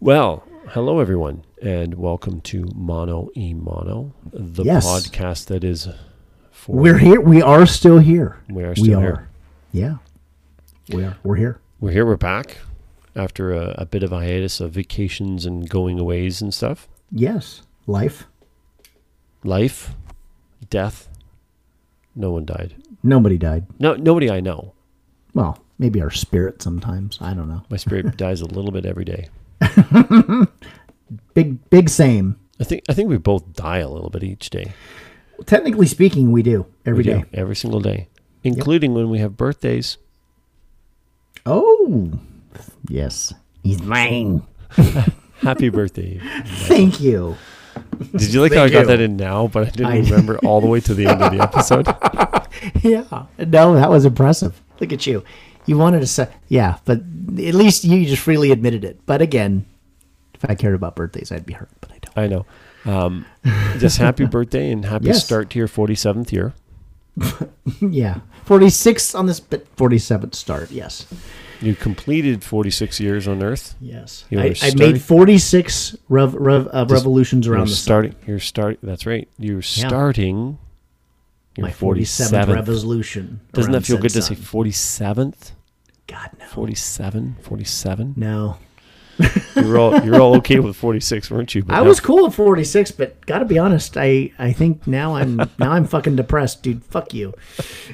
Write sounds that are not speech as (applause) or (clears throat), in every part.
Well, hello everyone, and welcome to Mono e Mono, the Yes. podcast that is for We're here. We are still here. We are we still are. here. Yeah. We are. We're here. We're here. We're back after a, a bit of a hiatus of vacations and going aways and stuff. Yes. Life. Life, death. No one died. Nobody died. No, nobody I know. Well, maybe our spirit sometimes. I don't know. My spirit (laughs) dies a little bit every day. (laughs) Big, big same. I think I think we both die a little bit each day. Technically speaking, we do every we day. do, every single day, including when we have birthdays. Oh, yes. He's mine. (laughs) Happy birthday! (laughs) Thank you. Did you like how I Thank got you. that in now, but I didn't I- remember all the way to the end of the episode? Yeah. No, that was impressive. Look at you. You wanted to say, yeah, but at least you just freely admitted it. But again, if I cared about birthdays, I'd be hurt, but I don't. I know. Um, just happy (laughs) birthday and happy Yes. start to your 47th year. (laughs) Yeah. 46 on this, but 47th start. Yes. You completed 46 years on Earth. Yes. I, I made 46 rev, rev, uh, revolutions around the sun. starting. You're starting. That's right. You're starting. Your My 47th revolution. Doesn't that feel good to say 47th? God, no. 47? 47? No. (laughs) you're all you were all okay with 46, weren't you? But I now- was cool at 46, but gotta be honest, I, I think now I'm (laughs) now I'm fucking depressed, dude. Fuck you.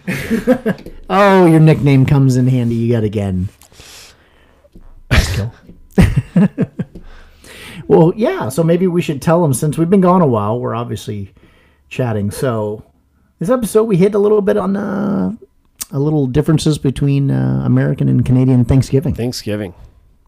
(laughs) oh, your nickname comes in handy yet again. Well, yeah. So maybe we should tell them since we've been gone a while. We're obviously chatting. So this episode we hit a little bit on uh, a little differences between uh, American and Canadian Thanksgiving. Thanksgiving,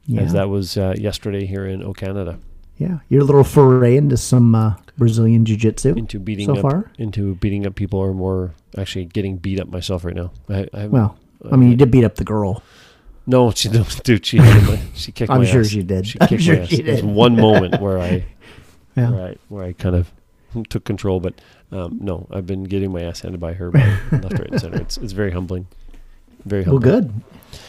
Yeah. as that was uh, yesterday here in O Canada. Yeah, your little foray into some uh, Brazilian jiu-jitsu Into beating so up, far. into beating up people, or more actually getting beat up myself right now. I, I Well, I mean, you did beat up the girl. No, she didn't. (laughs) Dude, she my, she kicked I'm my sure ass. she did. She I'm kicked sure my ass. she There's one moment where I, (laughs) Yeah. where I, where I kind of took control, but um, no, I've been getting my ass handed by her, by (laughs) left, right, and center. It's it's very humbling, very Well, good.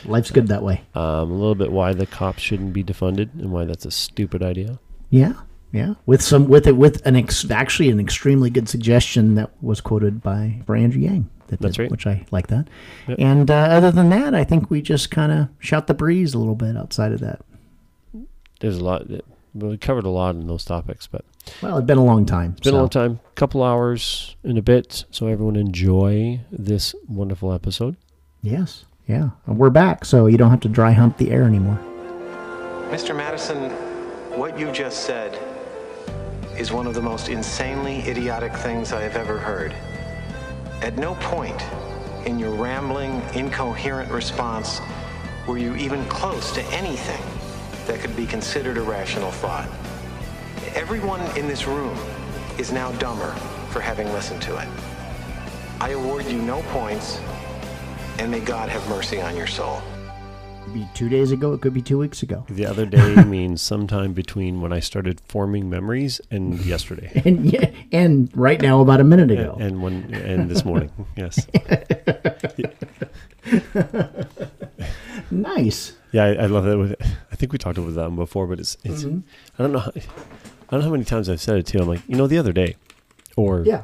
Life's good that way. Um, a little bit why the cops shouldn't be defunded and why that's a stupid idea. Yeah, yeah. With some, with it, with an ex, actually an extremely good suggestion that was quoted by by Andrew Yang. That That's did- right. Which I like that. Yep. And uh, other than that, I think we just kind of shout the breeze a little bit outside of that. There's a lot. We covered a lot in those topics, but Well, it's been a long time. it's been a long time. Couple hours and a bit. So everyone enjoy this wonderful episode. Yes, yeah. And we're back, so you don't have to dry hump the air anymore. Mr. Madison, what you just said is one of the most insanely idiotic things I have ever heard. At no point in your rambling, incoherent response were you even close to anything that could be considered a rational thought. Everyone in this room is now dumber for having listened to it. I award you no points, and may God have mercy on your soul. Could be two days ago. It could be two weeks ago. The other day (laughs) means sometime between when I started forming memories and yesterday. (laughs) And yeah, and right now, about a minute ago. And, and when and this morning, (laughs) yes, nice. yeah, I, I love that. With, I think we talked about that one before, but it's it's. Mm-hmm. I don't know. How, I don't know how many times I've said it too. I'm like, you know, the other day, or Yeah.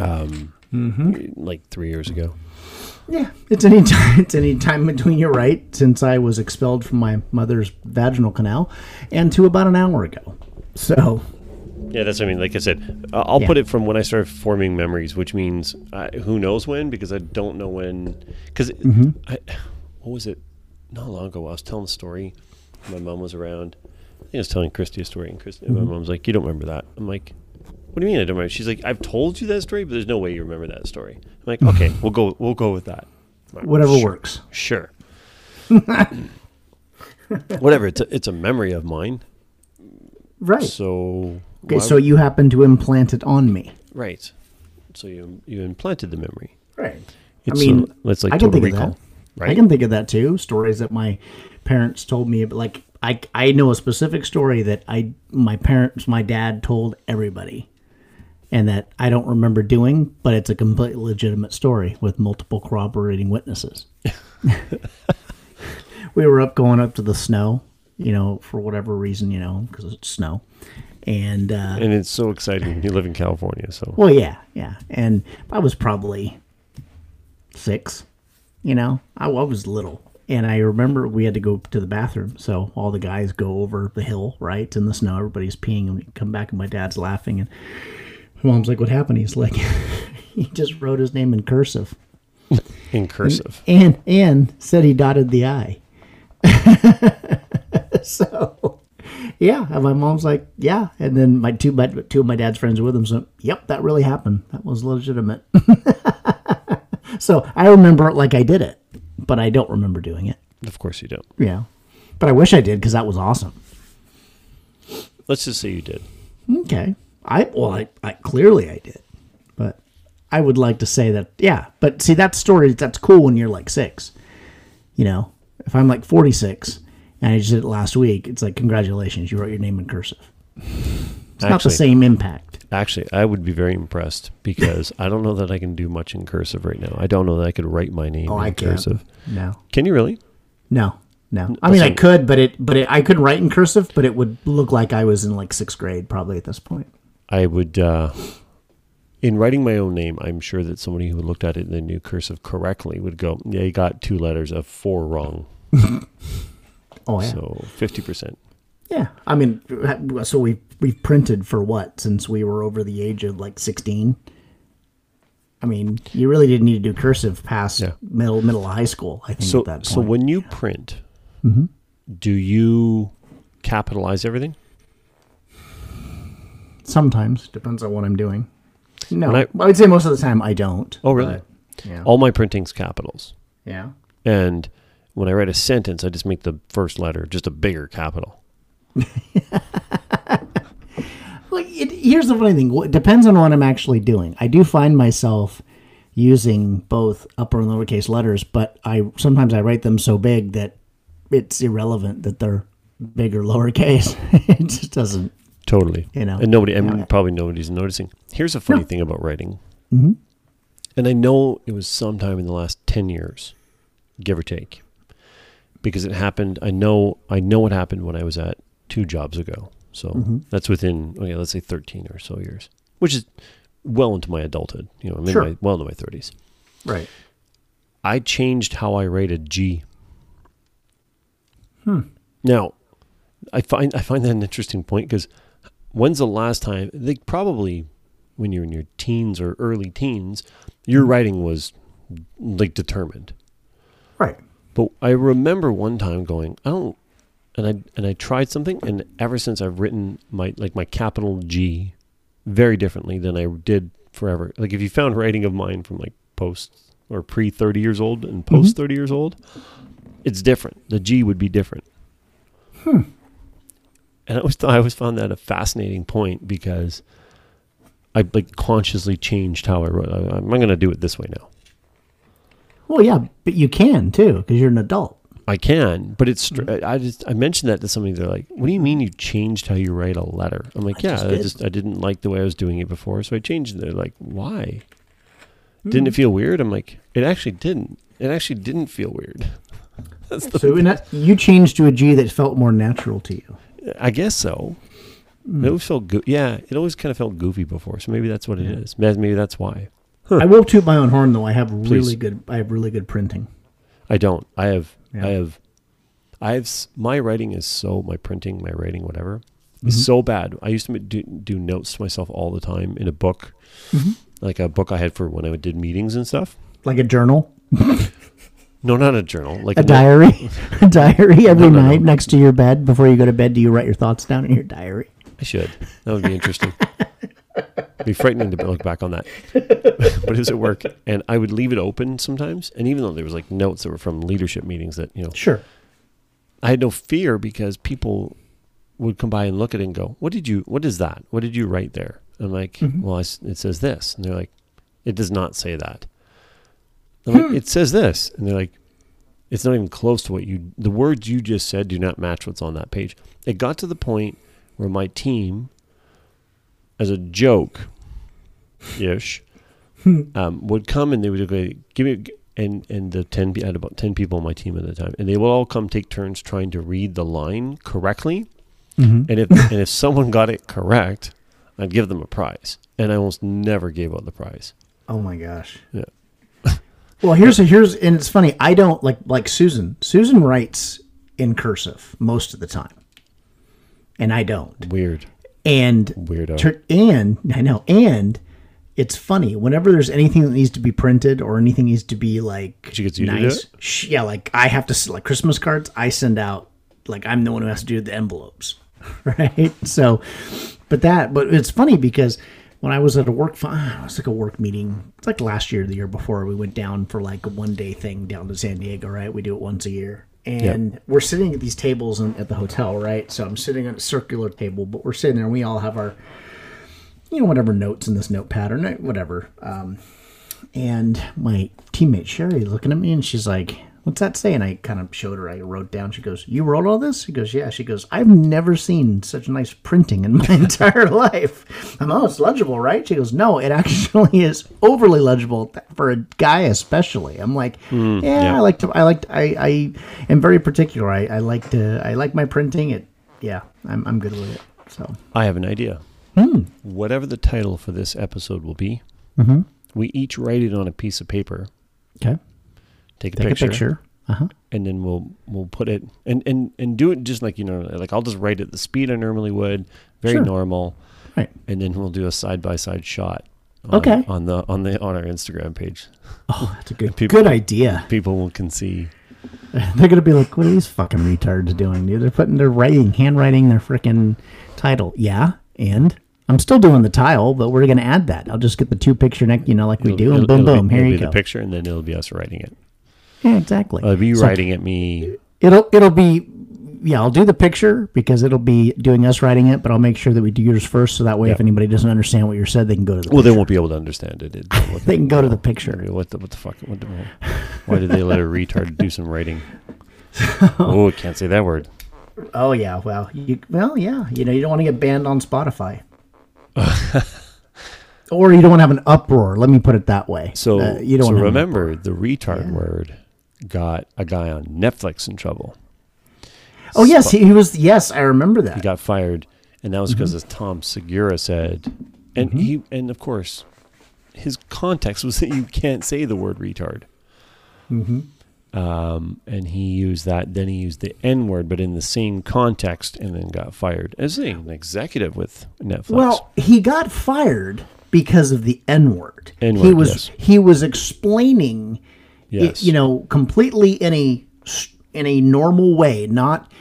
um, Mm-hmm. like three years ago. Yeah, it's any time. (laughs) It's any time between. You're right. Since I was expelled from my mother's vaginal canal, and to about an hour ago. So Yeah, that's what I mean. Like I said, I- I'll Yeah. put it from when I started forming memories, which means uh, who knows when, because I don't know when. Because Mm-hmm. What was it? Not long ago, I was telling a story. My mom was around. I was telling Christy a story, and, Christy, Mm-hmm. my mom's like, "You don't remember that?" I'm like, "What do you mean I don't remember?" She's like, "I've told you that story, but there's no way you remember that story." I'm like, "Okay, (sighs) we'll go. We'll go with that." Like, whatever "Sure." works. Sure. (laughs) Whatever. It's a, it's a memory of mine. Right. So. okay. So you happen to implant it on me. Right. So you you implanted the memory. Right. It's I mean, a, it's like I can think recall, of that. right? I can think of that too. Stories that my parents told me. But like, I I know a specific story that I my parents, my dad told everybody, and that I don't remember doing, but it's a completely legitimate story with multiple corroborating witnesses. (laughs) we were up going up to the snow you know, for whatever reason, you know, because it's snow. And, uh, And it's so exciting. You live in California, so well, yeah, yeah. And I was probably six, you know, I, I was little. And I remember we had to go to the bathroom. So all the guys go over the hill, right, in the snow. Everybody's peeing. And we come back, and my dad's laughing. And my mom's like, What happened? He's like, (laughs) He just wrote his name in cursive. in cursive. And, and said he dotted the I. (laughs) so, yeah. And my mom's like, Yeah. And then my two, my, two of my dad's friends were with him. So, yep, that really happened. That was legitimate. (laughs) so I remember it like I did it, but I don't remember doing it. Of course you don't. Yeah. But I wish I did because that was awesome. Let's just say you did. Okay. I well, I, I clearly I did, but I would like to say that yeah. But see, that story that's cool when you're like six. You know, if I'm like 46 and I just did it last week, it's like congratulations, you wrote your name in cursive. It's not the same impact. Actually, I would be very impressed because I don't know that I can do much in cursive right now. I don't know that I could write my name Oh, in I can't. cursive. No, Can you really? no, no. I mean, I could, but it, but it, I couldn't write in cursive, but it would look like I was in like sixth grade probably at this point. I would, uh, in writing my own name, I'm sure that somebody who looked at it in the new cursive correctly would go, yeah, you got two letters of four wrong. (laughs) Oh yeah. So 50%. Yeah, I mean, so we we've printed for what since we were over the age of like sixteen. I mean, you really didn't need to do cursive past Yeah. middle middle of high school. I think So, at that point. so when you print, Mm-hmm. do you capitalize everything? sometimes depends on what I'm doing. No, I, I- would say most of the time I don't. Oh, really? but, yeah. All my printing's capitals. yeah. And when I write a sentence, I just make the first letter just a bigger capital. Like, it, here's the funny thing. It depends on what I'm actually doing. I do find myself using both upper and lowercase letters, but I sometimes I write them so big that it's irrelevant that they're big or lowercase. (laughs) it just doesn't. Totally. You know, and nobody, and yeah. probably nobody's noticing. Here's a funny No. thing about writing. Mm-hmm. And I know it was sometime in the last 10 years, give or take, because it happened. I know, I know what happened when I was at two jobs ago. So Mm-hmm. that's within, okay, let's say 13 or so years, which is well into my adulthood. You know, I'm in Sure. my, well into my 30s. Right. I changed how I rated G. Hmm. Now, I find I find that an interesting point because when's the last time? They probably when you're in your teens or early teens, your writing was like determined. Right. But I remember one time going, I don't, and I and I tried something, and ever since I've written my like my capital G very differently than I did forever. Like if you found writing of mine from like post or pre thirty years old and post 30 years old, it's different. The G would be different. Hmm. And I always thought I always found that a fascinating point because I like consciously changed how I wrote. I, I'm going to do it this way now. Well, yeah, but you can too because you're an adult. I can, but it's. str mm-hmm. I just I mentioned that to somebody. They're like, "What do you mean you changed how you write a letter?" I'm like, I "Yeah, just I just I didn't like the way I was doing it before, so I changed it." They're like, "Why? Didn't it mm. feel weird?" I'm like, "It actually didn't. It actually didn't feel weird." (laughs) That's the, So in that, you changed to a G that felt more natural to you. I guess so. Mm. It always felt go- yeah. It always kind of felt goofy before, so maybe that's what it is. Maybe maybe that's why. I will toot my own horn though. I have really good. I have really good printing. I don't. I have. Yeah. I have. I have. My writing is so. My printing, my writing, whatever, Mm-hmm. is so bad. I used to do, do notes to myself all the time in a book, Mm-hmm. like a book I had for when I did meetings and stuff. Like a journal, (laughs) No, not a journal. Like a note- diary, (laughs) a diary every No, no, no. night next to your bed before you go to bed. Do you write your thoughts down in your diary? I should. That would be interesting. (laughs) It'd be frightening to look back on that. (laughs) but does it was at work, and I would leave it open sometimes. And even though there was like notes that were from leadership meetings that you know Sure. I had no fear because people would come by and look at it and go, "What did you? What is that? What did you write there?" I'm like, mm-hmm. "Well, I it says this," and they're like, "It does not say that." I'm like, hmm. "It says this," and they're like, "It's not even close to what you. The words you just said do not match what's on that page." It got to the point where my team, as a joke, ish, um, would come and they would go, "Give me," and and the ten I had about ten people on my team at the time, and they will all come take turns trying to read the line correctly. Mhm. And if and if someone got it correct, I'd give them a prize, and I almost never gave out the prize. Oh my gosh. Yeah. (laughs) Well, here's a, here's and it's funny. I don't like like Susan. Susan writes in cursive most of the time, and I don't. Weird, And weirdo. Tur- and I know, and it's funny whenever there's anything that needs to be printed or anything needs to be like She gets you to do nice. it? sh- Yeah, like I have to like Christmas cards. I send out like I'm the one who has to do the envelopes, (laughs) right? So, but that, but it's funny because when I was at a work, fi- ah, it was like a work meeting. It's like last year, the year before, we went down for like a one day thing down to San Diego. Right, we do it once a year. And we're sitting at these tables in, at the hotel, right? So I'm sitting at a circular table, but we're sitting there and we all have our you know, whatever notes in this notepad or whatever. Um, and my teammate Sherry looking at me and she's like, What's that say? And I kind of showed her, I wrote down, she goes, You wrote all this? She goes, Yeah. She goes, I've never seen such nice printing in my (laughs) entire life. I'm, oh, it's legible, right? She goes, No, it actually (laughs) is overly legible for a guy, especially. I'm like, yeah, yeah. I like to, I like, to, I, I am very particular. I, I like to, I like my printing. It, yeah, I'm, I'm good with it. So, I have an idea. Hmm. Whatever the title for this episode will be, Mm-hmm. we each write it on a piece of paper, okay. take a Take picture, a picture. Uh huh. and then we'll we'll put it and and and do it just like you know, like I'll just write it the speed I normally would, very Sure. normal, Right. and then we'll do a side by side shot. On, Okay. On the on the on our Instagram page, Oh, that's a good (laughs) People- good idea. people will can see. (laughs) They're gonna be like, "What are these fucking retards doing? Dude? They're putting their writing, handwriting their freaking title." Yeah, and I'm still doing the tile, but we're gonna add that. I'll just get the two picture neck, you know, like we It'll- do, and it'll- boom, be- boom, here it'll you be go. The picture, and then it'll be us writing it. Yeah, exactly. It'll be you So writing at me. It'll it'll be. Yeah, I'll do the picture because it'll be doing us writing it, but I'll make sure that we do yours first, so that way, if anybody doesn't understand what you said, they can go to the. Well, they won't be able to understand it. It- (laughs) They can go to the I picture. mean, what the what the fuck? What the, why did they let a retard do some writing? (laughs) oh, I can't say that word. Oh yeah, well, you well yeah, you know you don't want to get banned on Spotify, (laughs) or you don't want to have an uproar. Let me put it that way. So, Uh, you don't so wanna have an remember, the retard word got a guy on Netflix in trouble. Oh yes, he, he was. Yes, I remember that. He got fired, and that was because, Mm-hmm. as Tom Segura said, and he and of course, his context was that you can't say the word retard. Mm-hmm. Um, and he used that. Then he used the N word, but in the same context, and then got fired as an executive with Netflix. well, he got fired because of the N word. He was yes. he was explaining, it, you know, completely in a in a normal way, not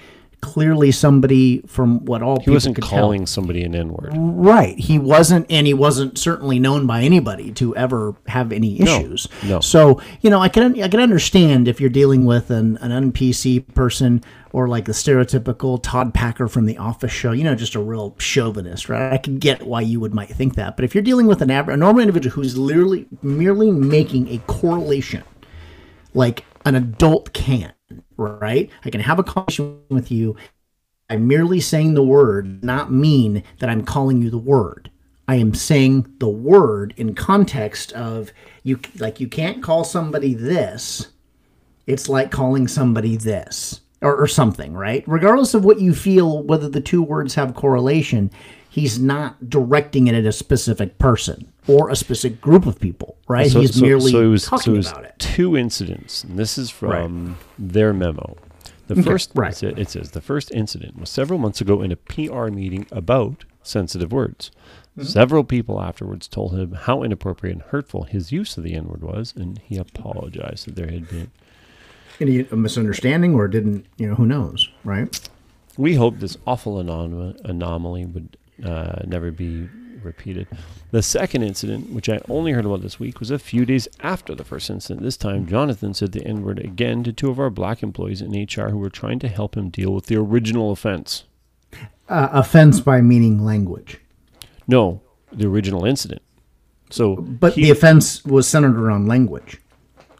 clearly somebody from what all he people wasn't calling somebody an N word. Right, he wasn't, and he wasn't certainly known by anybody to ever have any issues. no. So you know, I can I can understand if you're dealing with an an NPC person or like the stereotypical Todd Packer from The Office show. You know, just a real chauvinist, right? I can get why you would might think that, but if you're dealing with an average, a normal individual who's literally merely making a correlation, like an adult can, right? I can have a conversation with you. I'm merely saying the word, not mean that I'm calling you the word. I am saying the word in context of you like you can't call somebody this. It's like calling somebody this or, or something, right? Regardless of what you feel, whether the two words have correlation, he's not directing it at a specific person or a specific group of people, right? he's merely it was, talking was about it. Two incidents, and this is from their memo. The first, right. it says, the first incident was several months ago in a PR meeting about sensitive words. Mm-hmm. Several people afterwards told him how inappropriate and hurtful his use of the N word was, and he apologized that there had been. Any a misunderstanding or didn't, you know, who knows, right? We hope this awful anom- anomaly would uh, never be repeated. The second incident, which I only heard about this week, was a few days after the first incident. This time, Jonathan said the N word again to two of our black employees in HR who were trying to help him deal with the original offense. Uh, offense by meaning language. No, the original incident. So, But he- the offense was centered around language.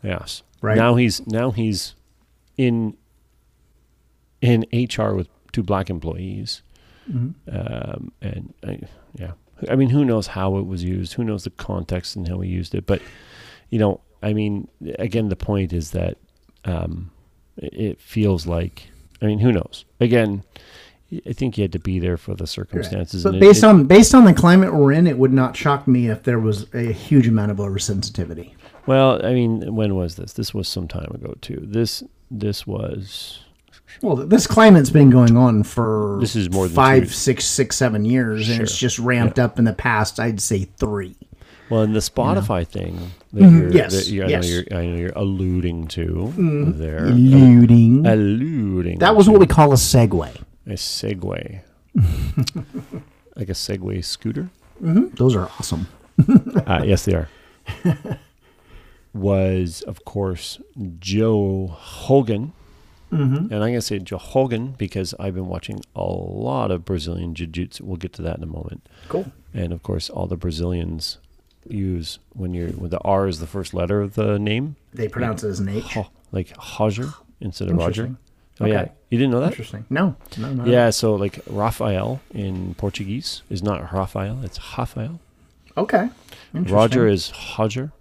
yes, Right. now he's now he's in in HR with two black employees, Mm-hmm. um, and I, yeah, I mean, who knows how it was used? Who knows the context and how he used it? But you know, I mean, again, the point is that um, it feels like. I mean, who knows? Again, I think you had to be there for the circumstances. But and it- based it- on based on the climate we're in, it would not shock me if there was a huge amount of oversensitivity. well, I mean, when was this? This was some time ago too. This this was Well, this climate's been going on for This is more than five, two- six, six, seven years, and it's just ramped up in the past. I'd say three. well, and the Spotify thing that you're, Mm-hmm. Yes, that you, I, yes. Mm-hmm. know you're, I know you're alluding to there. Alluding. alluding. that was to what we call a segue. a segue. (laughs) like a Segway scooter. Those are awesome. Uh, (laughs) yes, they are. (laughs) was of course Joe Hogan, and I'm gonna say Joe Hogan because I've been watching a lot of Brazilian jiu-jitsu. We'll get to that in a moment. Cool. And of course, all the Brazilians use when you're when the R is the first letter of the name, They pronounce it as an H. ho, like Roger instead of Roger. Oh yeah, you didn't know that? Interesting. No, no, no. Yeah, so like Rafael in Portuguese is not Rafael, it's Rafael. Okay. Roger is Hodger.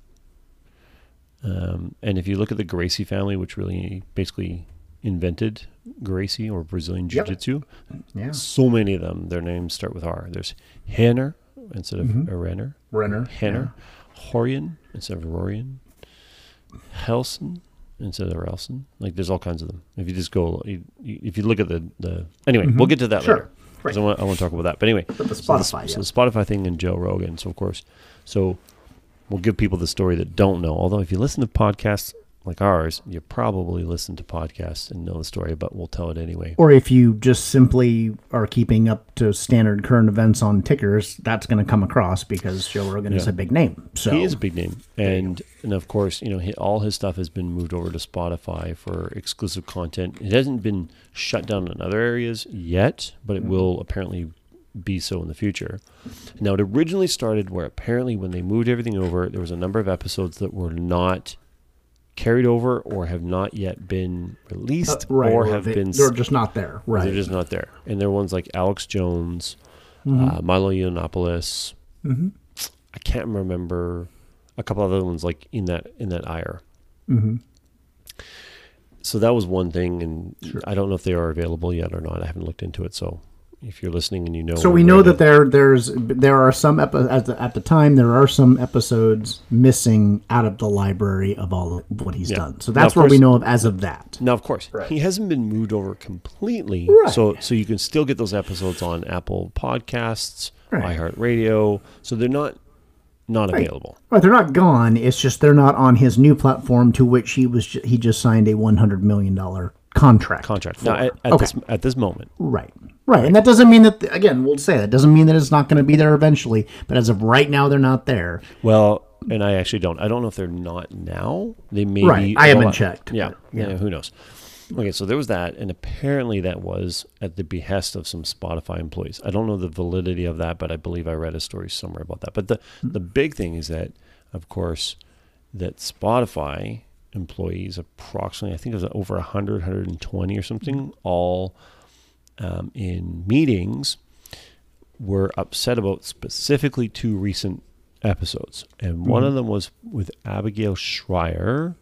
Um, and if you look at the Gracie family, which really basically invented Gracie or Brazilian Jiu Yep. Jitsu, Yeah. so many of them, their names start with R. There's Hanner instead of Mm-hmm. a Renner, Renner. Henner, Horian instead of Rorion, Helson instead of Relson. Like there's all kinds of them. If you just go, you, you, if you look at the, the anyway, we'll get to that Mm-hmm. Sure. later. 'Cause I want, I want to talk about that. But anyway, But the so the, Spotify, so the Spotify thing and Joe Rogan. So of course, so we'll give people the story that don't know. Although if you listen to podcasts like ours, you probably listen to podcasts and know the story, but we'll tell it anyway. Or if you just simply are keeping up to standard current events on tickers, that's going to come across because Joe Rogan is a big name. So He is a big name, and and of course, you know, he, all his stuff has been moved over to Spotify for exclusive content. It hasn't been shut down in other areas yet, but it mm-hmm. will apparently be so in the future. Now, it originally started where apparently when they moved everything over, there was a number of episodes that were not carried over or have not yet been released Uh, right, or have they, been they're just not there. Right. they're just not there. And there are ones like Alex Jones, Mm-hmm. uh, Milo Yiannopoulos. I can't remember a couple other ones like in that in that ire. Mm-hmm. So that was one thing, and I don't know if they are available yet or not. I haven't looked into it. So if you're listening and you know, so we're know ready- that there there's there are some epi- at the, at the time there are some episodes missing out of the library of all of what he's Yeah. done. So that's of what we know of as of that. Now, of course, he hasn't been moved over completely, Right. so so you can still get those episodes on Apple Podcasts, Right. iHeartRadio. So they're not not available. Right, they're not gone. It's just they're not on his new platform to which he was he just signed a one hundred million dollar contract. Contract. Now, at, at okay. this at this moment, Right. Right. And that doesn't mean that, again, we'll say that doesn't mean that it's not going to be there eventually. But as of right now, they're not there. Well, and I actually don't. I don't know if they're not now. They may Right. be. I haven't checked, Yeah, but, yeah. Who knows? Okay, so there was that, and apparently that was at the behest of some Spotify employees. I don't know the validity of that, but I believe I read a story somewhere about that. But the Hmm. the big thing is that, of course, that Spotify employees, approximately, I think it was over 100, 120 or something, all um, in meetings were upset about specifically two recent episodes. And one of them was with Abigail Shrier.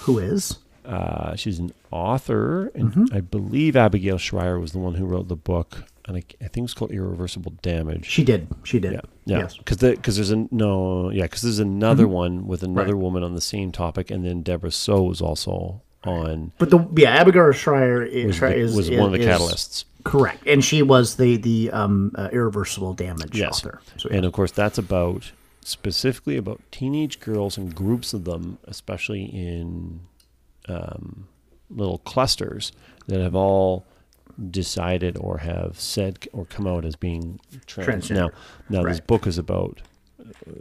Who is? Uh, she's an author, and I believe Abigail Shrier was the one who wrote the book, and I, I think it's called Irreversible Damage. She did. She did. Yeah, yeah. Yes. Because because there's a no, yeah, because there's another one with another Right. woman on the same topic, and then Deborah Soh was also on. But the yeah, Abigail Shrier is, Was, the- is, was one of the catalysts. Correct, and she was the the um, uh, irreversible damage Yes. author. So, And of course, that's about specifically about teenage girls and groups of them, especially in um, little clusters that have all decided or have said or come out as being trans. Transgender. Now, now this book is about uh,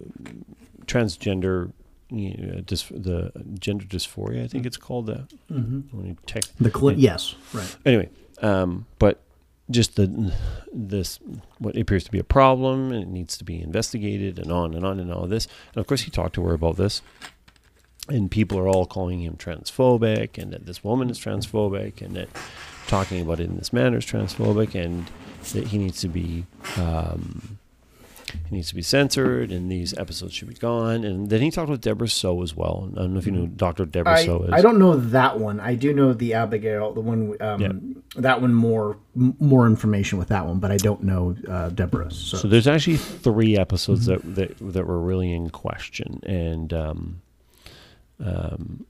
transgender. You know, dys- the gender dysphoria, I think it's called. The, when you tech- the cl- yes, right. anyway, um, but just the this what appears to be a problem and it needs to be investigated and on and on and all this. And of course, he talked to her about this, and people are all calling him transphobic and that this woman is transphobic and that talking about it in this manner is transphobic and that he needs to be um, it needs to be censored, and these episodes should be gone. And then he talked with Deborah Soh as well. I don't know if you know Dr. Deborah I, So is. I don't know that one. I do know the Abigail, the one. Um, Yeah. That one more m- more information with that one, but I don't know uh, Deborah's. So, So there's actually three episodes that, that that were really in question, and um, um,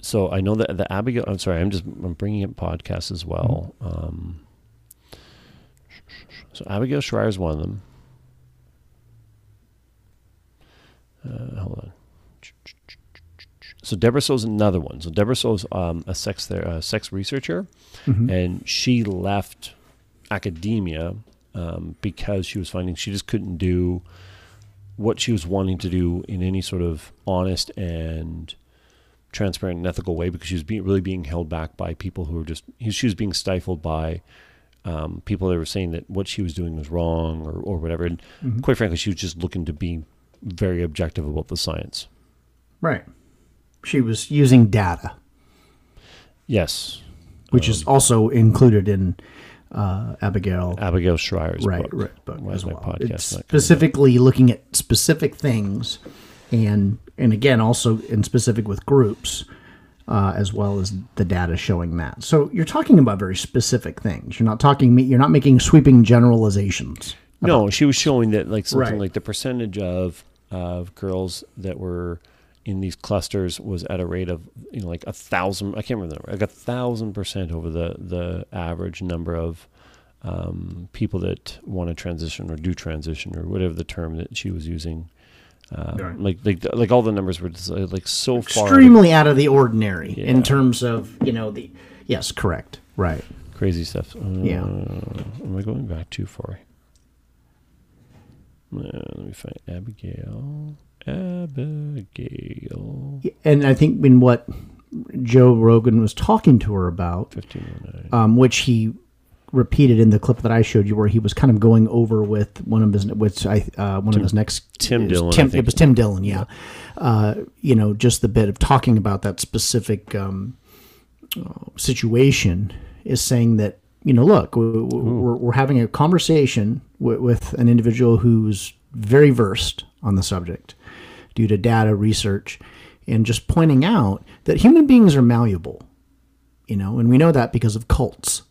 so I know that the Abigail. I'm sorry, I'm just I'm bringing up podcasts as well. Um, so Abigail Shrier is one of them. Uh, hold on. So Deborah Soh's another one. So Deborah Soh's um, a sex ther- a sex researcher, and she left academia um, because she was finding she just couldn't do what she was wanting to do in any sort of honest and transparent and ethical way because she was being, really being held back by people who were just she was being stifled by um, people that were saying that what she was doing was wrong or, or whatever. And quite frankly she was just looking to be very objective about the science. Right, she was using data, yes. Which is also included in uh, Abigail. abigail shrier's right, book, right, book as well. podcast It's not coming up? specifically looking at specific things, and and again also in specific with groups, uh, as well as the data showing that. So you're talking about very specific things. You're not talking. You're not making sweeping generalizations. No, she was showing that like something Right. like the percentage of of girls that were in these clusters was at a rate of you know like a thousand. I can't remember the number. Like a thousand percent over the the average number of um, people that want to transition or do transition or whatever the term that she was using. Um, Right. Like like like all the numbers were just, uh, like so far Extremely out of the ordinary Yeah. in terms of you know the yes, correct, right. crazy stuff. Uh, Yeah. Am I going back too far? Uh, let me find Abigail. Abigail. And I think in what Joe Rogan was talking to her about, 1509. um, which he repeated in the clip that I showed you, where he was kind of going over with one of his, which I, uh, one of his next Tim Dillon, I Tim, think. it was Tim Dillon, yeah. Uh, you know, just the bit of talking about that specific um, situation is saying that you know, look, we- we- we're, we're having a conversation with, with an individual who's very versed on the subject due to data research, and just pointing out that human beings are malleable you know, and we know that because of cults,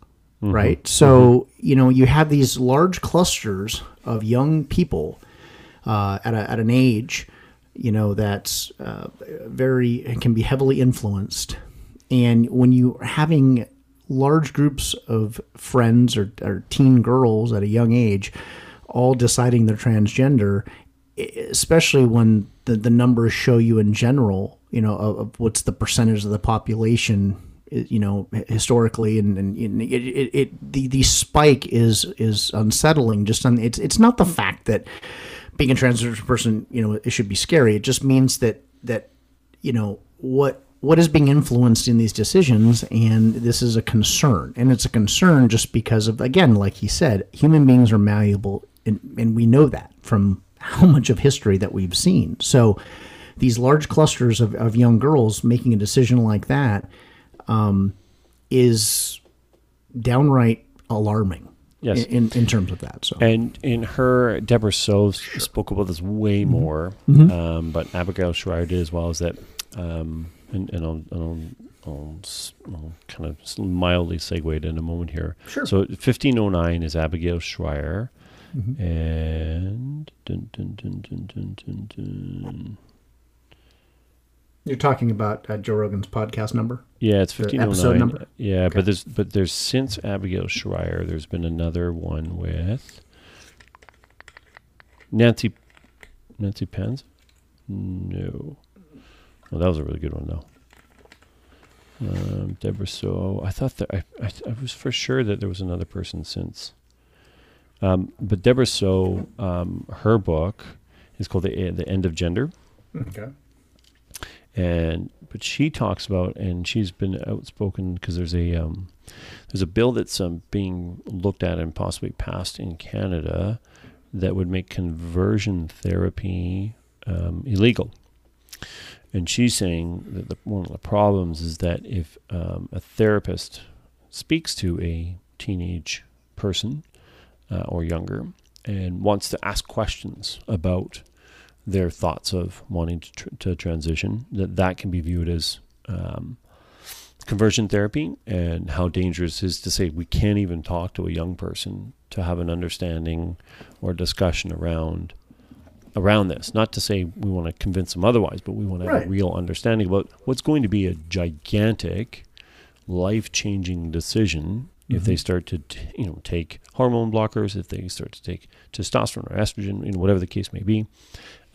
right? So, you know, you have these large clusters of young people uh, at, a, at an age, you know, that's uh, very, can be heavily influenced. And when you're having large groups of friends or, or teen girls at a young age all deciding they're transgender, especially when the, the numbers show you in general, you know, of, of what's the percentage of the population, you know, historically, and, and it, it, it the, the spike is is unsettling. Just on it's it's not the fact that being a transgender person, you know, it should be scary. It just means that that you know what what is being influenced in these decisions and this is a concern and it's a concern just because of again like he said human beings are malleable and, and we know that from how much of history that we've seen so these large clusters of, of young girls making a decision like that um, is downright alarming Yes. in, in terms of that so And in her, Deborah Soh spoke about this way Mm-hmm. more, um, but Abigail Shrier did as well. Is that, um, and, and I'll, and I'll, I'll, I'll kind of mildly segue it in a moment here. Sure. So 1509 is Abigail Shrier, Mm-hmm. and dun, dun, dun, dun, dun, dun, dun. You're talking about uh, joe rogan's podcast number yeah, it's 1509. episode number? Yeah, Okay. but there's but there's since Abigail Shrier, there's been another one with Nancy Nancy Pens. No, well, that was a really good one though. Um, Deborah Soh, I thought that I, I I was for sure that there was another person since. Um, but Deborah Soh, um, her book is called the the End of Gender okay and but she talks about and she's been outspoken because there's a um, there's a bill that's um, being looked at and possibly passed in Canada that would make conversion therapy um, illegal. And she's saying that the, one of the problems is that if um, a therapist speaks to a teenage person uh, or younger and wants to ask questions about their thoughts of wanting to, tr- to transition, that that can be viewed as um, conversion therapy and how dangerous it is to say we can't even talk to a young person to have an understanding or discussion around around this. Not to say we want to convince them otherwise, but we want to have a real understanding about what's going to be a gigantic, life-changing decision if they start to, t- you know, take hormone blockers, if they start to take testosterone or estrogen, you know, whatever the case may be.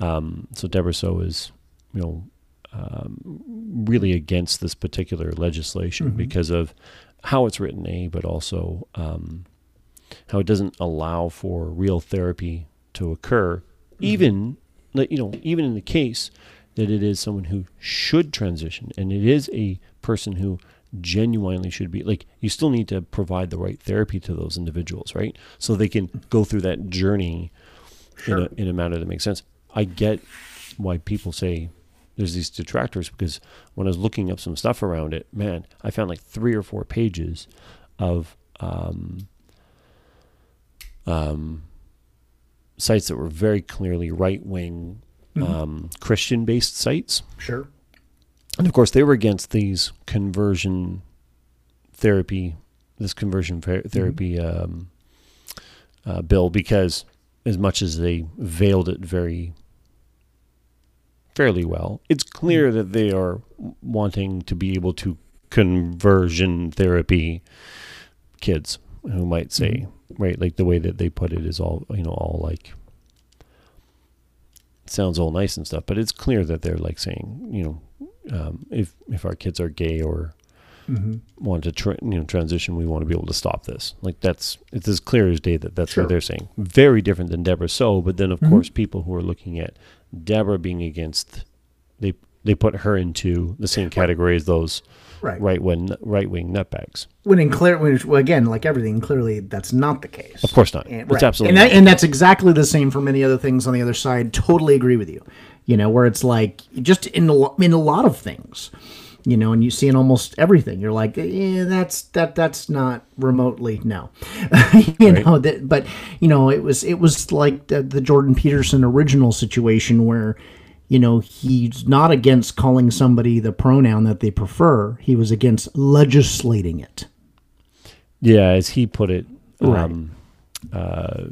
Um, so Deborah Soh is, you know, um, really against this particular legislation because of how it's written, a, but also um, how it doesn't allow for real therapy to occur, even like, you know, even in the case that it is someone who should transition and it is a person who genuinely should be like you still need to provide the right therapy to those individuals right so they can go through that journey in, a, in a manner that makes sense i get why people say there's these detractors because when i was looking up some stuff around it man i found like three or four pages of um, um, sites that were very clearly right wing um, Christian based sites. Sure. And of course, they were against these conversion therapy, this conversion ther- therapy um, uh, bill because, as much as they veiled it very fairly well, it's clear that they are wanting to be able to conversion therapy kids who might say, right, like the way that they put it is all, you know, all like sounds all nice and stuff, but it's clear that they're like saying, you know, um, if if our kids are gay or want to tra- you know transition, we want to be able to stop this. Like that's it's as clear as day that that's Sure. what they're saying. Very different than Deborah Soh, but then of course people who are looking at Deborah being against, they they put her into the same category as those Right. right wing right wing nutbags. When in clear, when, well, again, like everything, clearly that's not the case. Of course not. And, It's right. absolutely and, that, not. and that's exactly the same for many other things on the other side. Totally agree with you. You know, where it's like just in a, lo- in a lot of things, you know, and you see in almost everything, you're like, yeah, that's that that's not remotely no, (laughs) you Right. know. That, but you know, it was it was like the, the Jordan Peterson original situation where. You know, he's not against calling somebody the pronoun that they prefer. He was against legislating it. Yeah, as he put it, Right. um, uh,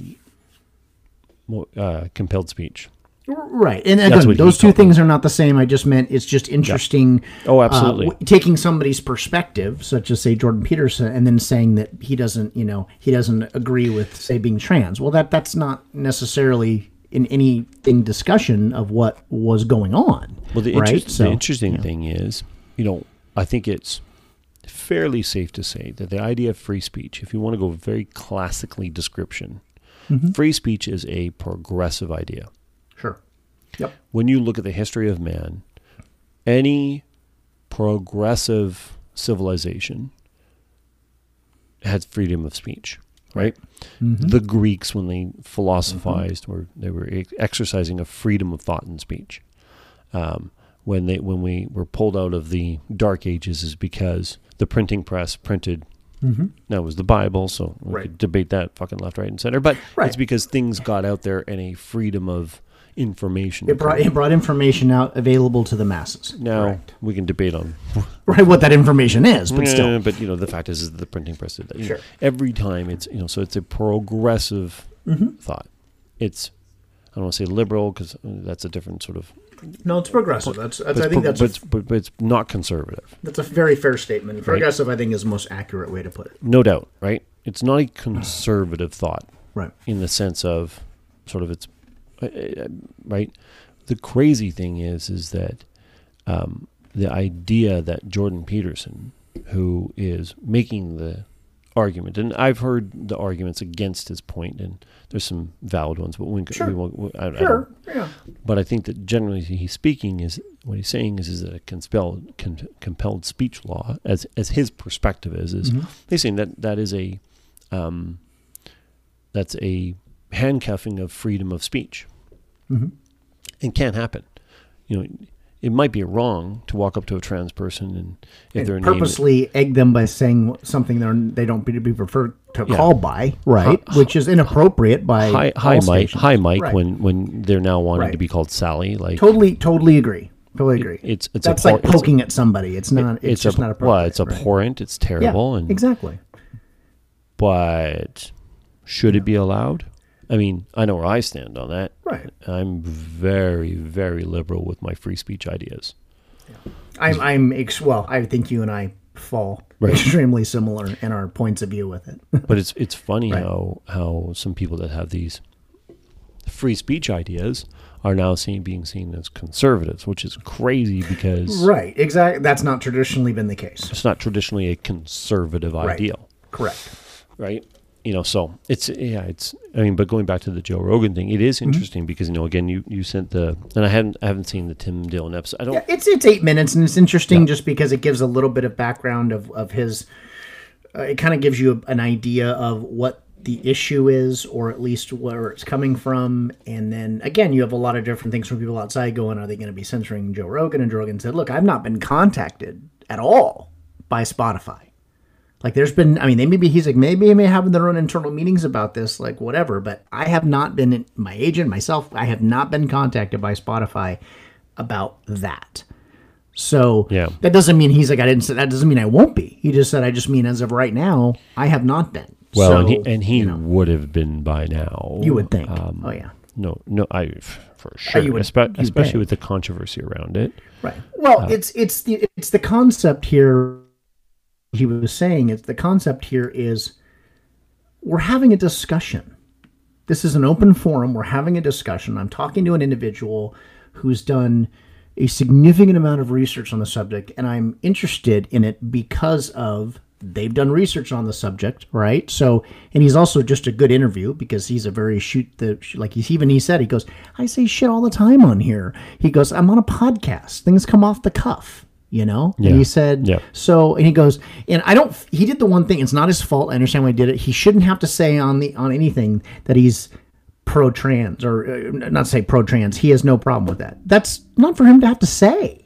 uh, compelled speech. Right, and again, those two things are not the same. I just meant it's just interesting. Oh, uh, absolutely. w- taking somebody's perspective, such as say Jordan Peterson, and then saying that he doesn't, you know, he doesn't agree with say being trans. Well, that that's not necessarily in anything discussion of what was going on. Well, the, right? interest, the interesting thing is, you know, I think it's fairly safe to say that the idea of free speech, if you want to go very classically description, Mm-hmm. free speech is a progressive idea. Yep. When you look at the history of man, any progressive civilization had freedom of speech, right? Mm-hmm. The Greeks, when they philosophized, mm-hmm. were they were exercising a freedom of thought and speech. Um, when they when we were pulled out of the Dark Ages, is because the printing press printed. Mm-hmm. Now it was the Bible, so we Right. could debate that fucking left, right, and center. But Right. it's because things got out there and a freedom of information. It brought it brought information out available to the masses. Now Correct. we can debate on, (laughs) right, what that information is, but Yeah, still, But you know, the fact is, is the printing press did that. You know, Sure. every time it's you know, so it's a progressive Mm-hmm. thought. It's I don't want to say liberal because that's a different sort of. no, it's progressive. That's, that's I think that's but, a, it's, but, but it's not conservative, that's a very fair statement. Progressive, I think, is the most accurate way to put it. no doubt. Right? It's not a conservative thought Right. in the sense of sort of it's uh, uh, right. The crazy thing is, is that um, the idea that Jordan Peterson, who is making the argument, and I've heard the arguments against his point, and there's some valid ones, but we, Sure. we won't. I, I Sure. don't, Yeah. but I think that generally he's speaking is what he's saying is is that a compelled con, compelled speech law, as as his perspective is, is Mm-hmm. he's saying that that is a um, that's a handcuffing of freedom of speech, Mm-hmm. and can't happen. You know, it might be wrong to walk up to a trans person and if And they're purposely egg them by saying something they're they don't be to be preferred to Yeah. call by, right? Which is inappropriate by hi hi Mike hi Mike Right. when when they're now wanting Right. to be called Sally like totally totally agree. Totally agree. it's- it's that's abhor- like it's- poking at somebody. It's not. It's, it's just a, not appropriate. well it's right? abhorrent it's Yeah, terrible and exactly. but should it be allowed? I mean, I know where I stand on that. Right. I'm very, very liberal with my free speech ideas. I'm. I'm. Ex- well, I think you and I fall Right. (laughs) extremely similar in our points of view with it. (laughs) But it's it's funny Right. how how some people that have these free speech ideas are now seen being seen as conservatives, which is crazy because right. Exactly. That's not traditionally been the case. it's not traditionally a conservative Right. ideal, Correct. right? You know, so it's yeah, it's I mean, but going back to the Joe Rogan thing, it Mm-hmm. interesting because you know, again, you you sent the and I hadn't I haven't seen the Tim Dillon episode. I don't Yeah, it's it's eight minutes, and it's interesting just because it gives a little bit of background of of his. Uh, it kind of gives you an idea of what the issue is, or at least where it's coming from. And then again, you have a lot of different things from people outside going, "Are they going to be censoring Joe Rogan?" And Joe Rogan said, "Look, I've not been contacted at all by Spotify." Like there's been, I mean, they maybe he's like maybe they may have their own internal meetings about this, like whatever. But I have not been my agent myself. I have not been contacted by Spotify about that. So Yeah. that doesn't mean he's like I didn't say that doesn't mean I won't be. He just said I just mean as of right now I have not been. Well, So, and he, and he you know, would have been by now. you would think. Um, oh yeah. No, no, I for sure, you would- espe- especially think. with the controversy around it. Right. Well, uh, it's it's the it's the concept here. He was saying it's the concept here is we're having a discussion. This is an open forum. We're having a discussion. I'm talking to an individual who's done a significant amount of research on the subject, and I'm interested in it because of they've done research on the subject, right? So, and he's also just a good interview because he's a very shoot the like he's even he said he goes, I say shit all the time on here. He goes, I'm on a podcast. Things come off the cuff. You know, Yeah. and he said, Yeah. so, and he goes, and I don't. He did the one thing. It's not his fault. I understand why he did it. He shouldn't have to say on the on anything that he's pro trans or uh, not say pro trans. He has no problem with that. That's not for him to have to say.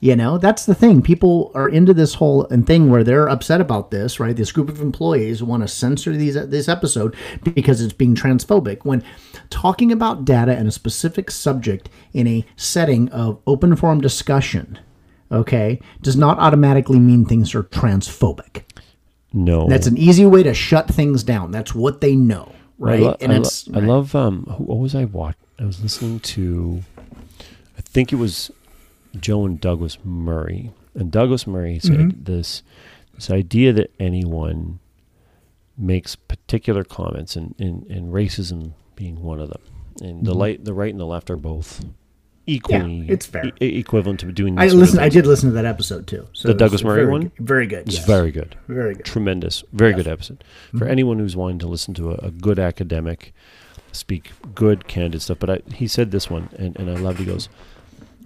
You know, that's the thing. People are into this whole and thing where they're upset about this, right? This group of employees want to censor these this episode because it's being transphobic. When talking about data and a specific subject in a setting of open forum discussion, okay, does not automatically mean things are transphobic. No, That's an easy way to shut things down. That's what they know, I, right? lo- and I, lo- it's I love um. Who, what was I watching? I was listening to, I think it was Joe and Douglas Murray, and Douglas Murray said Mm-hmm. this this idea that anyone makes particular comments, and, and, and racism being one of them, and the light, the right and the left are both equally Mm-hmm. it's fair. e- equivalent to doing. I these sort of listened. I did listen to that episode too. So The Douglas Murray very one? Very good. It's yes. very good. very good. tremendous, very good episode for anyone who's wanting to listen to a, a good academic speak good, candid stuff. But I, he said this one, and, and I loved. He goes,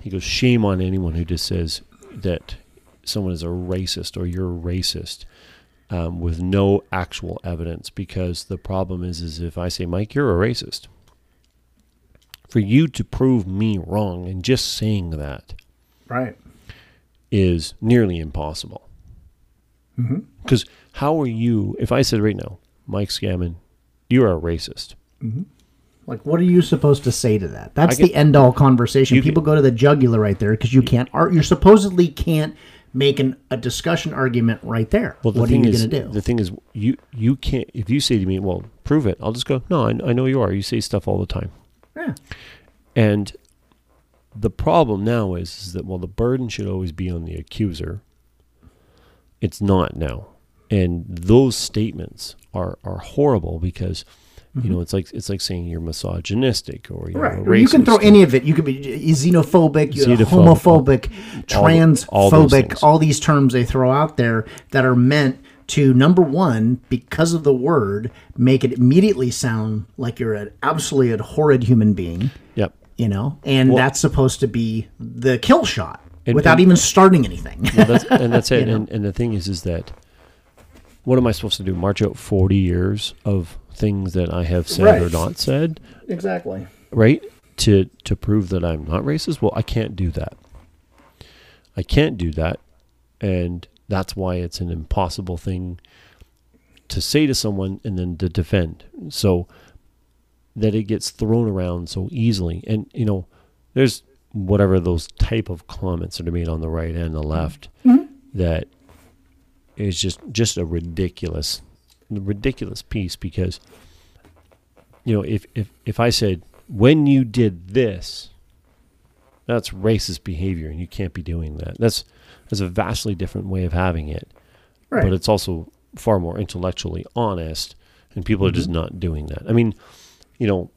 he goes, shame on anyone who just says that someone is a racist or you're a racist um, with no actual evidence. Because the problem is, is if I say, Mike, you're a racist, for you to prove me wrong and just saying that Right. is nearly impossible. Mm-hmm. Because how are you, if I said right now, Mike Scammon, you are a racist. Mm-hmm. Like, what are you supposed to say to that? That's I the end all conversation. People get- go to the jugular right there because you can't. Art. You supposedly can't make an, a discussion argument right there. Well, the what are you going to do? the thing is, you you can't. If you say to me, "Well, prove it," I'll just go, "No, I, I know you are. You say stuff all the time." Yeah. And the problem now is, is that while the burden should always be on the accuser. It's not now, and those statements are are horrible because. You know, it's like it's like saying you're misogynistic or you're Mm-hmm. Right. Or you can throw any of it. You could be xenophobic, Xenophobic, homophobic, all- all transphobic, things. all these terms they throw out there that are meant to number one, because of the word, make it immediately sound like you're an absolutely horrid human being. Yep. You know, and that's supposed to be the kill shot And- without and- even starting anything. Well, that's, and that's (laughs) it. And, and the thing is, is that what am I supposed to do? March out forty years of things that I have said or not said, exactly. right? To to prove that I'm not racist? Well, I can't do that I can't do that. And that's why it's an impossible thing to say to someone and then to defend. So that it gets thrown around so easily. And, you know, there's whatever those type of comments that are made on the right and the left Mm-hmm. that is just just a ridiculous ridiculous piece because you know if if if I said when you did this that's racist behavior and you can't be doing that that's that's a vastly different way of having it Right. but it's also far more intellectually honest and people are just mm-hmm. not doing that i mean you know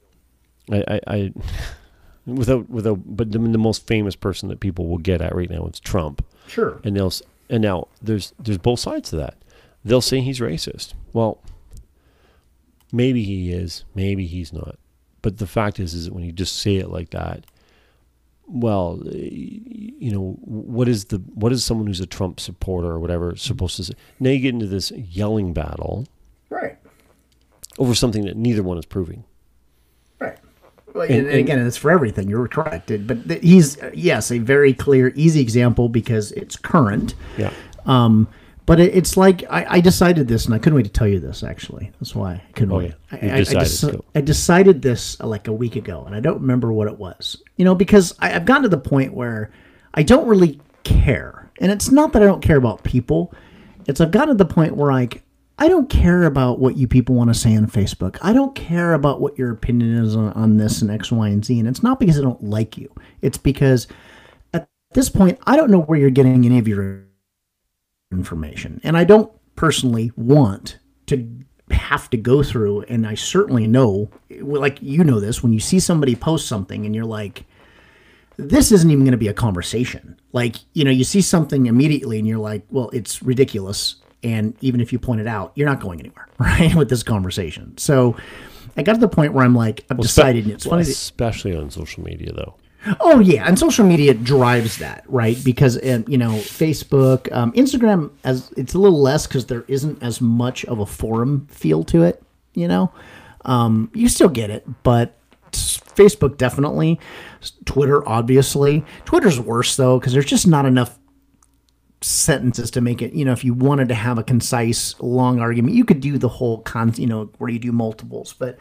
i i, I (laughs) without without but the, the most famous person that people will get at right now is trump sure. and they'll and now there's there's both sides to that. They'll say he's racist. Well, maybe he is, maybe he's not. But the fact is, is that when you just say it like that, well, you know, what is the what is someone who's a Trump supporter or whatever supposed to say? Now you get into this yelling battle Right. over something that neither one is proving. Right. Well, And- and, and again, it's for everything. You're correct. But th- he's, uh, yes, a very clear, easy example because it's current. Yeah. Um, but it, it's like I, I decided this, and I couldn't wait to tell you this. Actually, that's why I couldn't Oh, wait. yeah. I, I- decided, deci- I decided this uh, like a week ago, and I don't remember what it was. You know, because I, I've gotten to the point where I don't really care, and it's not that I don't care about people. It's I've gotten to the point where like I don't care about what you people want to say on Facebook. I don't care about what your opinion is on, on this and X, Y, and Z. And it's not because I don't like you. It's because at this point I don't know where you're getting any of your information. And I don't personally want to have to go through, and I certainly know, like you know this, when you see somebody post something and you're like, this isn't even going to be a conversation. Like, you know, you see something immediately and you're like, well, it's ridiculous. And even if you point it out, you're not going anywhere, (laughs) right, with this conversation. So I got to the point where I'm like, I've decided, and it's Well, funny. that- especially on social media, though. Oh yeah, and social media drives that, right? Because uh, you know, Facebook, um, Instagram, as it's a little less because there isn't as much of a forum feel to it. You know, um, you still get it, but Facebook definitely, Twitter obviously. Twitter's worse though because there's just not enough sentences to make it. You know, if you wanted to have a concise, long argument, you could do the whole con. You know, where you do multiples, but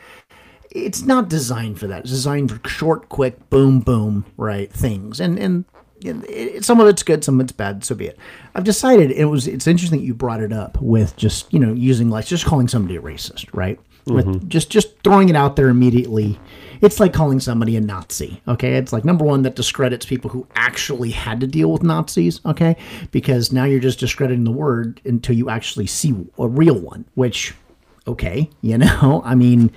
it's not designed for that. It's designed for short, quick, boom, boom, right things. And and it, some of it's good, some of it's bad. So be it. I've decided it was. It's interesting that you brought it up with just you know using like just calling somebody a racist, right? With mm-hmm. just just throwing it out there immediately. It's like calling somebody a Nazi. Okay, it's like number one that discredits people who actually had to deal with Nazis. Okay, because now you're just discrediting the word until you actually see a real one, which okay you know? (laughs) I mean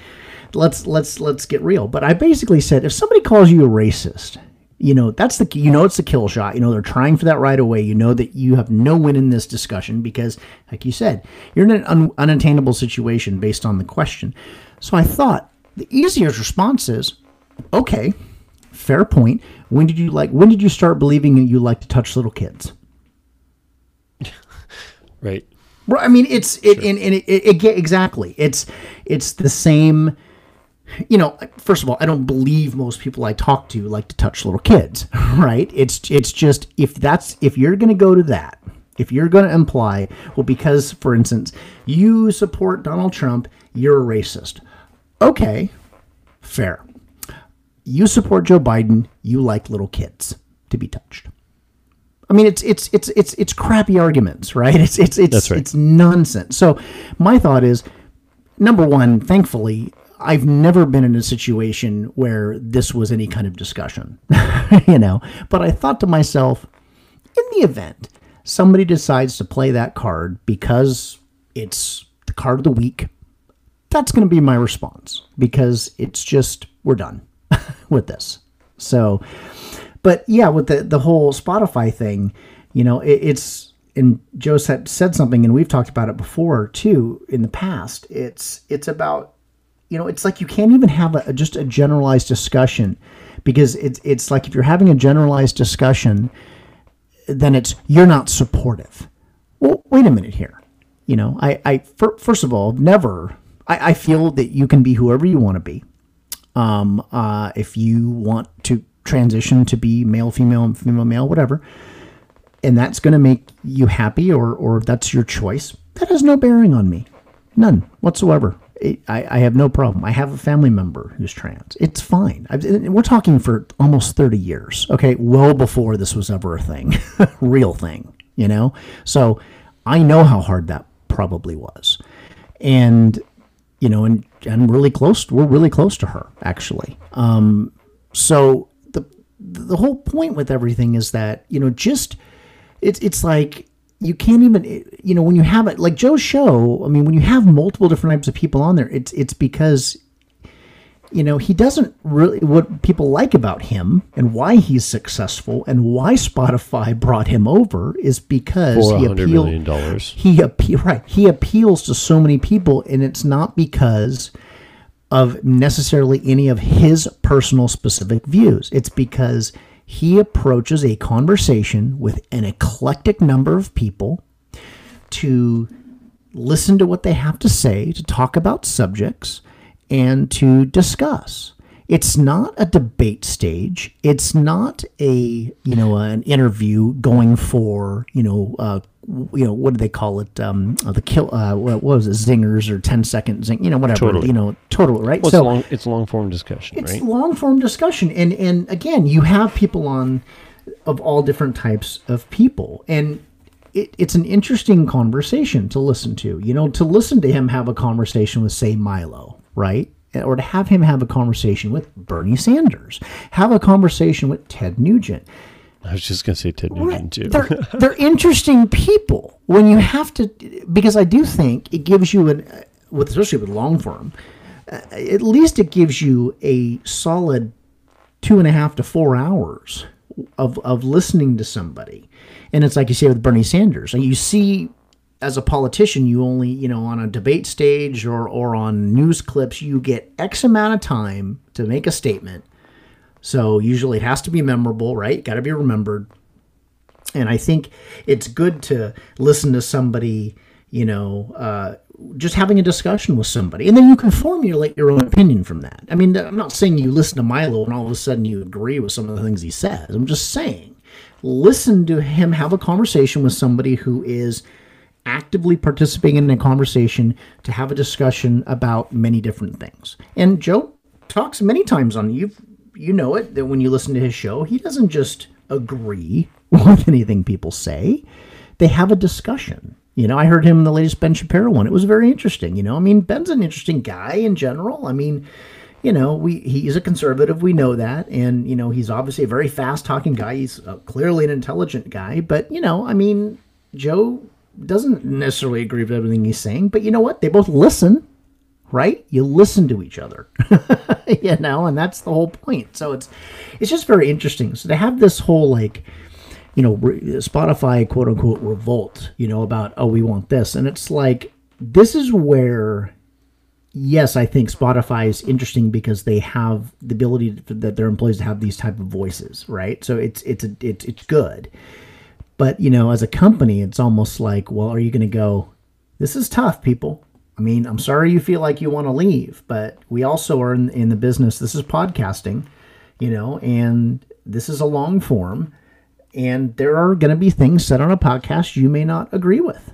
let's let's let's get real. But i basically said if somebody calls you a racist you know that's the you know it's the kill shot. You know they're trying for that right away. You know that you have no win in this discussion because like you said you're in an un, unattainable situation based on the question. So i thought the easiest response is okay fair point. When did you like when did you start believing that you like to touch little kids? (laughs) Right. Right. I mean, it's it, and, and it, it, it exactly. It's it's the same. You know, first of all, I don't believe most people I talk to like to touch little kids. (laughs) Right? It's it's just if that's if you're going to go to that, if you're going to imply, well, because for instance, you support Donald Trump, you're a racist. Okay, fair. You support Joe Biden, you like little kids to be touched. I mean, it's it's it's it's it's crappy arguments, right? It's it's it's right. it's nonsense. So my thought is, number one, thankfully, I've never been in a situation where this was any kind of discussion, (laughs) you know. But I thought to myself, in the event somebody decides to play that card because it's the card of the week, that's going to be my response because it's just we're done (laughs) with this. So, but yeah, with the the whole Spotify thing, you know, it, it's and Joe said said something, and we've talked about it before too in the past. It's it's about you know, it's like you can't even have a, just a generalized discussion because it's it's like if you're having a generalized discussion, then it's you're not supportive. Well, wait a minute here. You know, I, I fir- first of all, never. I, I feel that you can be whoever you want to be. Um, uh, if you want to transition to be male, female, female, male, whatever, and that's going to make you happy or or that's your choice, that has no bearing on me. None whatsoever. It, I, I have no problem. I have a family member who's trans. It's fine. I've, we're talking for almost 30 years, okay? Well before this was ever a thing, (laughs) real thing, you know? So I know how hard that probably was. And, you know, and, and really close, we're really close to her, actually. Um, so the, whole point with everything is that, you know, just, it's, it's like, you can't even you know when you have it like Joe's show I mean when you have multiple different types of people on there it's it's because you know he doesn't really what people like about him and why he's successful and why Spotify brought him over is because he $100 appeal, million dollars. he appeal right he appeals to so many people and it's not because of necessarily any of his personal specific views it's because he approaches a conversation with an eclectic number of people to listen to what they have to say, to talk about subjects, and to discuss. It's not a debate stage. It's not a you know an interview going for you know uh, you know what do they call it um, uh, the kill uh, what was it zingers or 10 second zing you know whatever Totally. you know totally right Well, it's, long, it's long form discussion, it's right? long form discussion and and again you have people on of all different types of people and it, it's an interesting conversation to listen to you know to listen to him have a conversation with say milo right or to have him have a conversation with bernie sanders have a conversation with ted nugent I was just going to say Ted Nugent, too. they're (laughs) they're interesting people when you have to because I do think it gives you an with especially with long form, uh, at least it gives you a solid two and a half to four hours of of listening to somebody, and it's like you say with Bernie Sanders, and you see. As a politician, you only, you know, on a debate stage or, or on news clips, you get X amount of time to make a statement. So usually it has to be memorable, right? Got to be remembered. And I think it's good to listen to somebody, you know, uh, just having a discussion with somebody, and then you can formulate your own opinion from that. I mean, I'm not saying you listen to Milo and all of a sudden you agree with some of the things he says. I'm just saying, listen to him have a conversation with somebody who is actively participating in a conversation to have a discussion about many different things. And Joe talks many times on you you know it that when you listen to his show, he doesn't just agree (laughs) with anything people say. They have a discussion. You know, I heard him in the latest Ben Shapiro one. It was very interesting. You know, I mean, Ben's an interesting guy in general. I mean, you know, we he's a conservative. We know that, and you know, he's obviously a very fast talking guy. He's clearly an intelligent guy. But you know, I mean, Joe doesn't necessarily agree with everything he's saying. But you know what? They both listen, right? You listen to each other, (laughs) you know, and that's the whole point. So it's it's just very interesting. So to have this whole like you know, re- Spotify quote unquote revolt, you know, about, oh, we want this. And it's like, this is where, yes, I think Spotify is interesting because they have the ability for, that their employees to have these type of voices, right? So it's, it's, a, it's, it's good. But, you know, as a company, it's almost like, well, are you going to go, this is tough, people. I mean, I'm sorry you feel like you want to leave, but we also are in, in the business. This is podcasting, you know, and this is a long form and there are going to be things said on a podcast you may not agree with.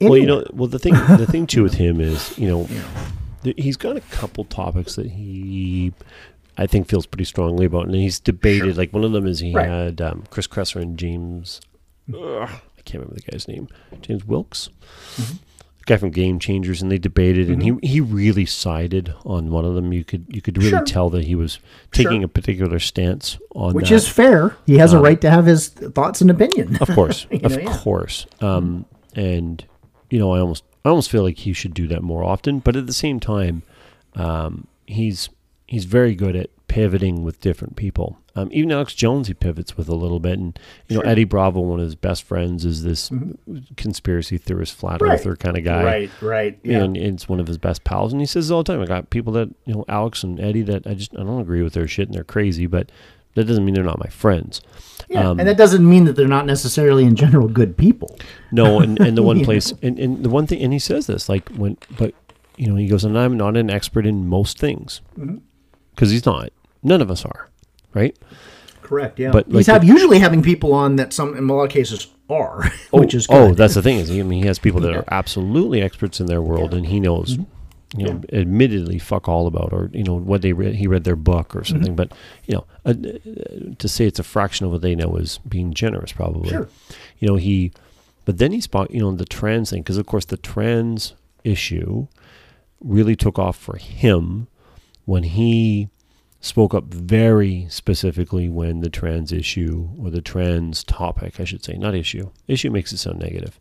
Well, you know, well the thing the thing too with (laughs) him is, you know, th- he's got a couple topics that he I think feels pretty strongly about, and he's debated. Like one of them is he Right. had um, Chris Kresser and James. ugh, I can't remember the guy's name. James Wilks, Mm-hmm. the guy from Game Changers, and they debated, and he he really sided on one of them. You could you could really Sure. tell that he was taking Sure. a particular stance on which that. is fair. He has a right to have his thoughts and opinion. Of course, (laughs) of know, yeah. course. Um, and you know, I almost, I almost feel like he should do that more often. But at the same time, um, he's he's very good at pivoting with different people. Um, even Alex Jones, he pivots with a little bit. And you know, Eddie Bravo, one of his best friends, is this conspiracy theorist, flat Mm-hmm. Right. earther kind of guy. right, right. Yeah. And it's one of his best pals, and he says all the time. I got people that you know, Alex and Eddie, that I just I don't agree with their shit, and they're crazy, but that doesn't mean they're not my friends. yeah. um, and that doesn't mean that they're not necessarily in general good people. No, and, and the (laughs) one place, and, and the one thing, and he says this, like when, but you know, he goes, and I'm not an expert in most things, because Mm-hmm. he's not. None of us are, right? Correct. Yeah. But, he's like, have, usually having people on that some in a lot of cases are, (laughs) which is good. Oh, that's the thing is, I mean, he has people that are absolutely experts in their world, and he knows, Mm-hmm. you know, admittedly fuck all about, or you know, what they read. He read their book Mm-hmm. or something, but you know, uh, uh, to say it's a fraction of what they know is being generous, probably. Sure. You know, he, but then he spot, you know, the trans thing, because of course the trans issue really took off for him when he spoke up very specifically when the trans issue or the trans topic, I should say, not issue. Issue makes it sound negative.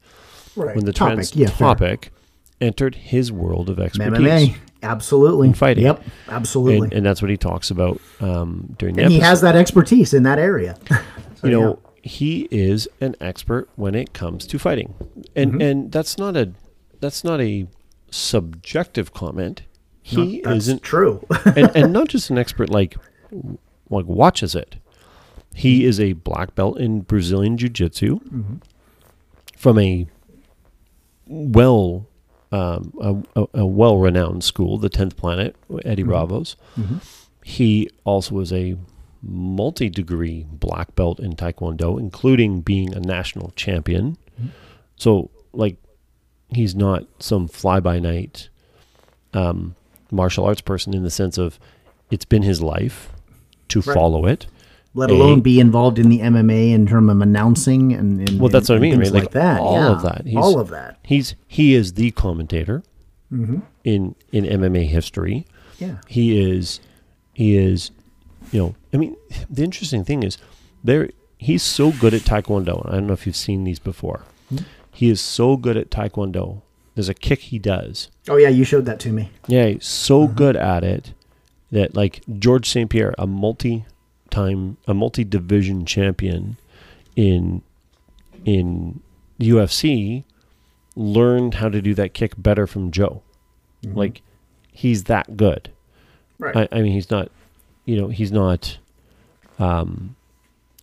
right. When the Topic, trans yeah, fair. topic entered his world of expertise. MMA, absolutely. In fighting. Yep, absolutely. And, and that's what he talks about um, during the and he has that expertise in that area. (laughs) you know, he is an expert when it comes to fighting. And Mm-hmm. and that's not a that's not a subjective comment. He That's isn't true. (laughs) and, and not just an expert like like watches it. He mm-hmm. is a black belt in Brazilian jiu-jitsu mm-hmm. from a well um, a, a, a well-renowned school, the Tenth Planet, Eddie mm-hmm. Bravos. He also is a multi-degree black belt in Taekwondo, including being a national champion. So, like, he's not some fly-by-night um, martial arts person in the sense of it's been his life to Right. follow it. Let A- alone be involved in the MMA in terms of announcing and, and Well, that's what I mean, right? like, that. all yeah. of that. He's, all of that. He's he is the commentator Mm-hmm. in in MMA history. Yeah. He is he is you know, I mean, the interesting thing is there he's so good at taekwondo. I don't know if you've seen these before. Hmm? He is so good at taekwondo. There's a kick he does. Oh yeah, you showed that to me. Yeah, he's so Mm-hmm. good at it that like Georges St. Pierre, a multi time a multi division champion in in UFC, learned how to do that kick better from Joe. Like he's that good. Right. I, I mean he's not you know, he's not um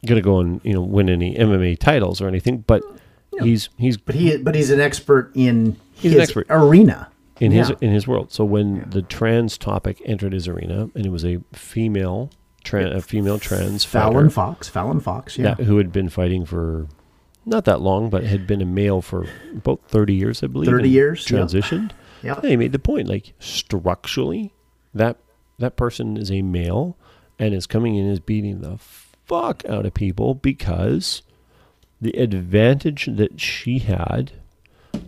gonna go and, you know, win any MMA titles or anything, but he's he's but he but he's an expert in He's an his expert. arena. in his Yeah. in his world. So when the trans topic entered his arena, and it was a female, tran a female trans Fallon fighter Fox. Fallon Fox. Yeah. that, who had been fighting for not that long, but had been a male for about thirty years, I believe. 30 years, transitioned. (laughs) Yep. Yeah, he made the point, like structurally, that that person is a male and is coming in is beating the fuck out of people because the advantage that she had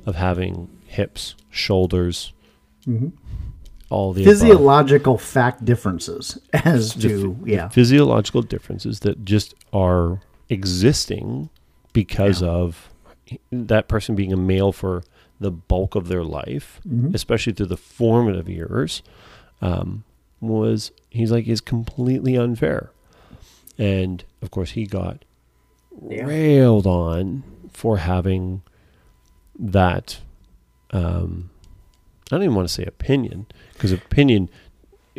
of having hips, shoulders, all the above. Physiological fact differences as The to ph- yeah. physiological differences that just are existing because of that person being a male for the bulk of their life, Mm-hmm. especially through the formative years, um, was he's like is completely unfair, and of course he got railed on for having that. Um, I don't even want to say opinion because opinion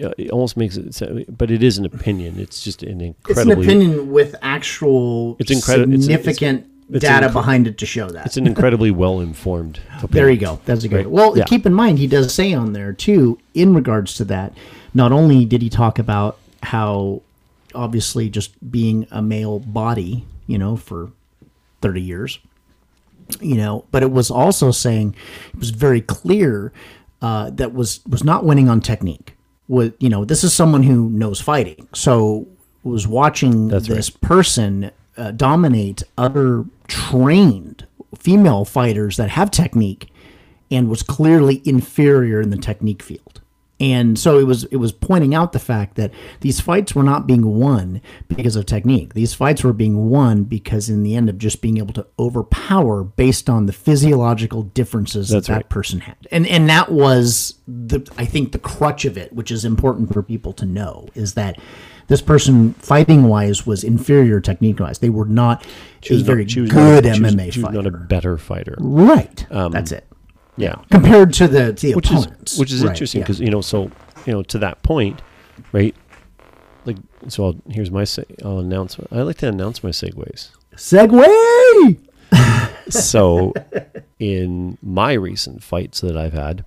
uh, it almost makes it, but it is an opinion. It's just an It's incredibly. an opinion with actual It's incredi- it's- it's- significant it's data incre- behind it to show that. It's an incredibly well informed. (laughs) There you go. That's a good. Right. Well, Yeah. keep in mind he does say on there too, in regards to that. Not only did he talk about how, obviously, just being a male body, you know, for thirty years, you know, but it was also saying it was very clear uh, that was was not winning on technique. Was you know, this is someone who knows fighting, so was watching That's this person uh, dominate other trained female fighters that have technique and was clearly inferior in the technique field. And so it was it was pointing out the fact that these fights were not being won because of technique. These fights were being won because in the end of just being able to overpower based on the physiological differences That's that that person had. And and that was the I think the crutch of it, which is important for people to know, is that this person fighting wise was inferior technique wise. They were not She a was not- very she was good not a- she was- MMA she was fighter. not a better fighter. right. Um, That's it. Yeah. Compared to the, the which is opponents. which is Right, interesting yeah. because you know so you know to that point right like so I'll, here's my se- I'll announce I like to announce my segues Segway. (laughs) so in my recent fights that I've had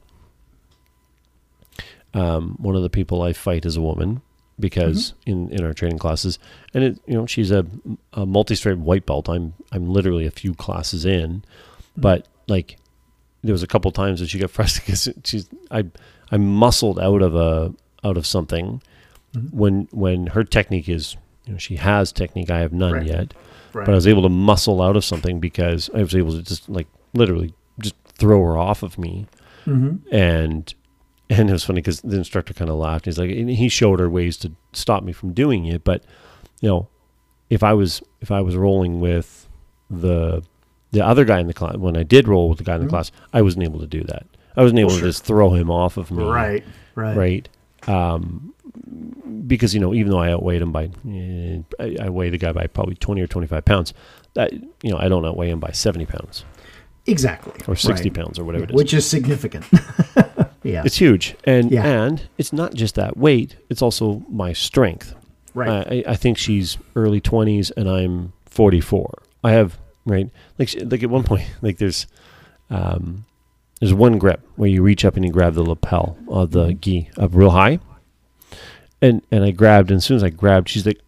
um, one of the people I fight is a woman because in, in our training classes, and it you know she's a, a multi-striped white belt. I'm I'm literally a few classes in, but like there was a couple times that she got (laughs) frustrated because she's I I muscled out of a out of something when when her technique is you know she has technique I have none Right. yet, Right. but I was able to muscle out of something because I was able to just like literally just throw her off of me, Mm-hmm. and and it was funny because the instructor kind of laughed. He's like, and he showed her ways to stop me from doing it, but you know, if I was if I was rolling with the the other guy in the class when I did roll with the guy in the class, I wasn't able to do that. I wasn't able Mm-hmm. Sure. to just throw him off of me, Right. Right. right? Um, because you know, even though I outweighed him by, eh, I, I weighed the guy by probably twenty or twenty five pounds. That you know, I don't outweigh him by seventy pounds Exactly. or sixty Right. pounds or whatever it is. Which is significant. (laughs) yeah. It's huge, and Yeah. and it's not just that weight; it's also my strength. right. I, I think she's early twenties, and I'm forty four. I have right, like like at one point, like there's, um, there's one grip where you reach up and you grab the lapel of the gi up real high, and and I grabbed, and as soon as I grabbed, she's like,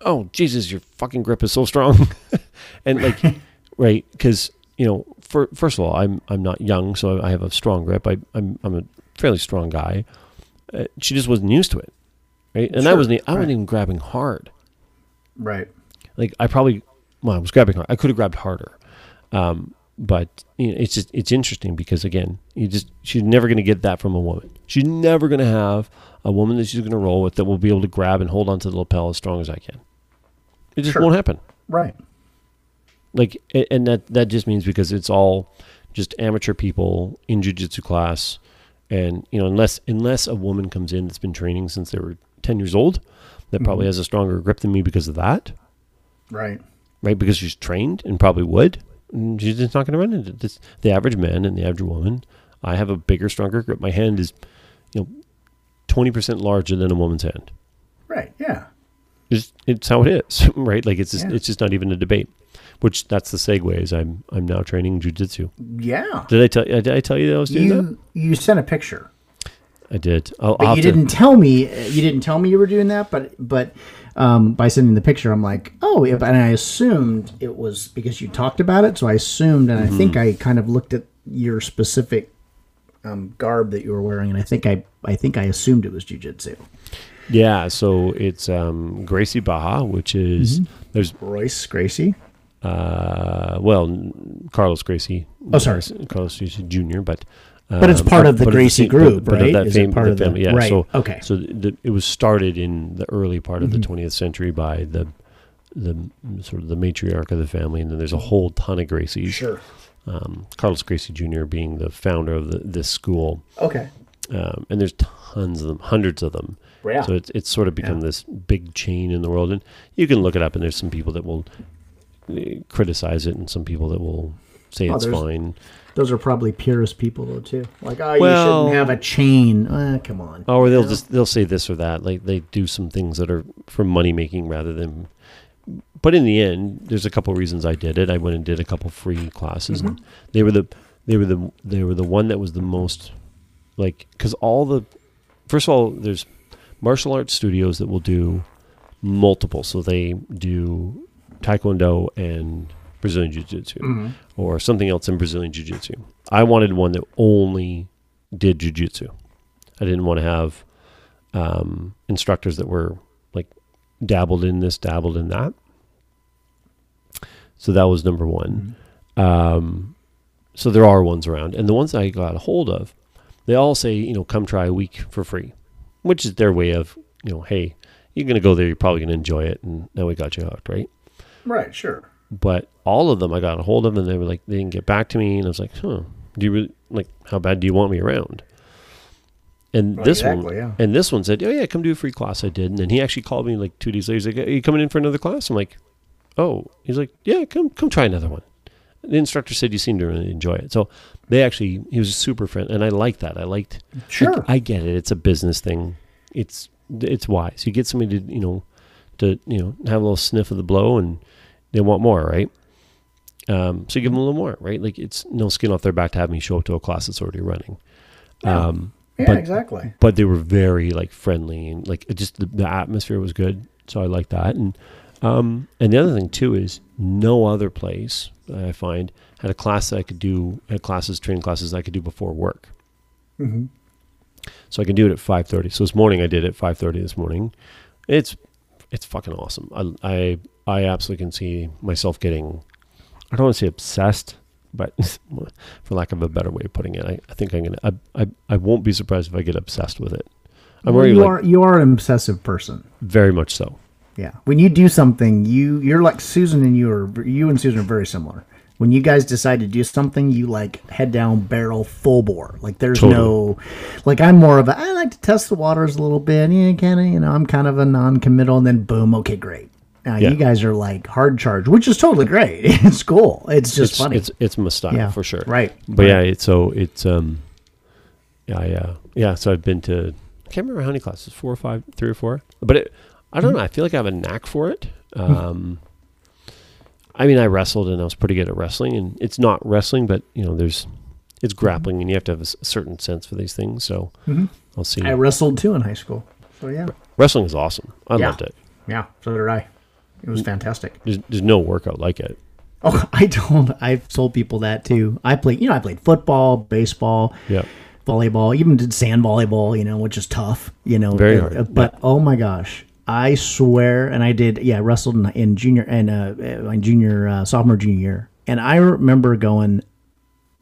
"Oh Jesus, your fucking grip is so strong," (laughs) and like, (laughs) right, because you know, for, first of all, I'm I'm not young, so I have a strong grip. I I'm I'm a fairly strong guy. Uh, she just wasn't used to it, right? And I Sure, wasn't e- I right. wasn't even grabbing hard. right. Like I probably well, I was grabbing hard. I could have grabbed harder, um, but you know, it's just it's interesting because again, you just she's never going to get that from a woman. She's never going to have a woman that she's going to roll with that will be able to grab and hold onto the lapel as strong as I can. It just Sure. won't happen. Right. like and that that just means because it's all just amateur people in jujitsu class and you know unless unless a woman comes in that's been training since they were 10 years old that probably has a stronger grip than me because of that Right. Right because she's trained and probably would and she's just not going to run into this the average man and the average woman i have a bigger stronger grip my hand is you know 20% larger than a woman's hand Right. Yeah. it's, it's how it is, (laughs) right? Like it's just, Yeah. it's just not even a debate. Which that's the segue. Is I'm I'm now training jujitsu. Yeah. Did I tell did I tell you that I was doing that? You you sent a picture, I did. I'll, but I'll you didn't tell me. You didn't tell me you were doing that. But but um, by sending the picture, I'm like, oh, and I assumed it was because you talked about it. So I assumed, and Mm-hmm. I think I kind of looked at your specific um, garb that you were wearing, and I think I I think I assumed it was jujitsu. Yeah. So it's um, Gracie Barra, which is Mm-hmm. there's Royce Gracie. uh well Carlos Gracie. Oh, sorry. Carlos Gracie Jr. But But it's um, part of the Gracie group, right? that Is it part of the- family, yeah. right, So okay. Mm-hmm. So the, it was started in the early part of the 20th century by the the sort of the matriarch of the family, and then there's a whole ton of Gracies. Sure. um, Carlos Gracie Jr. being the founder of the, this school, Okay. um, and there's tons of them, hundreds of them. Yeah. So it's it's sort of become Yeah. this big chain in the world, and you can look it up, and there's some people that will uh, criticize it, and some people that will say Oh, it's fine. Those are probably purist people though too. Like, oh, you shouldn't have a chain. Uh, come on. Or they'll You know? just they'll say this or that, like they do some things that are for money making rather than. But in the end, there's a couple reasons I did it. I went and did a couple free classes, and they were the they were the they were the one that was the most like because all the first of all there's martial arts studios that will do multiple so they do taekwondo and brazilian jiu-jitsu or something else in brazilian jiu-jitsu. I wanted one that only did jiu-jitsu. I didn't want to have um, instructors that were like dabbled in this dabbled in that. So that was number one. Um, so there are ones around. And the ones i got a hold of they all say you know come try a week for free which is their way of you know hey you're going to go there you're probably going to enjoy it and now we got you hooked right? Right. Sure. But all of them I got a hold of and they were like they didn't get back to me and I was like huh do you really like how bad do you want me around and Well, this exactly, one yeah. and this one said oh yeah come do a free class I did and then he actually called me like two days later he's like are you coming in for another class I'm like oh he's like yeah come come try another one the instructor said you seem to really enjoy it so they actually he was a super friend and I liked that I liked Sure. I, I get it. It's a business thing. It's it's wise. You get somebody to you know to you know have a little sniff of the blow, and they want more, right? Um, so you give them a little more, right? Like it's no skin off their back to have me show up to a class that's already running. Yeah. Um, Yeah, But- exactly. but they were very like friendly and like it just the, the atmosphere was good so i like that and um and the other thing too is no other place i find had a class that i could do had classes training classes i could do before work Mhm. so i can do it at 5.30 so this morning i did it at 5.30 this morning it's it's fucking awesome i i, I absolutely can see myself getting i don't want to say obsessed but (laughs) for lack of a better way of putting it, I, I think I'm gonna. I, I I won't be surprised if I get obsessed with it. I'm Well, you like are you are an obsessive person. very much so. Yeah. When you do something, you you're like Susan and you are you and Susan are very similar. When you guys decide to do something, you like head down barrel full bore. Like there's Totally. no like I'm more of a I like to test the waters a little bit. Yeah, kind of, you know, I'm kind of a non-committal and then boom, okay, great. Now Yeah. you guys are like hard charge, which is totally great. (laughs) It's cool. It's just it's, funny. It's it's my style Yeah, for sure. right, But yeah, it's so it's um, yeah, yeah, yeah. So I've been to I can't remember how many classes, four or five, three or four. But it, I Mm-hmm. don't know. I feel like I have a knack for it. Um, I mean, I wrestled and I was pretty good at wrestling, and it's not wrestling, but you know, there's it's grappling, and you have to have a s- certain sense for these things. So I'll see. Mm-hmm. I wrestled too in high school. So yeah. wrestling is awesome. I Yeah. loved it. Yeah, so did I. It was fantastic. There's, there's no workout like it. Oh, (laughs) I don't. I've told people that too. I played, you know, I played football, baseball, Yeah. volleyball, even did sand volleyball, you know, which is tough, you know. Very uh, hard, uh, But oh my gosh, I swear, and I did, yeah, I wrestled in, in junior and uh, uh, my junior, uh, sophomore, junior year, and I remember going,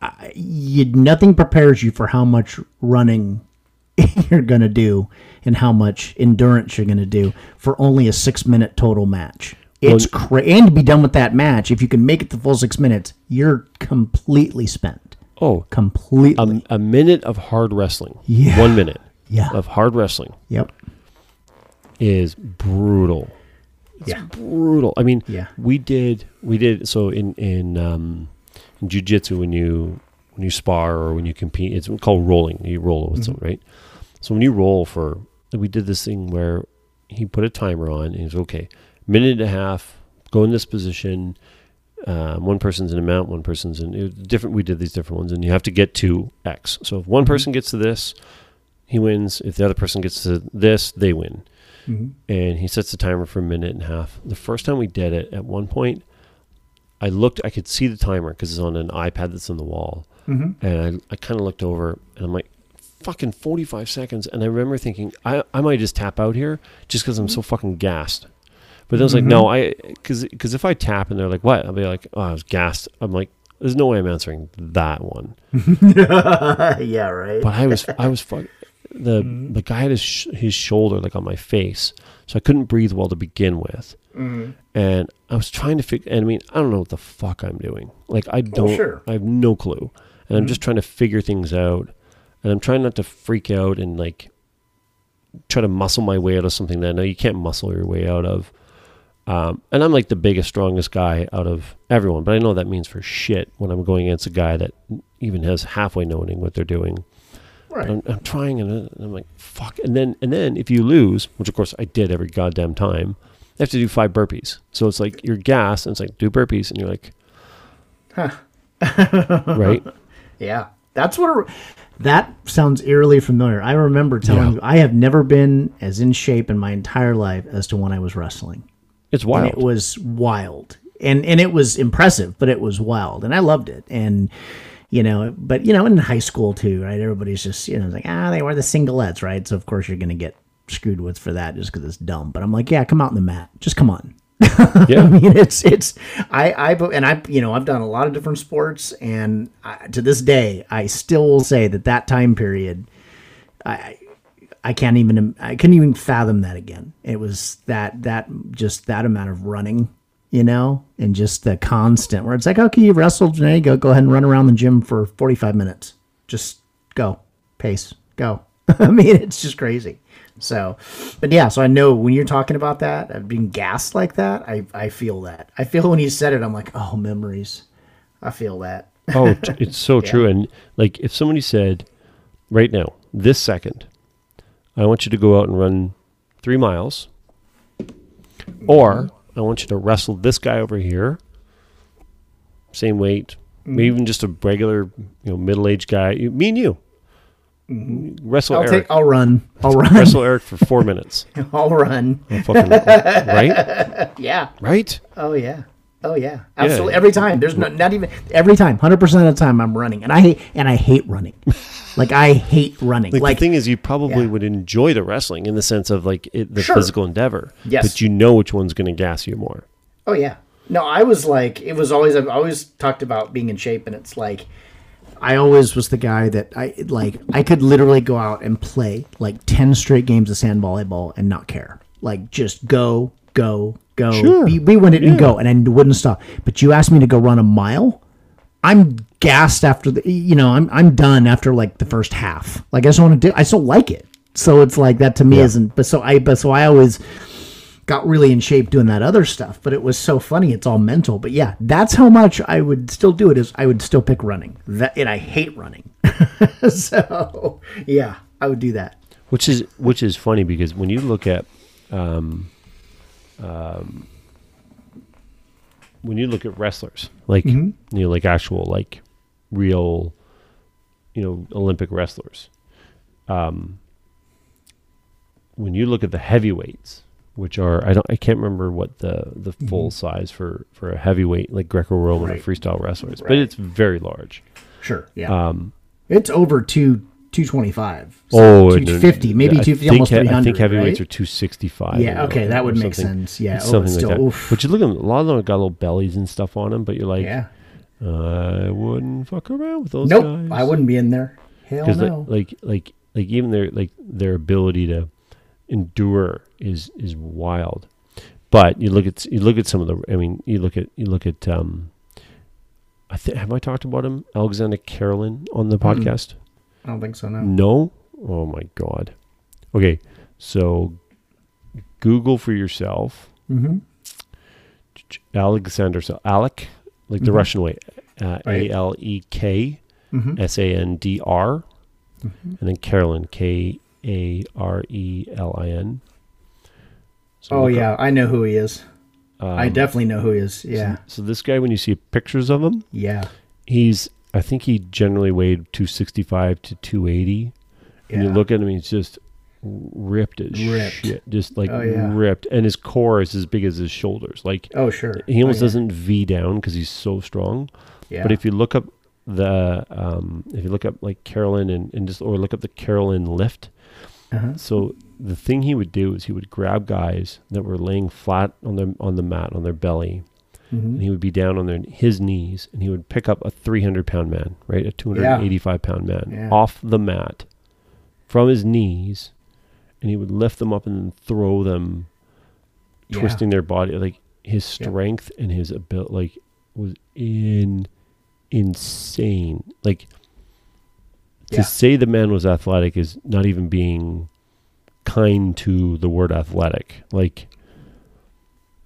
I, you, nothing prepares you for how much running (laughs) you're gonna do and how much endurance you're gonna do for only a six minute total match. It's cra- and to be done with that match, if you can make it the full six minutes, you're completely spent. Oh, Completely. a, a minute of hard wrestling. Yeah. One minute. Yeah. Of hard wrestling yep. is brutal. It's Yeah. brutal. I mean, Yeah. we did we did so in in um in jiu-jitsu when you when you spar or when you compete it's called rolling. You roll with someone, right? So when you roll for we did this thing where he put a timer on and he's okay, minute and a half, go in this position. Um, one person's in a mount, one person's in different. We did these different ones, and you have to get to X. So if one mm-hmm. person gets to this, he wins. If the other person gets to this, they win. Mm-hmm. And he sets the timer for a minute and a half. The first time we did it, at one point, I looked, I could see the timer because it's on an iPad that's on the wall. Mm-hmm. And I, I kind of looked over and I'm like, fucking 45 seconds. And I remember thinking, I, I might just tap out here just because I'm so fucking gassed. But then I was like, no, mm-hmm. I, because if I tap and they're like, what? I'll be like, oh, I was gassed. I'm like, there's no way I'm answering that one. (laughs) yeah, right. But I was, I was fuck. The (laughs) mm-hmm. the guy had his sh- his shoulder like on my face, so I couldn't breathe well to begin with. Mm-hmm. And I was trying to figure. And I mean, I don't know what the fuck I'm doing. Like I oh, don't. sure. I have no clue. And I'm just trying to figure things out. And I'm trying not to freak out and like try to muscle my way out of something that I know you can't muscle your way out of. Um, and I'm like the biggest, strongest guy out of everyone, but I know that means for shit when I'm going against a guy that even has halfway knowing what they're doing. right. I'm, I'm trying and uh, I'm like, fuck. And then, and then if you lose, which of course I did every goddamn time, you have to do five burpees. So it's like you're gassed and it's like, do burpees. And you're like, right? (laughs) Yeah, that's what. That sounds eerily familiar. I remember telling Yeah. you I have never been as in shape in my entire life as to when I was wrestling. It's And wild. it was wild, and and it was impressive, but it was wild, and I loved it. And you know, but you know, in high school too, right? Everybody's just you know like ah, they wear the singlets, right? So of course you're gonna get screwed with for that just because it's dumb. But I'm like, yeah, come out in the mat, just come on. (laughs) I mean, it's it's I I and I you know I've done a lot of different sports, and I, to this day I still will say that that time period, I I can't even I couldn't even fathom that again. It was that that just that amount of running, you know, and just the constant where it's like okay, you wrestled, you go, go ahead and run around the gym for forty five minutes, just go, pace, go. (laughs) I mean, it's just crazy. So, but yeah, so I know when you're talking about that, being gassed like that, I, I feel that. I feel when you said it, I'm like, oh, memories. I feel that. Oh, it's (laughs) so true. And like, if somebody said, right now, this second, I want you to go out and run three miles, or I want you to wrestle this guy over here, same weight, maybe mm-hmm. even just a regular, you know, middle-aged guy, me and you. Mm-hmm. Wrestle I'll Eric. take. I'll run. I'll (laughs) run. Wrestle Eric for four minutes. (laughs) I'll run. I'll fucking- right? (laughs) Yeah. Right? Oh yeah. Oh yeah. Absolutely. Yeah. Every time. There's no, not even every time. Hundred percent of the time I'm running, and I hate and I hate running. like I hate running. Like, Like, the thing is, you probably Yeah. would enjoy the wrestling in the sense of like it, the Sure. physical endeavor. Yes. But you know which one's going to gas you more. oh yeah. No, I was like, it was always. I've always talked about being in shape, and it's like. I always was the guy that I like. I could literally go out and play like ten straight games of sand volleyball and not care. Like just go, go, go. Sure. Be, be win it and go, and I wouldn't stop. But you asked me to go run a mile. I'm gassed after the you know I'm I'm done after like the first half. Like I just want to do I still like it. So it's like that to me isn't but so I but so I always got really in shape doing that other stuff, but it was so funny it's all mental. But yeah, that's how much I would still do it is I would still pick running. That and I hate running. (laughs) so yeah, I would do that. Which is which is funny because when you look at um, um, when you look at wrestlers, like you know, like actual like real, you know, Olympic wrestlers. Um, when you look at the heavyweights, which are I don't I can't remember what the the full size for for a heavyweight like Greco-Roman Right. or freestyle wrestlers, but Right. it's very large. Sure. Yeah. Um, it's over two two twenty five. Oh, two fifty, maybe I two fifty, almost three hundred. I think heavyweights right? are two sixty five. Yeah, okay, that would make sense. Yeah, It's oh, something but still, like that. oof. But you look at 'em, a lot of them have got little bellies and stuff on them, but you're like, yeah. I wouldn't fuck around with those Nope, guys. I wouldn't be in there. Hell because no. like, like like like even their like their ability to endure is is wild. But you look at you look at some of the. I mean, you look at you look at. um I think have I talked about him, Alexander Karelin, on the podcast? I don't think so. No. No. Oh my god. Okay, so Google for yourself Mm-hmm. Alexander. So Alec, like the Mhm. Russian way, uh. A L E K Mm-hmm. S A N D R, Mhm. and then Karelin K A R E L I N. So Oh yeah, up, I know who he is. I um, definitely know who he is. Yeah. So, this guy, when you see pictures of him, Yeah. he's I think he generally weighed two sixty five to two eighty. And you look at him, he's just ripped as Ripped. shit, just like Oh, yeah. ripped, and his core is as big as his shoulders. Like Oh sure. he almost oh, yeah. doesn't V down because he's so strong. Yeah. But if you look up the um, if you look up like Karelin and, and just or look up the Karelin lift, uh-huh. so the thing he would do is he would grab guys that were laying flat on their on the mat on their belly, Mhm. and he would be down on their his knees, and he would pick up a 300 pound man, right, a 285 pound man Yeah. off the mat from his knees, and he would lift them up and then throw them, Yeah. twisting their body. Like his Yeah. strength and his ability, like was in insane. Like to Yeah. say the man was athletic is not even being kind to the word athletic. Like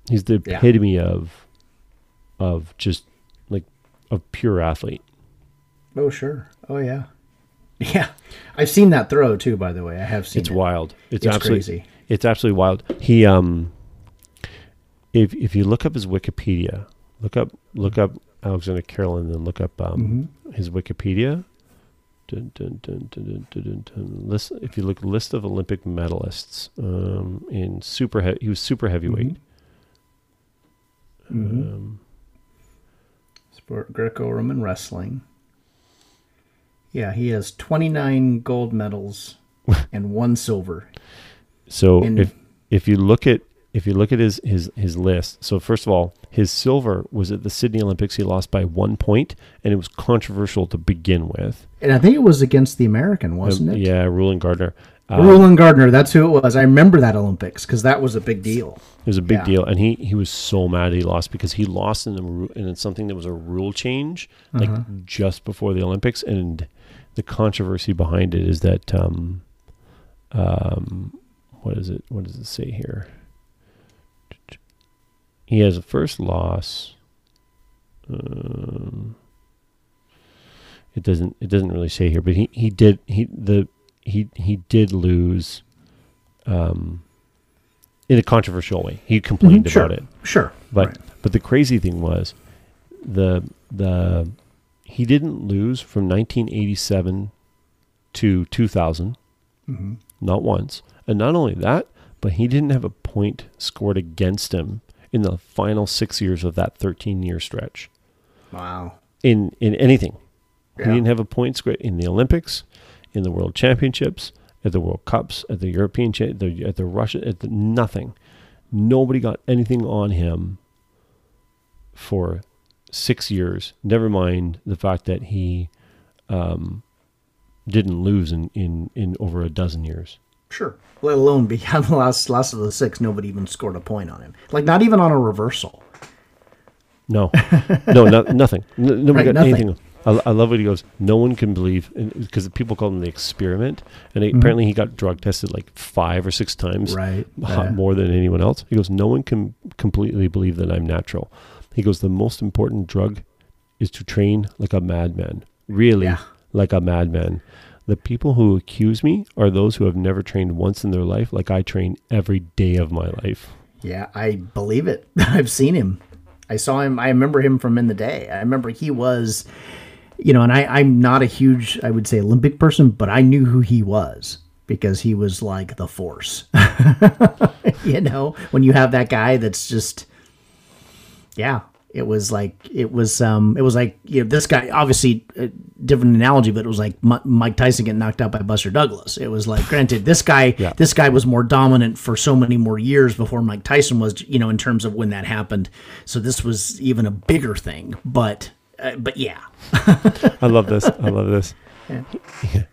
he's the Yeah. epitome of of just like a pure athlete. Oh sure. Oh yeah. (laughs) Yeah. I've seen that throw too. By the way, I have seen. It's it. wild. It's, It's absolutely crazy. it's absolutely wild. He um if if you look up his Wikipedia, look up look up Alexander Karelin and then look up um Mhm. his Wikipedia. Dun, dun, dun. List, if you look list of Olympic medalists um, in super he- he was super heavyweight. Mhm. Um, Sport Greco-Roman wrestling. Yeah, he has 29 gold medals (laughs) and one silver. so And- if if you look at if you look at his his his list, so first of all, his silver was at the Sydney Olympics. He lost by one point, and it was controversial to begin with. And I think it was against the American, wasn't Um, it? Yeah, Rulon Gardner. Um, Rulon Gardner, that's who it was. I remember that Olympics because that was a big deal. It was a big Yeah. deal, and he he was so mad he lost because he lost in ru- in something that was a rule change, like Uh-huh. just before the Olympics, and the controversy behind it is that um, um, what is it? What does it say here? He has a first loss. Um, it doesn't it doesn't really say here, but he, he did he the he he did lose um in a controversial way. He complained Mhm, sure. about it. Sure. But Right. but the crazy thing was the the he didn't lose from 1987 to 2000, not once. And not only that, but he didn't have a point scored against him in the final six years of that 13 year stretch Wow. in, in anything. Yeah. He didn't have a point scored in the Olympics, in the World Championships, at the World Cups, at the European, cha- the, at the Russia, at the nothing. Nobody got anything on him for six years. Never mind the fact that he um, didn't lose in, in, in over a dozen years. Sure. Let alone beyond (laughs) the last last of the six, nobody even scored a point on him. Like not even on a reversal. No, (laughs) no, no nothing. N- nobody Right, got nothing. anything. I, I love what he goes. No one can believe because people call him the experiment, and Mm-hmm. apparently he got drug tested like five or six times, Right, (laughs) yeah. more than anyone else. He goes, no one can completely believe that I'm natural. He goes, the most important drug is to train like a madman, really Yeah. like a madman. The people who accuse me are those who have never trained once in their life, like I train every day of my life. Yeah, I believe it. (laughs) I've seen him. I saw him. I remember him from in the day. I remember he was, you know, and I, I'm not a huge, I would say, Olympic person, but I knew who he was because he was like the force. (laughs) you know, when you have that guy that's just, yeah, it was like it was um it was like you know this guy obviously a different analogy but it was like Mi- Mike Tyson getting knocked out by Buster Douglas it was like granted this guy Yeah. this guy was more dominant for so many more years before Mike Tyson was you know in terms of when that happened so this was even a bigger thing but uh, but yeah (laughs) I love this. I love this. (laughs)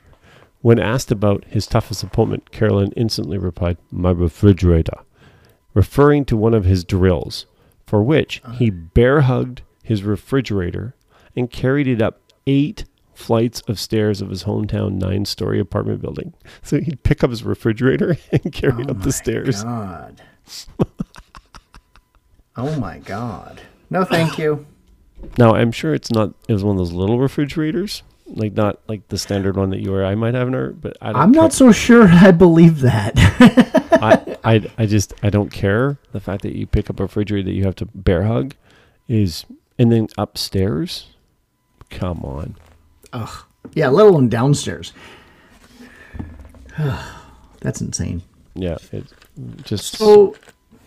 When asked about his toughest opponent, Karelin instantly replied, My refrigerator, referring to one of his drills, for which uh-huh. he bear hugged his refrigerator and carried it up eight flights of stairs of his hometown nine story apartment building. (laughs) So he'd pick up his refrigerator (laughs) and carry it up oh the stairs. God oh my God no thank you (laughs) Now, I'm sure it's not, it was one of those little refrigerators. Like not like the standard one that you or I might have in our, but I don't I'm not so sure (laughs) I believe that I, I, I just I don't care the fact that you pick up a refrigerator that you have to bear hug is and then upstairs. Come on, Ugh. yeah let alone downstairs (sighs) that's insane yeah, it just So,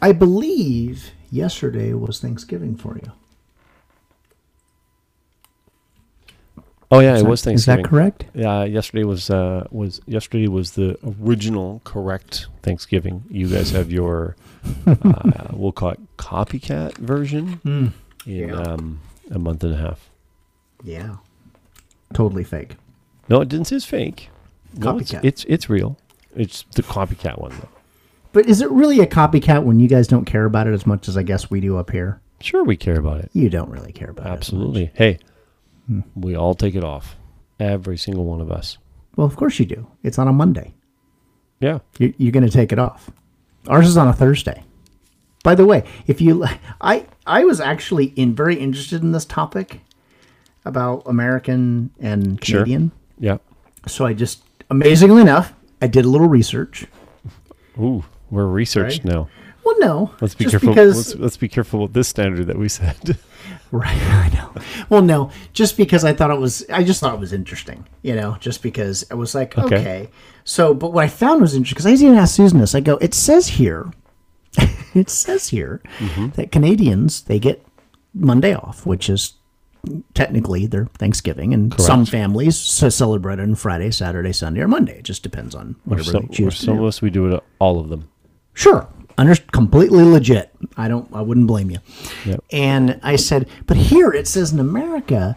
I believe yesterday was Thanksgiving for you. Oh yeah, it Is was Thanksgiving. Is that correct? Yeah, yesterday was uh was yesterday was the original correct Thanksgiving. You guys have your (laughs) uh, we'll call it copycat version in Yeah. um, a month and a half. Yeah. Totally fake. No, it didn't say it's fake. No, it's, Copycat. it's it's real. It's the copycat one though. But is it really a copycat when you guys don't care about it as much as I guess we do up here? Sure, we care about it. You don't really care about it. Absolutely. Hey, we all take it off. Every single one of us. Well, of course you do. It's on a Monday. Yeah. You, you're going to take it off. Ours is on a Thursday. By the way, if you, I, I was actually in very interested in this topic about American and Sure. Canadian. Yeah. So I just, amazingly enough, I did a little research. Ooh, we're researched Right. now. Well, no, Let's be careful. Because, Let's, let's be careful with this standard that we said. (laughs) Right, (laughs) I know. Well, no, just because I thought it was, I just thought it was interesting, you know, just because I was like, Okay. okay. So, but what I found was interesting because I didn't even asked Susan this. I go, it says here, (laughs) it says here Mm-hmm. that Canadians they get Monday off, which is technically their Thanksgiving, and some families so celebrate it on Friday, Saturday, Sunday, or Monday. It just depends on Or whatever some, they or choose to some of us, we do it all of them. Sure. Under completely legit. I don't I wouldn't blame you. Yep. And I said, but here it says in America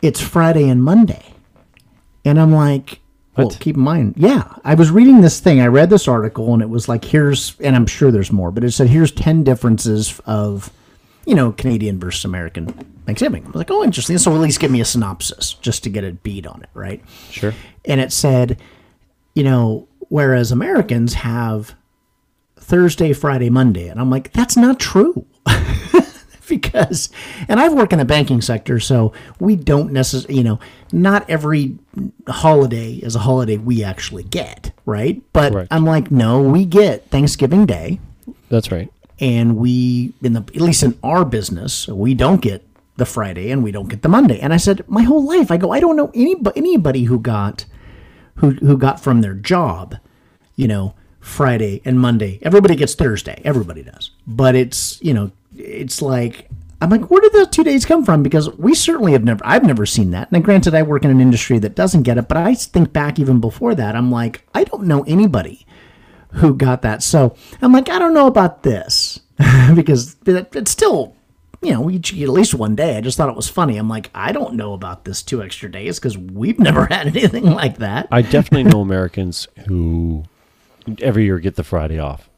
it's Friday and Monday. And I'm like, well, What? keep in mind, yeah. I was reading this thing. I read this article and it was like here's and I'm sure there's more, but it said here's 10 differences of you know, Canadian versus American Thanksgiving. I was like, oh, interesting. So at least give me a synopsis just to get a beat on it, right? Sure. and it said, you know, whereas Americans have Thursday, Friday, Monday, and I'm like, that's not true. (laughs) because, and I've worked in the banking sector, so we don't necessarily, you know, not every holiday is a holiday we actually get, right? But Correct. I'm like, no, we get Thanksgiving Day, That's right. and we, in the at least in our business, we don't get the Friday and we don't get the Monday. And I said, my whole life, I go, I don't know anybody, anybody who got who who got from their job, you know, Friday and Monday. Everybody gets Thursday. Everybody does. But it's, you know, it's like I'm like, where did those two days come from? Because we certainly have never, I've never seen that. Now, granted, I work in an industry that doesn't get it, but I think back even before that, I'm like, I don't know anybody who got that. So I'm like, I don't know about this (laughs) because it's still, you know, each at least one day. I just thought it was funny. I'm like, I don't know about this two extra days because we've never (laughs) had anything like that. I definitely know Americans who every year get the Friday off.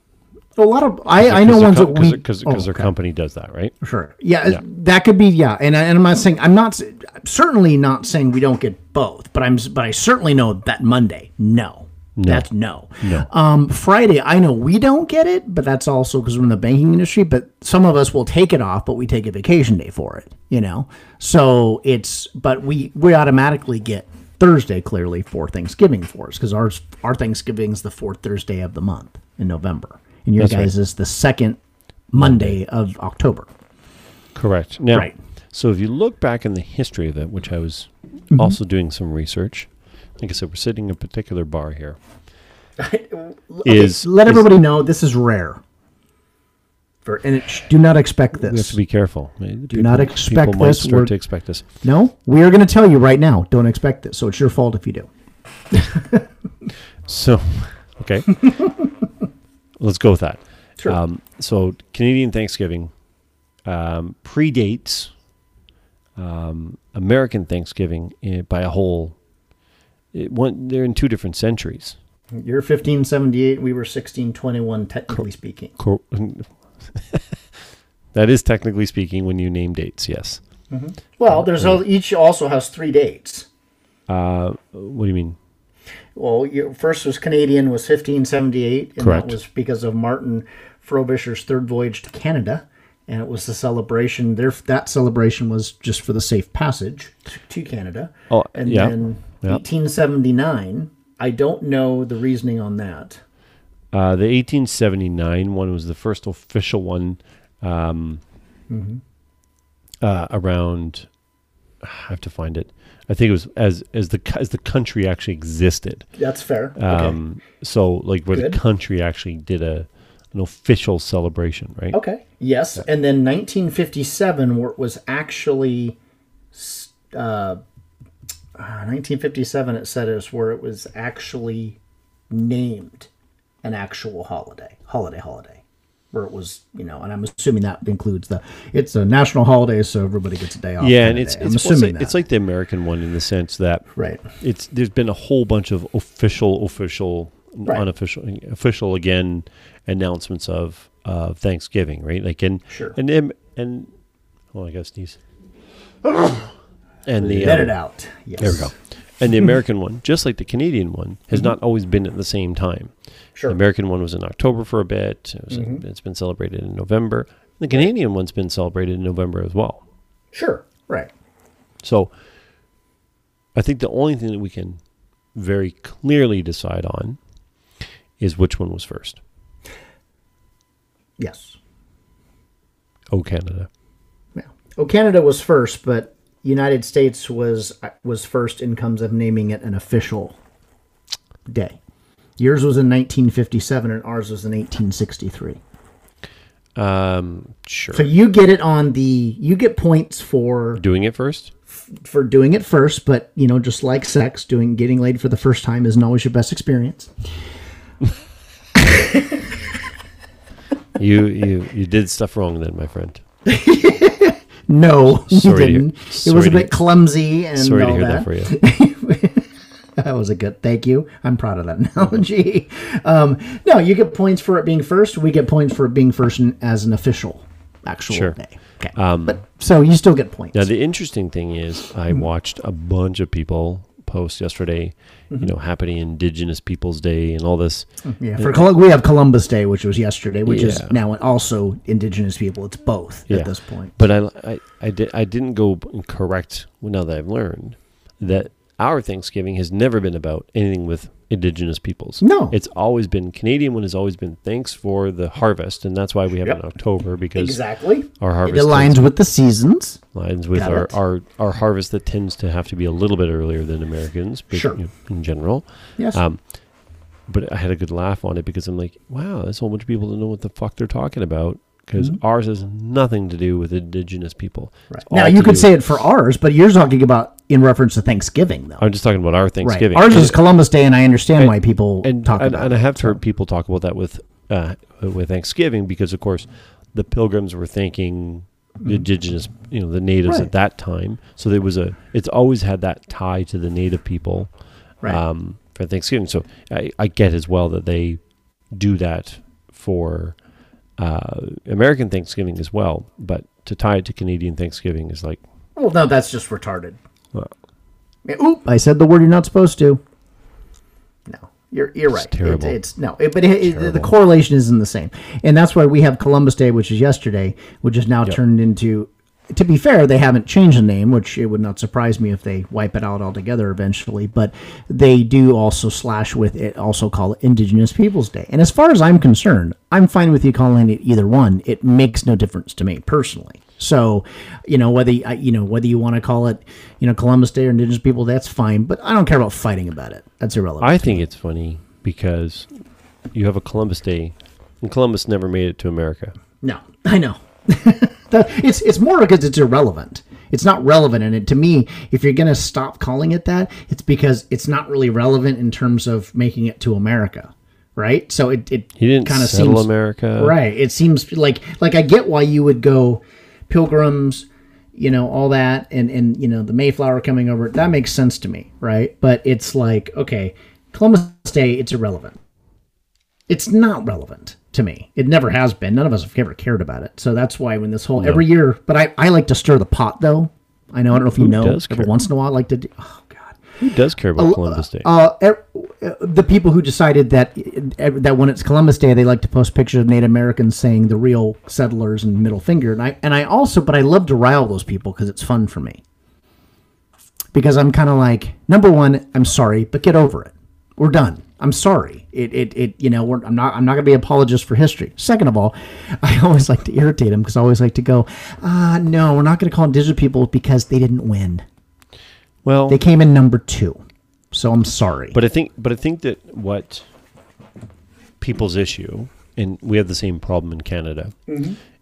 A lot of I, I know ones that we cause, oh, their okay. company does that, right? Sure. Yeah, Yeah. that could be. Yeah, and, I, and I'm not saying I'm not s- certainly not saying we don't get both, but I'm but I certainly know that Monday, no, that's no. No. Um, Friday, I know we don't get it, but that's also because we're in the banking industry. But some of us will take it off, but we take a vacation day for it. You know, so it's but we we automatically get Thursday clearly for Thanksgiving for us because ours our Thanksgiving is the fourth Thursday of the month in November, and your That's right. guys is the second Monday of October. Correct. Now, Right. so if you look back in the history of it, which I was Mm-hmm. also doing some research, like I said, we're sitting in a particular bar here. (laughs) Is let is- everybody know this is rare. For and it, sh- do not expect this. we have to be careful. Do not expect people might this. start We're- to expect this. no, we are going to tell you right now. Don't expect this. So it's your fault if you do. (laughs) So, okay, (laughs) let's go with that. Sure. Um, so Canadian Thanksgiving um, predates um, American Thanksgiving eh, by a whole. It, one, they're in two different centuries. You're 1578. We were 1621, technically speaking. Cor- (laughs) that is technically speaking when you name dates. Yes. Well, there's al- each also has three dates. Uh, what do you mean? Well, your first was Canadian was 1578, and Correct. that was because of Martin Frobisher's third voyage to Canada, and it was the celebration. There, that celebration was just for the safe passage to Canada. Oh, and yeah, then yeah. 1879. I don't know the reasoning on that. Uh, the 1879 one was the first official one um, uh, around. I have to find it. I think it was as as the as the country actually existed. That's fair. Um, So like where Good. the country actually did a an official celebration, right? okay. Okay. Yes, and then 1957 where it was actually. Uh, uh, 1957 it said is where it was actually named an actual holiday holiday holiday where it was you know and i'm assuming that includes the it's a national holiday so everybody gets a day off Yeah, and it's it's, i'm assuming like, it's like the American one in the sense that right it's there's been a whole bunch of official, official, Right. unofficial, official again announcements of uh, Thanksgiving, right? Like and Sure. and and, and oh, I guess these and the let um, it out yes There we go. And the American one, just like the Canadian one, has not always been at the same time. Mm-hmm. Sure. Mm-hmm. The American one was in October for a bit. It was It's been celebrated in November. The Canadian one's been celebrated in November as well. sure right So I think the only thing that we can very clearly decide on is which one was first. yes Oh, Canada. yeah oh canada was first but united states was was first in terms of naming it an official day yours was in 1957 and ours was in 1863 Um, sure. So you get it on the you get points for Doing it first? for doing it first, but you know, just like sex, doing getting laid for the first time isn't always your best experience. You you you did stuff wrong then, my friend. (laughs) No, Sorry hear- didn't. It was a bit clumsy and Sorry to hear that. that for you. (laughs) (laughs) That was a good. Thank you. I'm proud of that (laughs) analogy. Um, no, you get points for it being first. We get points for it being first as an official actual Sure. day. Okay, um, but so you still get points. Now the interesting thing is, I mm-hmm. watched a bunch of people post yesterday, you mm-hmm. know, Happy Indigenous Peoples Day and all this. Mm, yeah, uh, for Col- we have Columbus Day, which was yesterday, which is now also Indigenous people. It's both Yeah. at this point. But I, I, I, did, I didn't go correct now that I've learned that our Thanksgiving has never been about anything with indigenous peoples. No. It's always been Canadian one has always been thanks for the harvest, and that's why we have it in October because Exactly. our harvest It harvest aligns with the seasons. lines with Got our, it. our our harvest that tends to have to be a little bit earlier than Americans, but, Sure. you know, in general. Yes. Um, but I had a good laugh on it because I'm like, wow, there's a whole bunch of people that know what the fuck they're talking about because ours has nothing to do with indigenous people. Mm-hmm. right. Now you could say it for ours, but you're talking about in reference to Thanksgiving, though. I'm just talking about our Thanksgiving. Right. Ours is Columbus Day, and I understand why people and talk and, about and it. I have heard people talk about that with uh, with Thanksgiving because, of course, the Pilgrims were thanking the indigenous, you know, the natives Mm-hmm. Right. at that time. So there was a. It's always had that tie to the native people Right. um, for Thanksgiving. So I, I get as well that they do that for uh, American Thanksgiving as well, but to tie it to Canadian Thanksgiving is like Well, no, that's just retarded. Well- Yeah, Oop! I said the word you're not supposed to. No, you're you're right. It- terrible. it's no, it, but it, it- the correlation isn't the same, and that's why we have Columbus Day, which is yesterday, which is now turned into. To be fair, they haven't changed the name, which it would not surprise me if they wipe it out altogether eventually. But they do also slash with it, also call it Indigenous Peoples Day. And as far as I'm concerned, I'm fine with you calling it either one. It makes no difference to me personally. So, you know whether you, know whether you want to call it, you know, Columbus Day or Indigenous People, that's fine. But I don't care about fighting about it. That's irrelevant. I think it's funny because you have a Columbus Day, and Columbus never made it to America. No, (laughs) I know. (laughs) That- it's it's more because it's irrelevant. It's not relevant, and it, to me, if you're gonna stop calling it that, it's because it's not really relevant in terms of making it to America, right? So it it kind of seems America, right. It seems like like I get why you would go pilgrims, you know, all that, and and you know the Mayflower coming over. That makes sense to me, right? But it's like okay, Columbus Day, it's irrelevant it's not relevant to me. It never has been. None of us have ever cared about it. So that's why when this whole every year, but I, I like to stir the pot though. I know I don't know if you know. does Every care? once in a while, I like to. Do, oh God, Who does care about Columbus Day? uh, er, uh, the people who decided that uh, that when it's Columbus Day, they like to post pictures of Native Americans saying the real settlers and middle finger. And I and I also, but I love to rile those people because it's fun for me. Because I'm kind of like, number one, I'm sorry, but get over it. We're done. I'm sorry. It, it, it you know, we're, I'm not, I'm not going to be apologist for history. Second of all, (laughs) I always like to irritate them because I always like to go, ah, no, we're not going to call them indigenous people because they didn't win. well, They came in number two. So I'm sorry. but I think, but I think that what people's issue, and we have the same problem in Canada,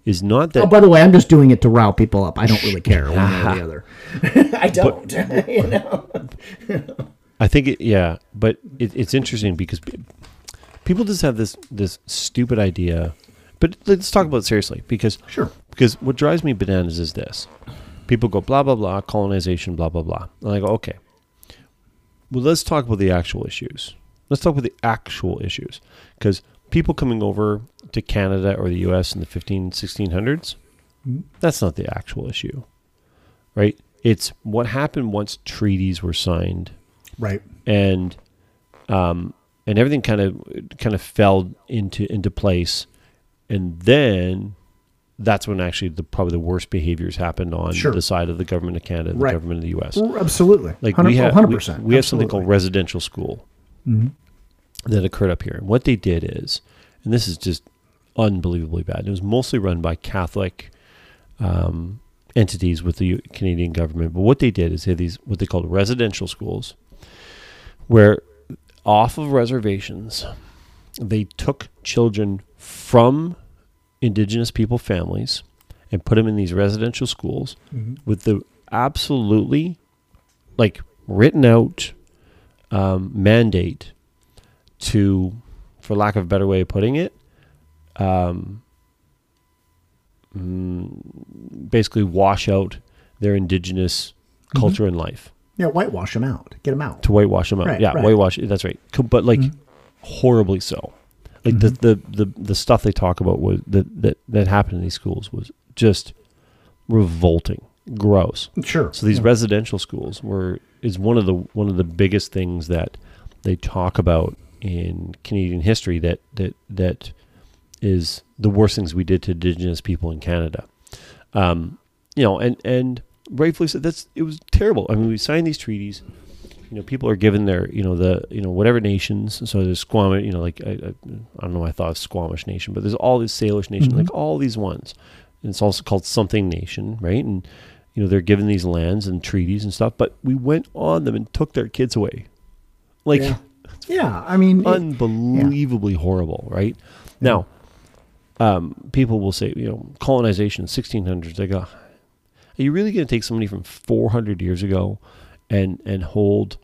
is not that Oh, by the way, I'm just doing it to rile people up. I don't really care one way or the (laughs) other. (laughs) I don't. you know? I think it, yeah, but it, it's interesting because people just have this this stupid idea. But let's talk about it seriously because Sure. because what drives me bananas is this: people go blah blah blah colonization blah blah blah, and I go okay. Well, let's talk about the actual issues. Let's talk about the actual issues because people coming over to Canada or the U.S. in the 15, 1600s, that's not the actual issue, right? It's what happened once treaties were signed Right. and um, and everything kind of kind of fell into into place, and then that's when actually the probably the worst behaviors happened on Sure. the side of the government of Canada, and Right. the government of the U.S. Absolutely. Like 100, we have 100%. we, we have something called residential school that occurred up here, and what they did is, and this is just unbelievably bad. It was mostly run by Catholic um, entities with the Canadian government. But what they did is they had these what they called residential schools, where off of reservations, they took children from indigenous people families and put them in these residential schools with the absolutely like written out um, mandate to, for lack of a better way of putting it, um, mm, basically wash out their indigenous culture and life Yeah, whitewash them out. Get them out. to whitewash them out. Right, yeah, right. Mm-hmm. whitewash. That's right. But like horribly so. Like the, the the the stuff they talk about was that that that happened in these schools was just revolting, gross. Sure. So these residential schools were is one of the one of the biggest things that they talk about in Canadian history that that that is the worst things we did to Indigenous people in Canada. Um, you know, and and rightfully said That's it was terrible. I mean, we signed these treaties. you know, people are given their, you know, the, you know, whatever nations. So there's Squamish, you know, like I, I, I don't know, why I thought of Squamish Nation, but there's all these Salish Nation, like all these ones. And it's also called something nation, right? And you know, they're given these lands and treaties and stuff, but we went on them and took their kids away. Like Yeah. (laughs) Yeah, I mean, it- unbelievably horrible, right? Now, um, people will say, you know, colonization, 1600s. They go, are you really going to take somebody from 400 years ago and and hold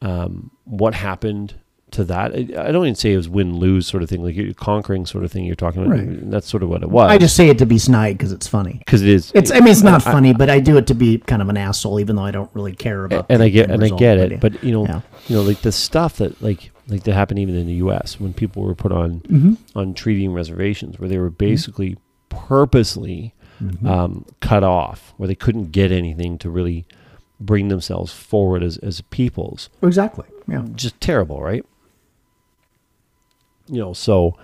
um, what happened to that? I, I don't even say it was win lose sort of thing, like you're conquering sort of thing. You're talking about. Right. That's sort of what it was. I just say it to be snide because it's funny. because it is. It's. I mean, it's not funny, but I do it to be kind of an asshole, even though I don't really care about. and the I get and I get it, but you know, Yeah. you know, like the stuff that like like that happened even in the U.S. when people were put on Mm-hmm. on treaty and reservations, where they were basically purposely um, cut off, where they couldn't get anything to really bring themselves forward as as peoples. exactly. Yeah. Just terrible, right? You know, so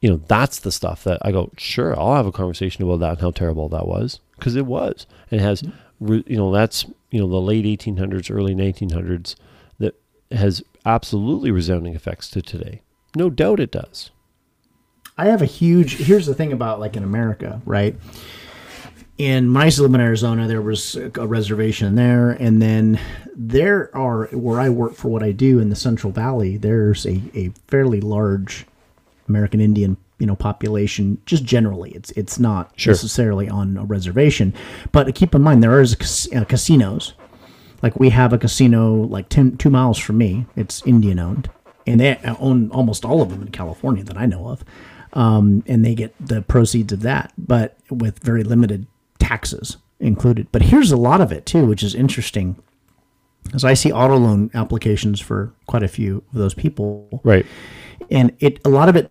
you know that's the stuff that I go. Sure, I'll have a conversation about that and how terrible that was because it was. It has, re- you know, that's you know the late 1800s, early 1900s that has absolutely resounding effects to today. No doubt it does. I have a huge. Here's the thing about like in America, right? In when I used to live in Arizona, there was a reservation there, and then there are where I work for what I do in the Central Valley. There's a, a fairly large American Indian, you know, population. Just generally, it's it's not Sure. necessarily on a reservation, but keep in mind there is cas- uh, casinos. Like we have a casino like 10, two miles from me. It's Indian owned, and they own almost all of them in California that I know of. Um, and they get the proceeds of that, but with very limited taxes included. But here's a lot of it too, which is interesting. As I see auto loan applications for quite a few of those people, Right. and it a lot of it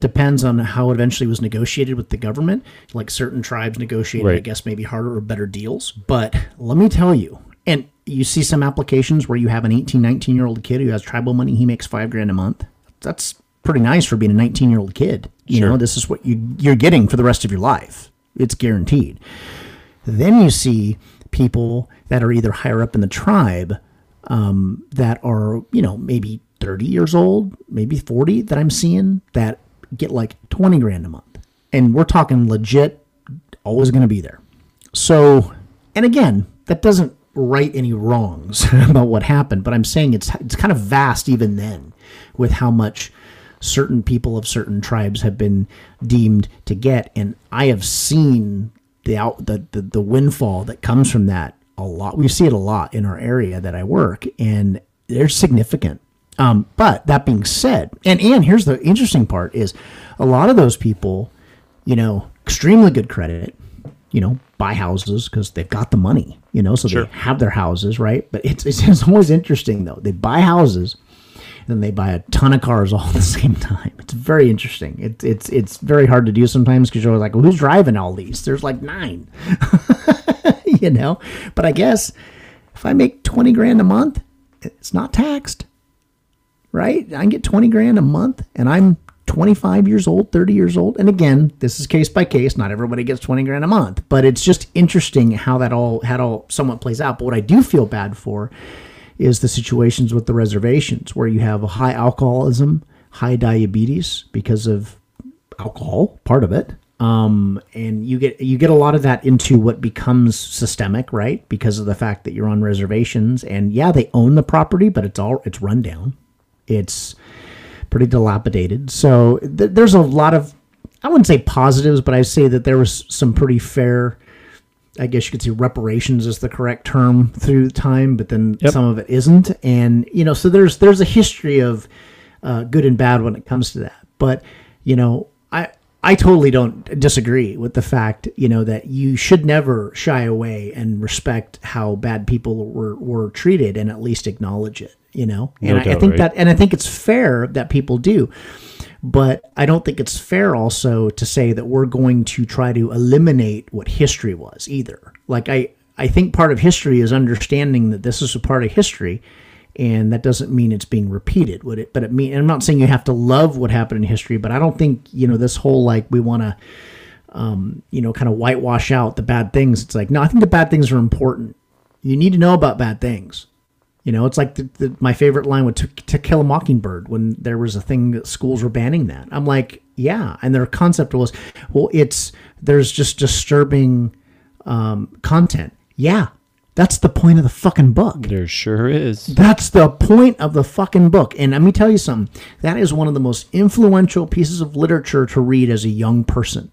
depends on how it eventually was negotiated with the government. Like certain tribes negotiated, I guess, maybe harder or better deals. But let me tell you, and you see some applications where you have an 18, 19 year old kid who has tribal money, he makes five grand a month. That's pretty nice for being a 19 year old kid. You Sure. know, this is what you, you're getting for the rest of your life. It's guaranteed. Then you see people that are either higher up in the tribe um, that are, you know, maybe 30 years old, maybe 40 that I'm seeing that get like 20 grand a month. And we're talking legit, always going to be there. So, and again, that doesn't right any wrongs (laughs) about what happened, but I'm saying it's it's kind of vast even then with how much certain people of certain tribes have been deemed to get and I have seen the out the, the the windfall that comes from that a lot. We see it a lot in our area that I work and they're significant. Um, but that being said, and and here's the interesting part is a lot of those people, you know, extremely good credit, you know, buy houses because they've got the money, you know, so Sure. they have their houses, right? But it's, it's it's always interesting though. They buy houses, then they buy a ton of cars all at the (laughs) same time. It's very interesting. It's it's it's very hard to do sometimes because you're like, well, who's driving all these? There's like nine, (laughs) you know. But I guess if I make twenty grand a month, it's not taxed, right? I can get twenty grand a month, and I'm 25 years old, 30 years old. And again, this is case by case. Not everybody gets 20 grand a month, but it's just interesting how that all how all somewhat plays out. But what I do feel bad for is the situations with the reservations where you have a high alcoholism, high diabetes because of alcohol, part of it. Um, and you get you get a lot of that into what becomes systemic, right? Because of the fact that you're on reservations, and yeah, they own the property, but it's all it's run down. It's pretty dilapidated. So th- there's a lot of I wouldn't say positives, but I say that there was some pretty fair. I guess you could say reparations is the correct term through time, but then Yep. some of it isn't, and you know, so there's there's a history of uh, good and bad when it comes to that. But you know, I I totally don't disagree with the fact you know that you should never shy away and respect how bad people were were treated and at least acknowledge it. You know, and No I, I think right? that and I think it's fair that people do. But I don't think it's fair also to say that we're going to try to eliminate what history was either. Like I, I think part of history is understanding that this is a part of history, and that doesn't mean it's being repeated. Would it? But it mean I'm not saying you have to love what happened in history, but I don't think you know this whole like we want to, um, you know, kind of whitewash out the bad things. It's like no, I think the bad things are important. You need to know about bad things You know, it's like the, the, my favorite line with to, to Kill a Mockingbird when there was a thing that schools were banning that. I'm like, yeah, and their concept was, well, it's there's just disturbing um, content. Yeah, that's the point of the fucking book. There sure is. That's the point of the fucking book. And let me tell you something. That is one of the most influential pieces of literature to read as a young person.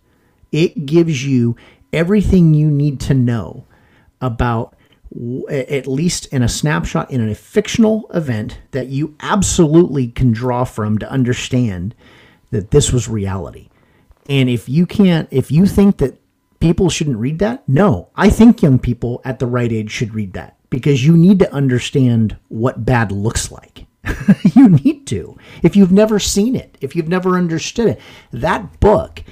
It gives you everything you need to know about at least in a snapshot in a fictional event that you absolutely can draw from to understand that this was reality. And if you can't, if you think that people shouldn't read that, no, I think young people at the right age should read that because you need to understand what bad looks like. (laughs) you need to. If you've never seen it, if you've never understood it, that book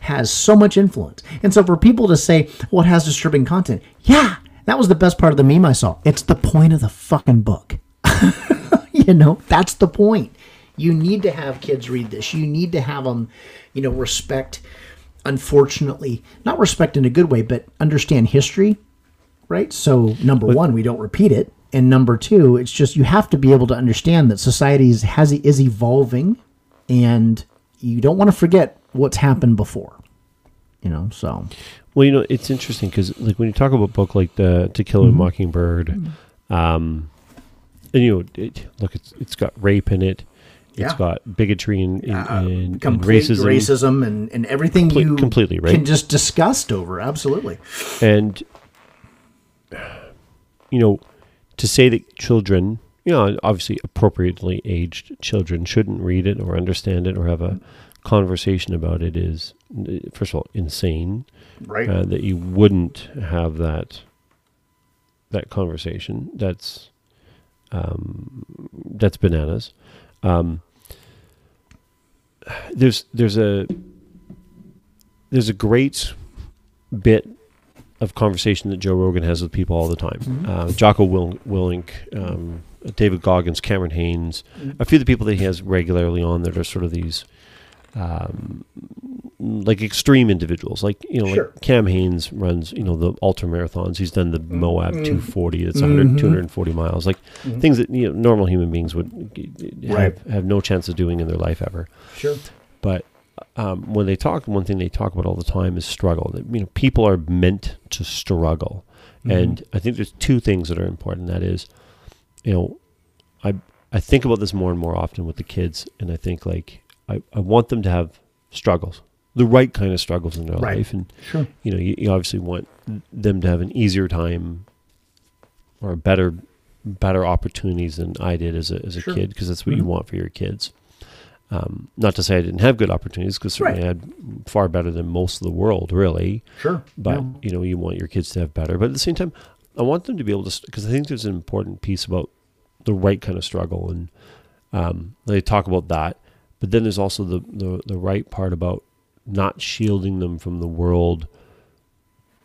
has so much influence. And so for people to say, well, it has disturbing content, yeah, that was the best part of the meme I saw. It's the point of the fucking book. (laughs) you know, that's the point. You need to have kids read this. You need to have them, you know, respect, unfortunately, not respect in a good way, but understand history, right? So, number one, we don't repeat it. And number two, it's just you have to be able to understand that society is, has, is evolving and you don't want to forget what's happened before, you know, so. Well, you know, it's interesting because, like, when you talk about a book like the To Kill a mm-hmm. Mockingbird, mm-hmm. um, and you know, it, look, it's it's got rape in it, it's yeah. got bigotry and, and, uh, and, racism, racism, and, and everything you completely right. can just disgust over. Absolutely. And you know, to say that children, you know, obviously appropriately aged children shouldn't read it or understand it or have a conversation about it is, first of all, insane. Right. Uh, that you wouldn't have that that conversation. That's um, that's bananas. Um, there's there's a there's a great bit of conversation that Joe Rogan has with people all the time. Mm-hmm. Uh, Jocko Will- Willink, um, David Goggins, Cameron Hanes, mm-hmm. a few of the people that he has regularly on that are sort of these um, like extreme individuals, like you know, sure. like Cam Hanes runs, you know, the ultra marathons. He's done the mm-hmm. Moab mm-hmm. 240. It's mm-hmm. 240 miles, like mm-hmm. things that you know normal human beings would have, right. have no chance of doing in their life ever. Sure. But um, when they talk, one thing they talk about all the time is struggle. That, you know, people are meant to struggle, mm-hmm. and I think there's two things that are important. That is, you know, I I think about this more and more often with the kids, and I think like I, I want them to have struggles the right kind of struggles in their right. life. And sure. you know, you, you, obviously want them to have an easier time or better better opportunities than I did as a as a sure. kid because that's what mm-hmm. you want for your kids. Um, not to say I didn't have good opportunities because certainly right. I had far better than most of the world, really. Sure. But yeah. you know, you want your kids to have better. But at the same time, I want them to be able to because I think there's an important piece about the right kind of struggle, and um, they talk about that. But then there's also the, the the right part about not shielding them from the world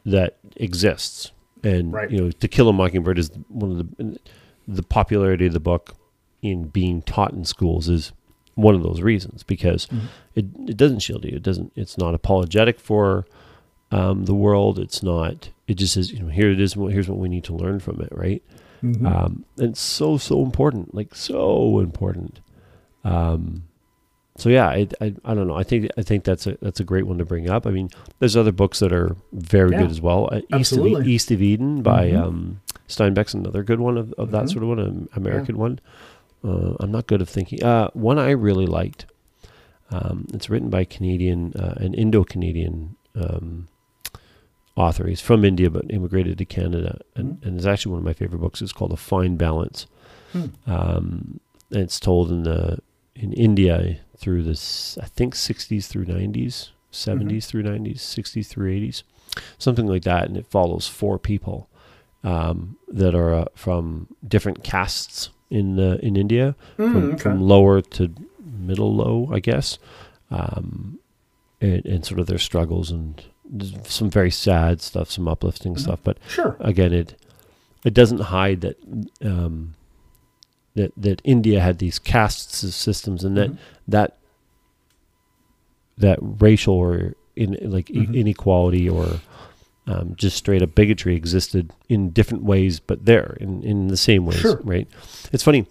that exists. And right. you know, To Kill a Mockingbird is one of the the popularity of the book in being taught in schools is one of those reasons because mm-hmm. it it doesn't shield you. It doesn't. It's not apologetic for um, the world. It's not. It just says you know here it is. Here's what we need to learn from it. Right. Mm-hmm. Um, and so so important. Like so important. Um, so yeah, I, I, I don't know. I think I think that's a that's a great one to bring up. I mean, there's other books that are very yeah, good as well. Uh, East of East of Eden by mm-hmm. um, Steinbeck's another good one of, of that mm-hmm. sort of one, an American yeah. one. Uh, I'm not good at thinking. Uh, one I really liked. Um, it's written by Canadian, uh, an Indo-Canadian um, author. He's from India but immigrated to Canada, and, mm-hmm. and it's actually one of my favorite books. It's called A Fine Balance. Hmm. Um, and it's told in the in India through the I think 60s through 90s, 70s mm-hmm. through 90s, 60s through 80s, something like that, and it follows four people um, that are uh, from different castes in uh, in India, mm, from, okay. from, lower to middle low, I guess, um, and, and, sort of their struggles and some very sad stuff, some uplifting mm-hmm. stuff, but sure. again, it it doesn't hide that. Um, that that India had these caste systems and that mm-hmm. that that racial or in like mm-hmm. inequality or um, just straight up bigotry existed in different ways, but there in, in the same ways, Sure. right? It's funny,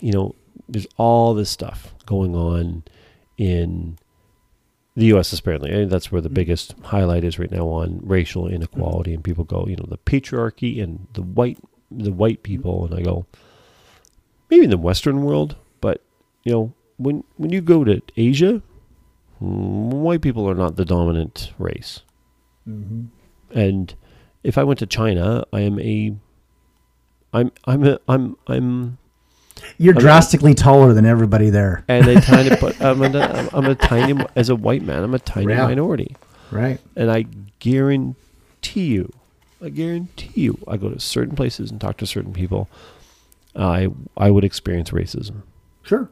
you know, there's all this stuff going on in the U.S. apparently. and that's where the biggest highlight is right now on racial inequality, and people go, you know, the patriarchy and the white the white people, and I go, maybe in the Western world, but you know, when when you go to Asia, mm, white people are not the dominant race. And if I went to China, I am a, I'm I'm a, I'm I'm You're I mean- drastically taller than everybody there. and a tiny (laughs) but I'm a, I'm a tiny as a white man I'm a tiny Yeah. minority, Right. and I guarantee you, I guarantee you, I go to certain places and talk to certain people, I I would experience racism. Sure.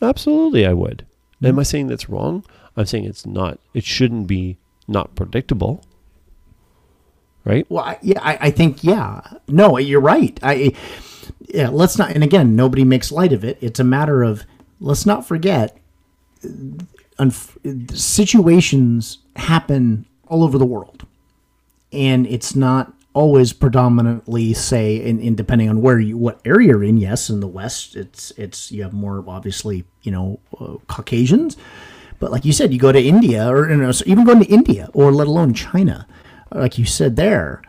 Absolutely, I would. Mm-hmm. Am I saying that's wrong? I'm saying it's not. It shouldn't be not predictable. Right? Well, I, yeah, I, I think yeah. No, you're right. I yeah. Let's not. And again, nobody makes light of it. It's a matter of let's not forget. Uh, unf- situations happen all over the world, and it's not always predominantly say in, in depending on where you what area you're in yes in the west it's it's you have more obviously you know uh, caucasians but like you said you go to india or you know, so even going to india or let alone china like you said there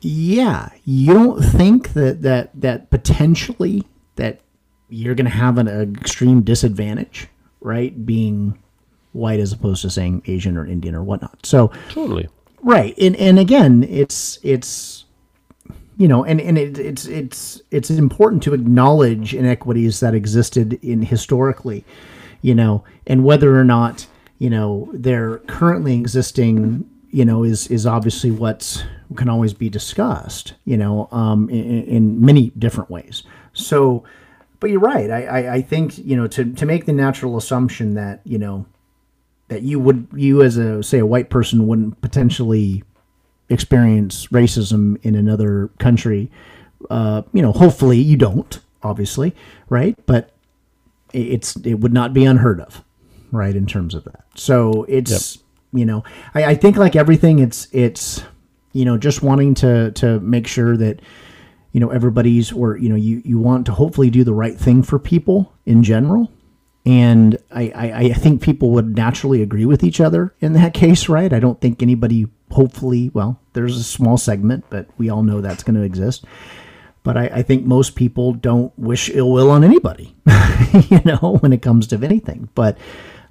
yeah you don't think that that that potentially that you're going to have an, an extreme disadvantage right being white as opposed to saying asian or indian or whatnot so Totally. Right and and again it's it's you know and and it, it's it's it's important to acknowledge inequities that existed in historically you know and whether or not you know they're currently existing you know is is obviously what's can always be discussed you know um in, in many different ways. So but you're right I, I i think you know to to make the natural assumption that you know that you would you as a say a white person wouldn't potentially experience racism in another country. Uh, you know hopefully you don't obviously right? But it's it would not be unheard of right in terms of that. So it's you know I, I think like everything it's it's you know just wanting to to make sure that you know everybody's or you know you you want to hopefully do the right thing for people in general and I, I, I think people would naturally agree with each other in that case, right? I don't think anybody, hopefully, well, there's a small segment, but we all know that's going to exist. But I, I think most people don't wish ill will on anybody, (laughs) you know, when it comes to anything. But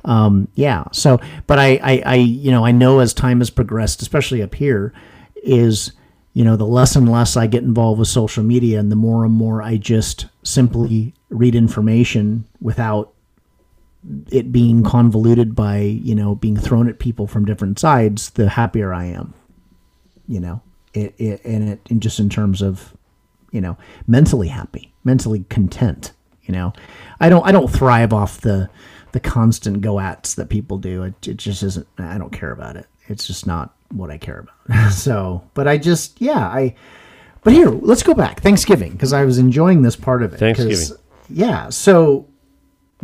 um, yeah, so, but I, I, I, you know, I know as time has progressed, especially up here, is you know the less and less I get involved with social media, and the more and more I just simply read information without it being convoluted by you know being thrown at people from different sides, the happier I am. You know, it, it and it and just in terms of you know mentally happy, mentally content. You know, I don't I don't thrive off the the constant go ats that people do. It, it just isn't. I don't care about it. It's just not what I care about. (laughs) so, but I just yeah I. But here, let's go back Thanksgiving because I was enjoying this part of it. Thanksgiving. Yeah. So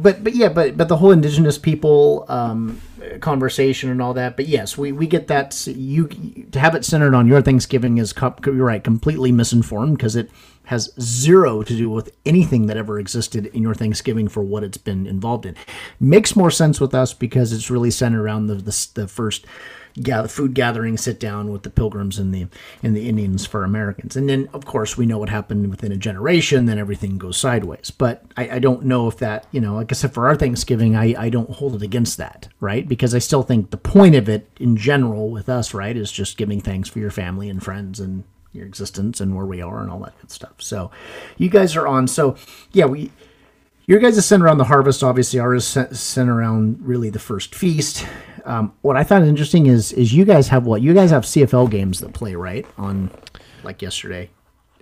but but yeah, but but the whole indigenous people um, conversation and all that. But yes, we, we get that. You to have it centered on your Thanksgiving is you're right, completely misinformed because it has zero to do with anything that ever existed in your Thanksgiving for what it's been involved in. Makes more sense with us because it's really centered around the the, the first gather, food gathering sit down with the pilgrims and the and the Indians for Americans. And then of course we know what happened within a generation, then everything goes sideways. But I, I don't know if that, you know, like I said, for our Thanksgiving, I, I don't hold it against that, right? Because I still think the point of it in general with us, right, is just giving thanks for your family and friends and your existence and where we are and all that good stuff. So you guys are on. So yeah, we your guys is centered around the harvest. Obviously, ours is centered around really the first feast. Um, what I thought interesting is is you guys have what you guys have CFL games that play right on like yesterday.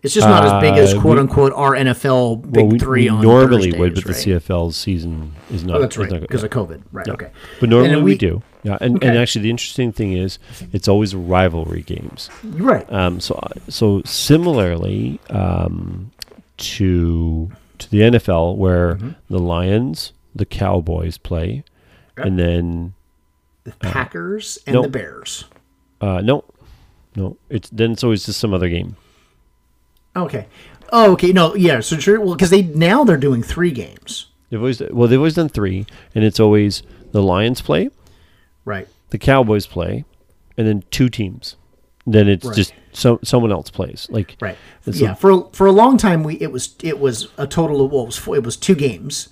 It's just not as big as Uh, quote we- unquote our NFL Big Well, we, Three we on normally Thursdays, would, but right? the CFL season is not. Oh, that's right because of COVID. Right. Yeah. Okay. But normally then we, do. Yeah, and, and actually the interesting thing is it's always rivalry games. Right. Um, so so similarly um, to to the NFL where Mm-hmm. the Lions, the Cowboys play, and then the Packers and uh, no. the Bears. uh, no, no. It's then it's always just some other game. Okay. Oh, okay. No, yeah. So sure. Well, because they now they're doing three games. They've always well, they've always done three, and it's always the Lions play, Right. the Cowboys play, and then two teams. Then it's Right. just so someone else plays. Like Right. Yeah. a- for for a long time, we it was it was a total of what was four, it was two games,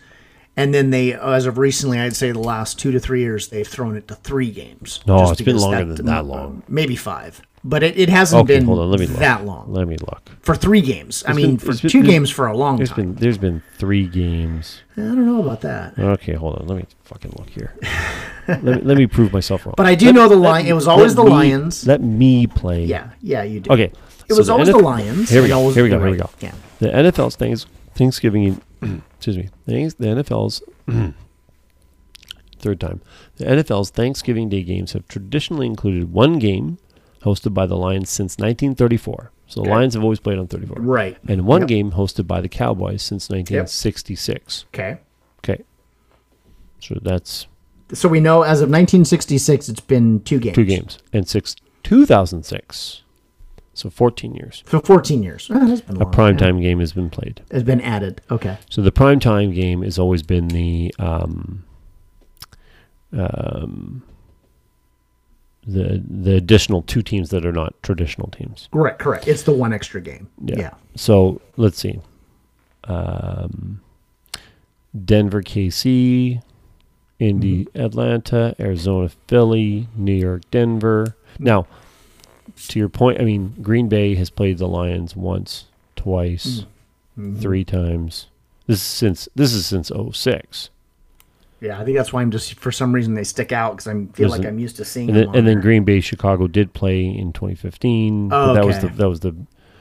and then they as of recently, I'd say the last two to three years, they've thrown it to three games. No, Just it's been longer than that long. Maybe five, but it, it hasn't okay, been hold on, let me look. that long Let me look. for three games. I mean, been- for it's been- two games for a long There's time. been there's been three games. I don't know about that. Okay, hold on. Let me fucking look here. let, me, let me prove myself wrong. (laughs) But I do Let- know the Lion- it was always the me- Lions. Let me play. Yeah, yeah, you do. Okay. It so was always the Lions. Here we go. Here we go. Here we go. Yeah. The NFL's thanks, Thanksgiving. Excuse me. The NFL's (clears throat) third time. The NFL's Thanksgiving Day games have traditionally included one game hosted by the Lions since 1934. So the Okay. Lions have always played on 34. Right. And one Yep. game hosted by the Cowboys since 1966. Okay. Okay. So that's So we know as of 1966, it's been two games. two games. And six 2006. So 14 years. For 14 years. Oh, that's been A long. primetime game has been played. Has been added. Okay. So the primetime game has always been the um, um, the the additional two teams that are not traditional teams. Correct. Correct. It's the one extra game. Yeah. Yeah. So let's see. Um, Denver, KC, Indy, Mm-hmm. Atlanta, Arizona, Philly, New York, Denver. Now, to your point, I mean, Green Bay has played the Lions once, twice, Mm-hmm. three times. This is since this is since 06. Yeah. I think that's why I'm just for some reason they stick out because I feel There's like an- I'm used to seeing And them. then, and then. Green Bay, Chicago did play in 2015. Oh, but that was the that was the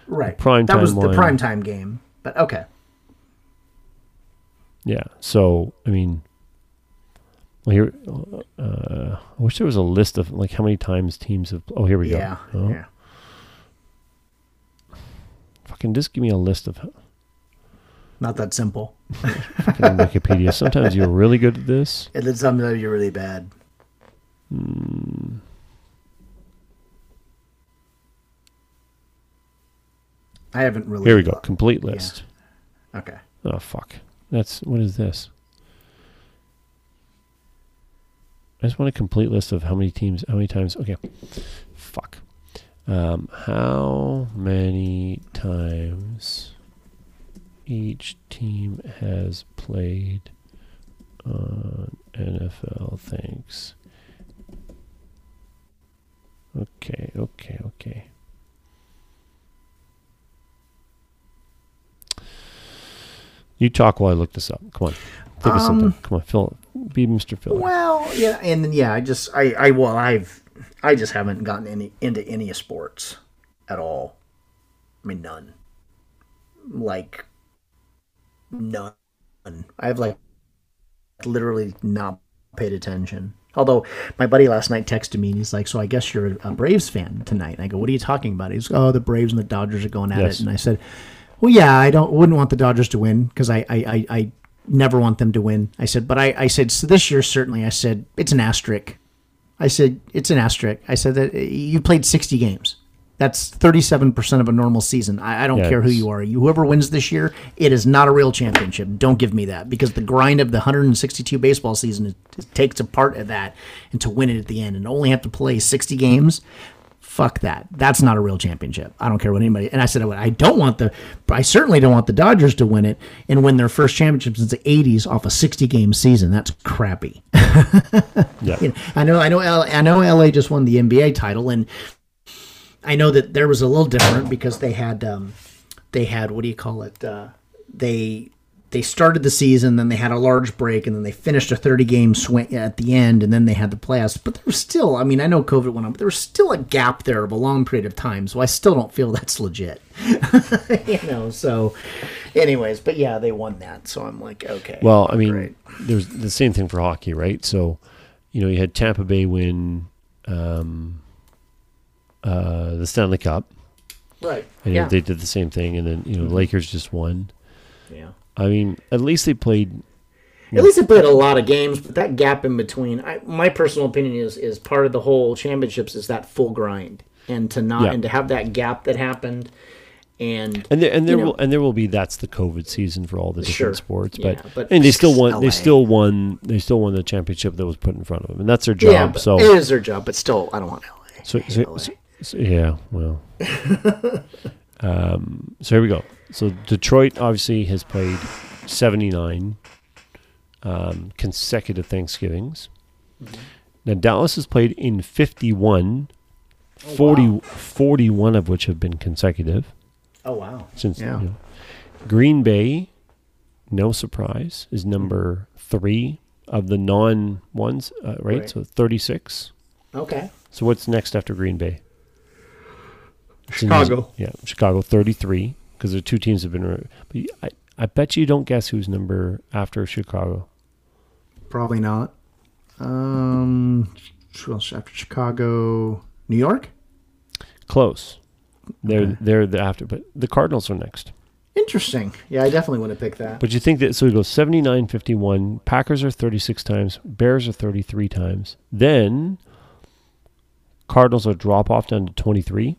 right. prime That was time the prime time game. But okay. Yeah. So I mean, well, here, uh, I wish there was a list of like how many times teams have. Oh, here we Yeah. go. Oh, Yeah. Fucking just give me a list of Not that simple. fucking Wikipedia. (laughs) Sometimes you're really good at this. And then sometimes you're really bad. I haven't really. Here we go. Complete list. Okay. Oh fuck. That's what is this? I just want a complete list of how many teams, how many times. Okay. Fuck. Um, how many times each team has played on NFL? Thanks. Okay. Okay. Okay. You talk while I look this up. Come on. Think of something. Um, Come on, Phil. Be Mr. Phil. Well, yeah, and then yeah, I just I I well I've I just haven't gotten any into any sports at all. I mean none. Like none. I've like literally not paid attention. Although my buddy last night texted me and he's like, "So I guess you're a Braves fan tonight." And I go, "What are you talking about?" He's, "Oh, the Braves and the Dodgers are going at Yes. it." And I said, "Well, yeah, I don't wouldn't want the Dodgers to win because I, I I I never want them to win." I said, "But I I said so this year certainly." I said it's an asterisk. I said it's an asterisk. I said that uh, you played 60 games. That's 37% of a normal season. I, I don't Yeah, care who you are. You whoever wins this year, it is not a real championship. Don't give me that because the grind of the 162 baseball season is, it takes a part of that, and to win it at the end and only have to play 60 games. Fuck that. That's not a real championship. I don't care what anybody. And I said, I don't want the. I certainly don't want the Dodgers to win it and win their first championship since the '80s off a 60 game season. That's crappy. Yeah. (laughs) You know, I know, I know, L- I know. LA just won the NBA title, and I know that there was a little different because they had, um, they had what do you call it? Uh, they they started the season, then they had a large break, and then they finished a 30 game swing at the end, and then they had the playoffs. But there was still, I mean, I know COVID went on, but there was still a gap there of a long period of time. So I still don't feel that's legit. (laughs) you know. So, anyways, but yeah, they won that. So I'm like, okay. Well, I mean, great. there's the same thing for hockey, right? So, you know, you had Tampa Bay win um, uh, the Stanley Cup, right. and Yeah. they did the same thing, and then you know, the Lakers just won. yeah. I mean, at least they played. At least they played a lot of games, but that gap in between, I, my personal opinion is is part of the whole championships is that full grind. and to not Yeah. and to have that gap that happened, and And there, and there you know- will and there will be that's the COVID season for all the different Sure. sports, Yeah, but, but and they still won they still won they still won the championship that was put in front of them, and that's their job. yeah, so, it is their job. But still, I don't want LA. so, so, LA. so- so- yeah, well, (laughs) um, so here we go. So Detroit obviously has played seventy nine um, consecutive Thanksgivings. Mm-hmm. Now Dallas has played in 51, Oh, 40, 41 of which have been consecutive. oh wow, since Yeah. you know. Green Bay, no surprise, is number three of the non ones, uh, right? Right. So thirty six. okay, So what's next after Green Bay? Chicago. Yeah, Chicago thirty three because the two teams have been. But I, I bet you don't guess who's number after Chicago. probably not. Um, else after Chicago, New York. Close. They're Okay. they're the after, but the Cardinals are next. Interesting. Yeah, I definitely would have picked that. But you think that so it go 79 51, Packers are 36 times, Bears are 33 times. Then Cardinals will drop off down to 23.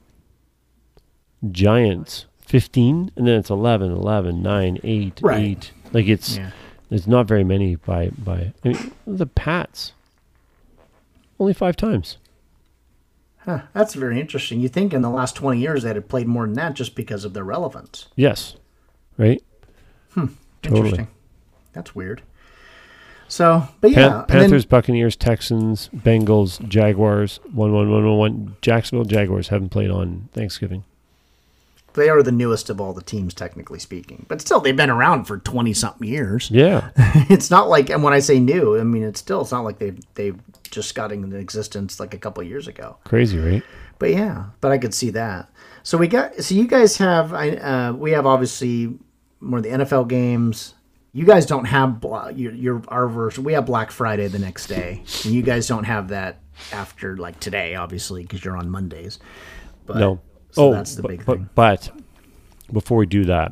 Giants 15 and then it's 11 11 9 8 Right. 8. Like it's yeah. there's not very many by by I mean, the Pats only 5 times. Huh, that's very interesting. You think in the last 20 years they'd have played more than that just because of their relevance. Yes. Right? Hmm, totally. Interesting. That's weird. So, but Pan- yeah, then- Panthers, Buccaneers, Texans, Bengals, Jaguars, one one one one one. Jacksonville Jaguars haven't played on Thanksgiving. They are the newest of all the teams, technically speaking. But still, they've been around for 20 something years. Yeah, (laughs) it's not like, and when I say new, I mean, it's still, it's not like they've, they've just got into existence like a couple of years ago. crazy, right? But yeah, but I could see that. So we got, so you guys have, I, uh, we have obviously more of the NFL games. You guys don't have your, your our version. We have Black Friday the next day, and you guys don't have that after like today, obviously, because you're on Mondays. But, No. So oh, that's the but, big but, thing. But before we do that,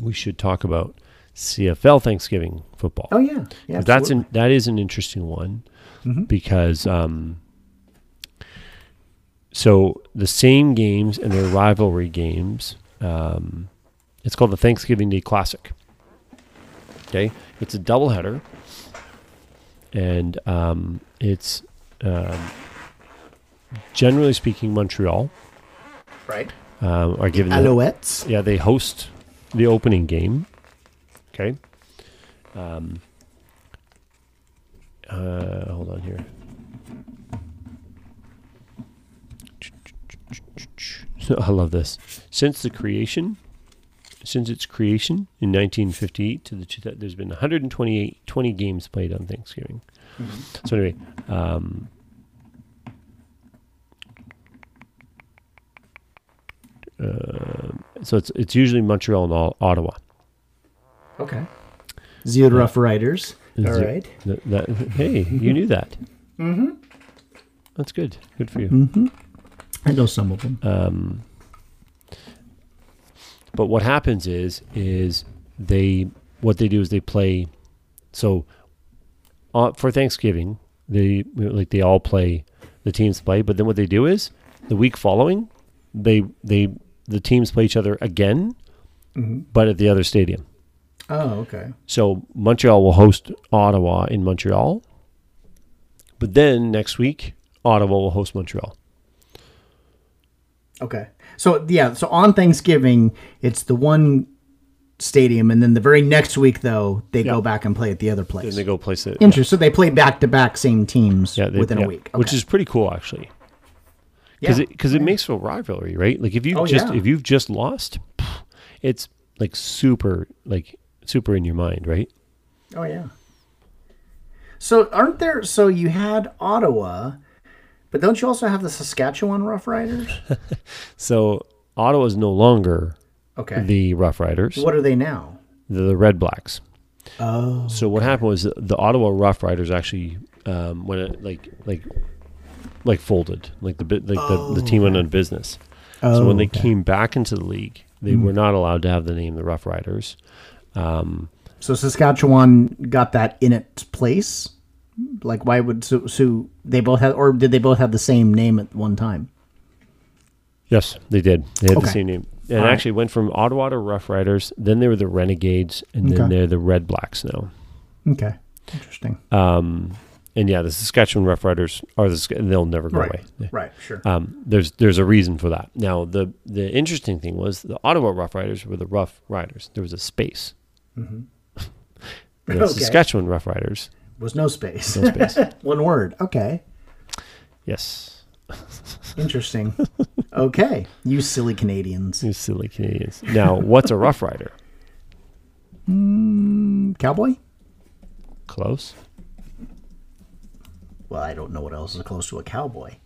we should talk about CFL Thanksgiving football. Oh yeah, yeah. that's an, that is an interesting one because um, so the same games and their rivalry games. Um, it's called the Thanksgiving Day Classic. Okay, it's a doubleheader, and um, it's um, generally speaking Montreal right. um, are given the, Alouettes. yeah, they host the opening game. Okay. Um, uh, hold on here. (laughs) I love this. Since the creation, since its creation in 1958 to the two, there's been 128 20 games played on Thanksgiving. So anyway, um, uh, so it's it's usually Montreal and Au- Ottawa. Okay. Zero Rough Riders. All Is it- right. that- that- hey, you knew that. Mm-hmm. That's good. Good for you. Mm-hmm. I know some of them. Um, but what happens is, is they what they do is they play. So, uh, for Thanksgiving, they like they all play. The teams play, but then what they do is the week following, they they the teams play each other again, mm-hmm. but at the other stadium. oh, okay. So Montreal will host Ottawa in Montreal. But then next week, Ottawa will host Montreal. Okay. So yeah, so on Thanksgiving, it's the one stadium, and then the very next week, though, they Yeah. go back and play at the other place. And they go place it. Interesting. So they play back to back same teams Yeah, they- within yeah, a week, which is pretty cool actually. Because Yeah. it, cause it makes for rivalry, right? Like if you Oh, just yeah. if you've just lost, it's like super like super in your mind, right? Oh yeah. So aren't there? So you had Ottawa, but don't you also have the Saskatchewan Rough Riders? (laughs) So Ottawa is no longer Okay. the Rough Riders; what are they now? the, the Red Blacks. Oh. So what happened was the Ottawa Rough Riders actually um, when it like like like folded, like the bit like the, the team went out of business. so when they Oh, okay. Came back into the league, they were not allowed to have the name the Rough Riders. Um, So Saskatchewan got that in its place. Like, why would so, so they both had, or did they both have the same name at one time? Yes, they did. They had Okay. the same name. And All right. actually went from Ottawa to Rough Riders. Then they were the Renegades, and then they're the Red Blacks now. Okay. Interesting. Um, and yeah, the Saskatchewan Rough Riders are the they'll never go Right. away. Right. Sure. Um, there's there's a reason for that. Now the the interesting thing was the Ottawa Rough Riders were the Rough Riders. There was a space. The Mm-hmm. (laughs) Okay. Saskatchewan Rough Riders, Was no space. no space. (laughs) One word. Okay. yes, Interesting. okay. You silly Canadians. you silly Canadians. Now, what's a Rough Rider? Cowboy? Close. Well, I don't know what else is close to a cowboy.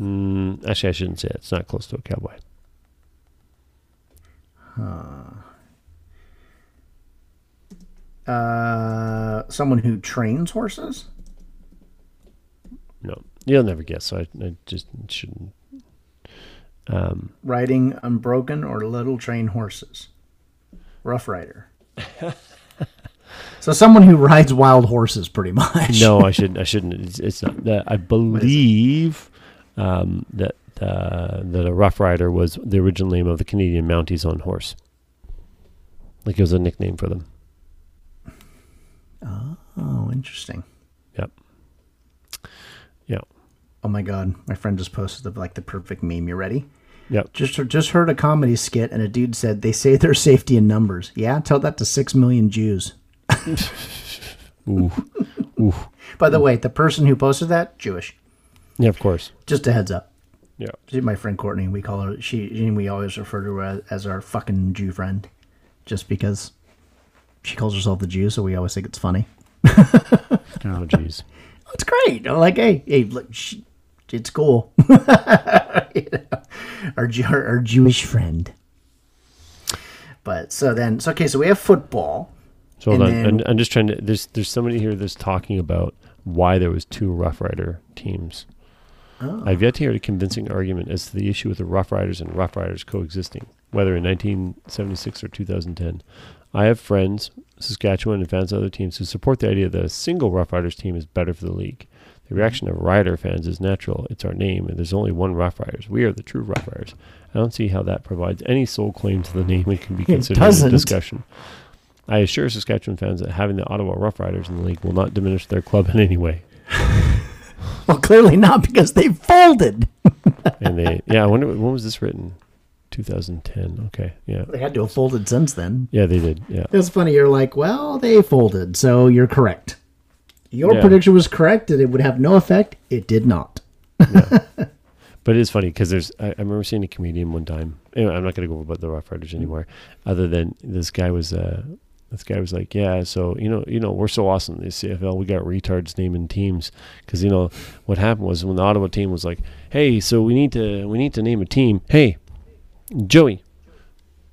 Mm, actually, I shouldn't say it. It's not close to a cowboy. Uh, someone who trains horses? No, you'll never guess. So I, I just shouldn't. Um, Riding unbroken or little trained horses? Rough Rider. (laughs) so someone who rides wild horses, pretty much. no, I (laughs) shouldn't. I shouldn't. It's, it's not. That I believe um, that uh, that a Rough Rider was the original name of the Canadian Mounties on horse. Like it was a nickname for them. Oh, interesting. Yep. Yeah. Oh my god, my friend just posted the, like the perfect meme. You ready? Yep. Just just heard a comedy skit, and a dude said they say there's safety in numbers. Yeah, tell that to six million Jews. Ooh. Ooh. By the way, the person who posted that Jewish. Yeah, of course. Just a heads up. Yeah. She's my friend Courtney. We call her she. we always refer to her as, as our fucking Jew friend, just because she calls herself the Jew. So we always think it's funny. Oh, jeez. (laughs) It's great. I'm like, hey, hey, look, she, it's cool. (laughs) You know, our, our our Jewish friend. But so then, so okay, so we have football. So hold And on. then- I'm, I'm just trying to. There's there's somebody here that's talking about why there was two Rough Rider teams. Oh. I've yet to hear a convincing argument as to the issue with the Rough Riders and Rough Riders coexisting, whether in 1976 or 2010. I have friends, Saskatchewan and fans of other teams, who support the idea that a single Rough Riders team is better for the league. The reaction of Rider fans is natural. It's our name, and there's only one Rough Riders. We are the true Rough Riders. I don't see how that provides any sole claim to the name and can be considered in a discussion. I assure Saskatchewan fans that having the Ottawa Rough Riders in the league will not diminish their club in any way. (laughs) Well, clearly not because they folded. (laughs) And they, yeah, I wonder when was this written? 2010. Okay, yeah, They had to have folded since then. yeah, they did. Yeah, It's funny. You're like, well, they folded, so you're correct. Your Yeah. prediction was correct that it would have no effect. It did not. yeah. (laughs) but it is funny because there's. I, I remember seeing a comedian one time. Anyway, I'm not going to go about the Rough Riders anymore. Other than this guy was, uh, this guy was like, yeah, so you know, you know, we're so awesome in the CFL. We got retards naming teams because you know what happened was when the Ottawa team was like, hey, so we need to we need to name a team. Hey, Joey,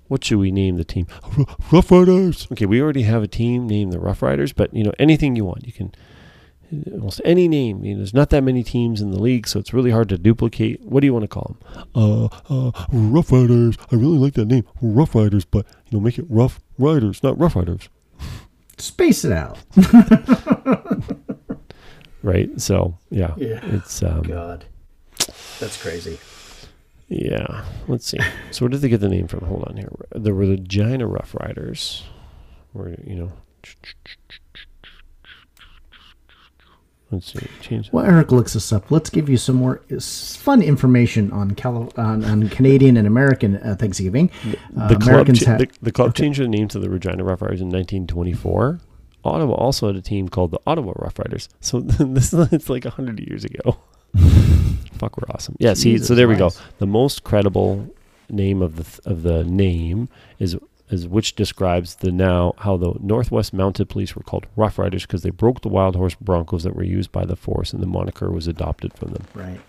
what should we name the team? (laughs) Rough Riders. Okay, we already have a team named the Rough Riders, but you know anything you want, you can almost any name. You know, there's not that many teams in the league, so it's really hard to duplicate. What do you want to call them? Uh, uh, Rough Riders. I really like that name, Rough Riders, but you know, make it Rough Riders, not Rough Riders, Space it out. (laughs) right? So yeah, Yeah. it's um, God, that's crazy. yeah. Let's see. So where did they get the name from? Hold on here. There were the Regina Rough Riders, where you know. Let's see. Change. While Eric looks this up, let's give you some more fun information on Cali- on, on Canadian and American uh, Thanksgiving. Uh, the club, cha- have the, the club changed their name to the Regina Rough Riders in 1924. Ottawa also had a team called the Ottawa Rough Riders. So (laughs) this is it's like 100 years ago. (laughs) Fuck, we're awesome. Yeah, see, so Jesus there we go. The most credible name of the th- of the name is is which describes the now how the Northwest Mounted Police were called Rough Riders because they broke the wild horse broncos that were used by the force, and the moniker was adopted from them. right.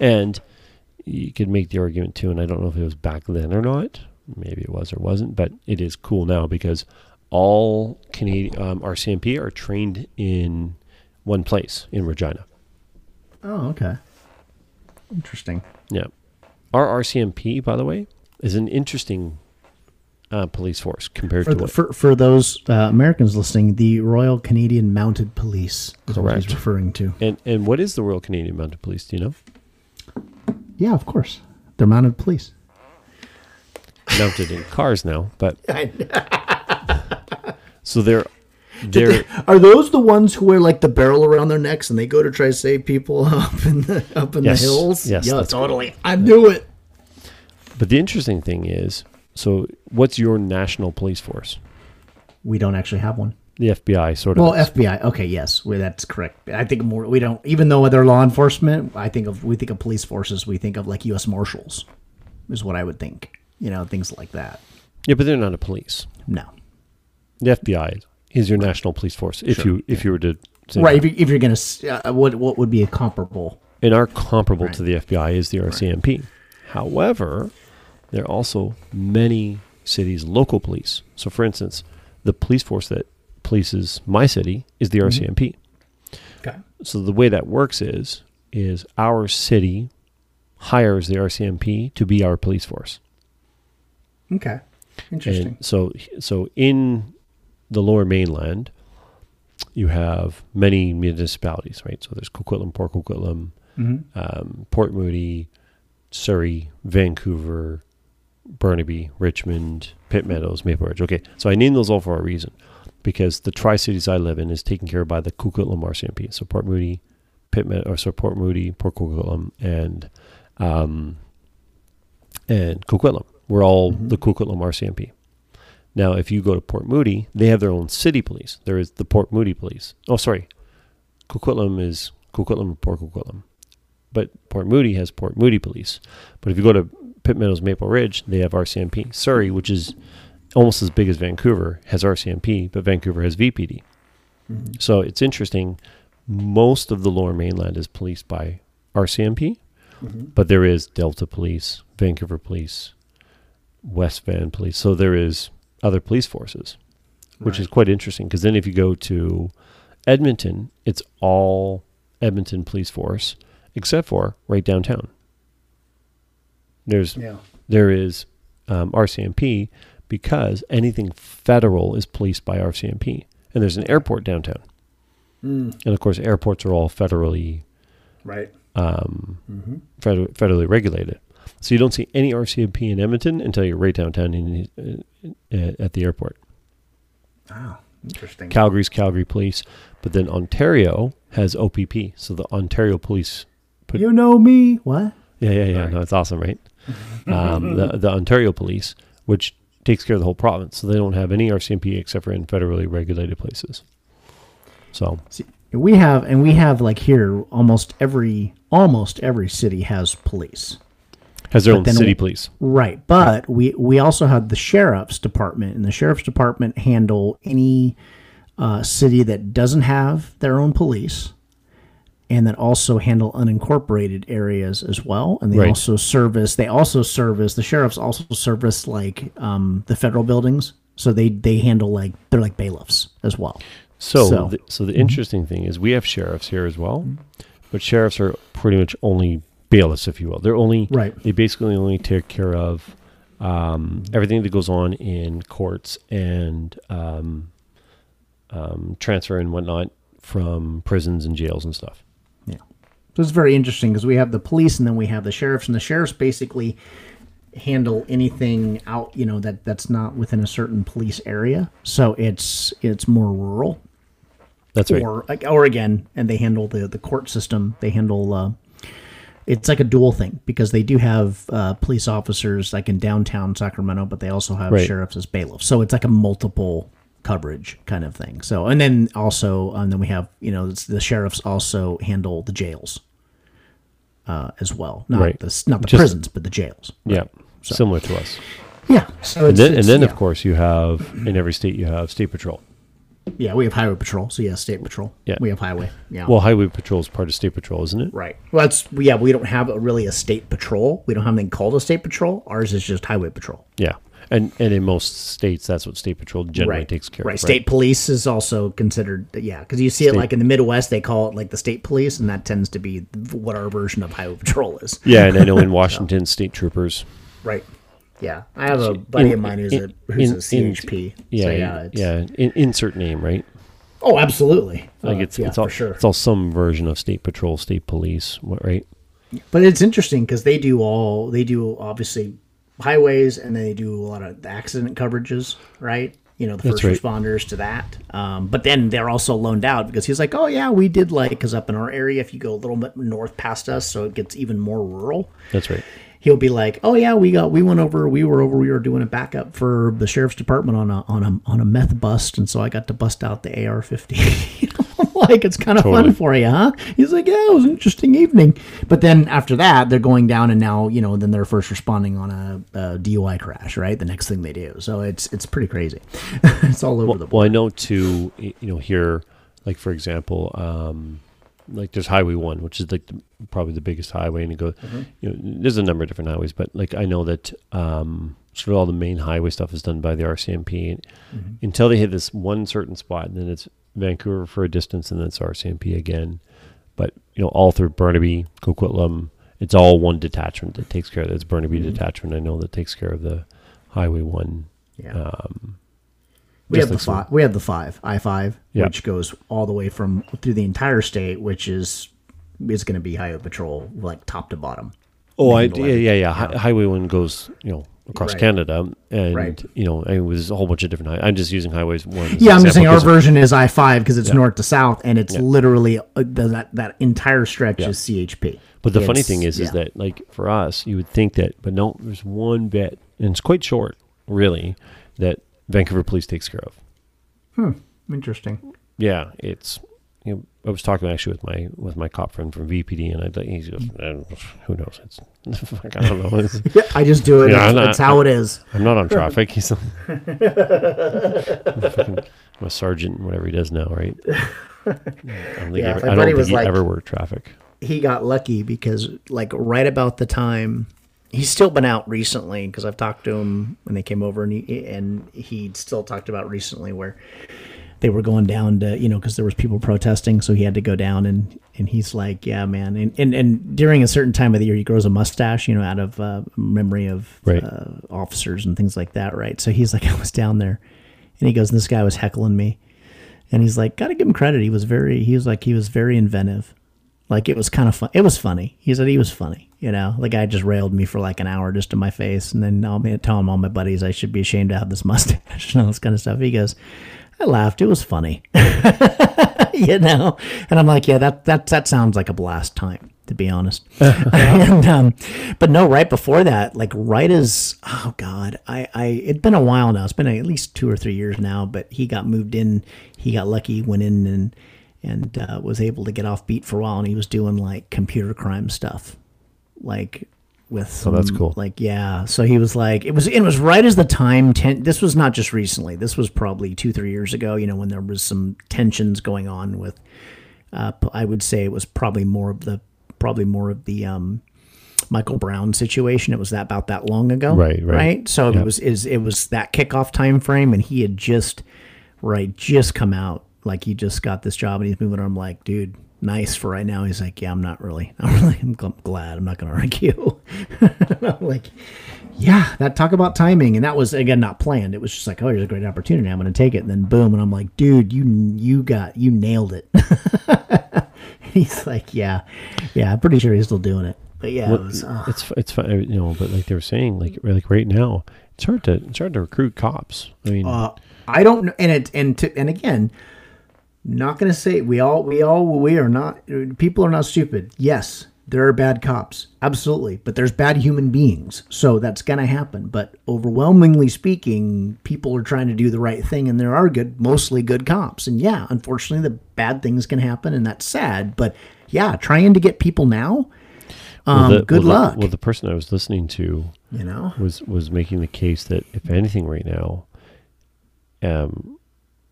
And you could make the argument too, and I don't know if it was back then or not. Maybe it was or wasn't, but it is cool now because all Canadian um, RCMP are trained in one place in Regina. Oh, okay. Interesting. Yeah, our RCMP, by the way, is an interesting uh, police force compared For, to the, what. for, for those uh, Americans listening, the Royal Canadian Mounted Police is what he's Correct. referring to. and and what is the Royal Canadian Mounted Police? Do you know? Yeah, of course. They're mounted police. mounted in cars now, but (laughs) so they're they're Are those the ones who wear like the barrel around their necks and they go to try to save people (laughs) up in the up in Yes. the hills? Yes, yeah, totally. I knew it. but the interesting thing is, so what's your national police force? We don't actually have one. The FBI sort of. Well, is. FBI. Okay, yes, well, that's correct. I think more. We don't, even though they're law enforcement. I think of we think of police forces. We think of like U.S. Marshals, is what I would think. You know, things like that. yeah, but they're not a police. No, The FBI is your national police force. If you if you were to say right? that. If, you, if you're gonna, uh, what what would be a comparable? and our comparable to the FBI is the RCMP. However, there are also many cities' local police. So, for instance, the police force that polices my city is the RCMP. Okay. So the way that works is is our city hires the RCMP to be our police force. Okay. Interesting. And so so in the lower mainland you have many municipalities, right? So there's Coquitlam, Port Coquitlam, um, Port Moody, Surrey, Vancouver, Burnaby, Richmond, Pitt Meadows, Maple Ridge. Okay, so I named those all for a reason because the Tri Cities I live in is taken care of by the Coquitlam RCMP. So Port Moody, Pitt Meadows, or so Port Moody, Port Coquitlam, and um, and Coquitlam. We're all the Coquitlam RCMP. Now, if you go to Port Moody, they have their own city police. There is the Port Moody police. Oh, sorry, Coquitlam is Coquitlam Port Coquitlam, but Port Moody has Port Moody police. But if you go to Pitt Meadows, Maple Ridge, they have RCMP. Surrey, which is almost as big as Vancouver, has RCMP, but Vancouver has VPD. Mm-hmm. So it's interesting. Most of the Lower Mainland is policed by RCMP, mm-hmm. but there is Delta Police, Vancouver Police, West Van Police. So there is other police forces, which is quite interesting. Because then if you go to Edmonton, it's all Edmonton Police Force, except for right downtown. There's yeah. there is um, RCMP because anything federal is policed by RCMP, and there's an airport downtown, Hmm. and of course airports are all federally Right. um, Mm-hmm. feder- federally regulated. So you don't see any RCMP in Edmonton until you're right downtown in, uh, uh, at the airport. Wow. Interesting. Calgary's Calgary Police, but then Ontario has OPP, so the Ontario Police. Put, you know me. What? yeah, yeah, yeah. No, it's awesome, right? (laughs) um, the the Ontario Police, which takes care of the whole province, so they don't have any RCMP except for in federally regulated places. So See, we have, and we have like here, almost every, almost every city has police. has their But own city w- police. Right, but we we also have the sheriff's department, and the sheriff's department handle any uh, city that doesn't have their own police, and that also handle unincorporated areas as well. And they Right. also service. They also service. The sheriffs also service like um, the federal buildings, so they they handle like they're like bailiffs as well. So, So- Mm-hmm. the, so the interesting thing is we have sheriffs here as well, but sheriffs are pretty much only bailiffs, if you will. They're only Right. They basically only take care of um, everything that goes on in courts and um, um, transfer and whatnot from prisons and jails and stuff. Yeah. So it's very interesting because we have the police and then we have the sheriffs, and the sheriffs basically handle anything out, you know, that that's not within a certain police area. So it's it's more rural, That's right. or or again, and they handle the the court system. They handle. Uh, it's like a dual thing because they do have uh, police officers like in downtown Sacramento, but they also have Right. sheriffs as bailiffs. So it's like a multiple coverage kind of thing. So and then also and then we have you know the sheriffs also handle the jails uh, as well, not Right. the not the Just- prisons, but the jails. Yeah, similar to us. Yeah. So And it's, then, and then yeah. of course, you have in every state you have state patrol. yeah, we have highway patrol. So yeah, state patrol. Yeah. we have highway. Yeah. Well, highway patrol is part of state patrol, isn't it? Right. Well, that's yeah. We don't have a, really a state patrol. We don't have anything called a state patrol. Ours is just highway patrol. Yeah, and and in most states, that's what state patrol generally right. takes care right. of. Right. State police is also considered. Yeah, because you see it like in the Midwest, they call it like the state police, and that tends to be what our version of highway patrol is. (laughs) Yeah, and I know in (laughs) Washington, state troopers. Right. Yeah, I have a buddy in- of mine who's in- a who's in- a CHP. Yeah, so, yeah, yeah. Insert name, right? Oh, absolutely. Like Uh, it's yeah, it's all sure. it's all some version of state patrol, state police, what, right? But it's interesting because they do all they do obviously highways and they do a lot of the accident coverages, right? You know, the That's first right. responders to that. Um, but then they're also loaned out because he's like, oh yeah, we did like because up in our area, if you go a little bit north past us, so it gets even more rural. That's right. He'll be like, oh yeah, we got we went over, we were over, we were doing a backup for the sheriff's department on a on a on a meth bust, and so I got to bust out the AR-15. (laughs) (laughs) Like it's kind of Totally. fun for you, huh? He's like, yeah, it was an interesting evening. But then after that, they're going down, and now you know, then they're first responding on a, a DUI crash, right? The next thing they do, so it's it's pretty crazy. (laughs) it's all over the. Well, I know too. You know, here, like for example, um, like there's Highway One, which is like the, probably the biggest highway, and it goes. You know, there's a number of different highways, but like I know that um, sort of all the main highway stuff is done by the RCMP until they hit this one certain spot, and then it's Vancouver for a distance, and then it's RCMP again. But you know, all through Burnaby, Coquitlam, it's all one detachment that takes care of. It's Burnaby detachment. I know that takes care of the Highway One. Yeah. Um, We have the some- five. We have the five I five, Yeah. which goes all the way from through the entire state, which is is going to be highway patrol, like top to bottom. Oh, I, handle yeah, yeah, yeah. Highway one goes, you know, across Right. Canada, and Right. you know, it was a whole bunch of different. High- I'm just using highways one. Yeah, I'm just saying our version is I five because it's north to south, and it's literally uh, that that entire stretch Yeah. is CHP. But the funny thing is, is that like for us, you would think that, but no, there's one bit, and it's quite short, really, that Vancouver Police takes care of. Hmm. Interesting. Yeah, it's. You know, I was talking actually with my with my cop friend from VPD, and I he goes, "Eh, "Who knows? It's (laughs) I don't know. It's, Yeah, I just do it. Yeah, it's, not- it's how it is. (laughs) I'm not on traffic. He's (laughs) I'm a sergeant, whatever he does now, right? I don't think, Yeah, ever, my I don't think was he like- ever worked traffic. he got lucky because like right about the time he's still been out recently because I've talked to him when they came over and he and he still talked about recently where they were going down to you know because there was people protesting so he had to go down and and he's like yeah man and and, and during a certain time of the year he grows a mustache you know out of uh, memory of Right. uh, officers and things like that right so he's (laughs) like I was down there and he goes this guy was heckling me and he's like gotta give him credit he was very he was like he was very inventive like it was kind of fun. It was funny. He said he was funny. You know, the guy just railed me for like an hour just to my face, and then I'll be telling all my buddies I should be ashamed to have this (laughs) mustache and all this kind of stuff. He goes, I laughed. It was funny. (laughs) you know, and I'm like, yeah, that that that sounds like a blast time to be honest. (laughs) and, um, but no, right before that, like right as oh god, I I it'd been a while now. It's been at least two or three years now. But he got moved in. He got lucky, went in and and uh, was able to get off beat for a while. And he was doing like computer crime stuff, like with some, Oh, that's cool. Like yeah, so he was like it was it was right as the time. Ten, this was not just recently. This was probably two three years ago. You know when there was some tensions going on with. Uh, I would say it was probably more of the probably more of the um, Michael Brown situation. It was that about that long ago, Right, right. right. So Yep. it was is it was that kickoff time frame, and he had just right just come out like he just got this job, and he's moving. on. I'm like, dude, nice for right now. He's like, yeah, I'm not really, (laughs) I'm really, I'm glad. I'm not going to argue. (laughs) I'm like, yeah, that talk about timing, and that was again not planned. It was just like, oh, here's a great opportunity. I'm going to take it, and then boom, and I'm like, dude, you you got you nailed it. (laughs) he's like, yeah, yeah, I'm pretty sure he's still doing it. But yeah, it was, uh, it's it's fun, you know, but like they were saying, like like right now, it's hard to it's hard to recruit cops. I mean, Uh, I don't know, and it and to, and again, not going to say we all we all we are not people are not stupid. Yes, there are bad cops, absolutely, but there's bad human beings, so that's going to happen. But overwhelmingly speaking, people are trying to do the right thing, and there are good, mostly good cops. And yeah, unfortunately, the bad things can happen, and that's sad. But yeah, trying to get people now, well, um, the- good well, the- luck. well, the person I was listening to you know, was was making the case that if anything, right now, um,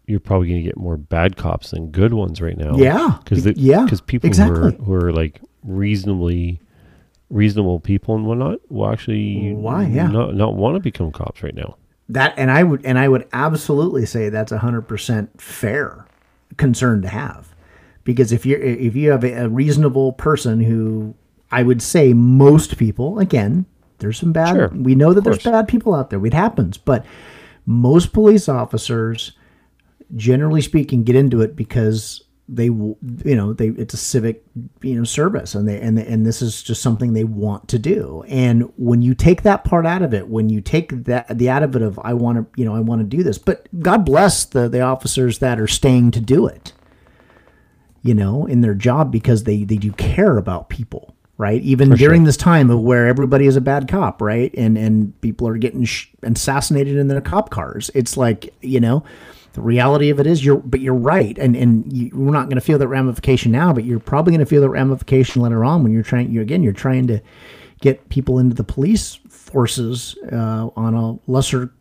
you're probably going to get more bad cops than good ones right now. Yeah, because yeah, because people exactly. who are who are like reasonably reasonable people and whatnot will actually Why, yeah. not not want to become cops right now. that and i would and i would absolutely say that's a 100% fair concern to have because if you're if you have a, a reasonable person who i would say most people again there's some bad Sure, we know that there's bad people out there it happens but most police officers generally speaking get into it because they you know they it's a civic you know service and they and they, and this is just something they want to do. And when you take that part out of it when you take that the out of it of I want to you know I want to do this but God bless the the officers that are staying to do it you know in their job because they they do care about people right? Even during this time of where everybody is a bad cop right? And and people are getting sh- assassinated in their cop cars. It's like you know the reality of it is you're but you're right. And and you, we're not going to feel that ramification now but you're probably going to feel that ramification later on when you're trying you again you're trying to get people into the police forces uh, on a lesser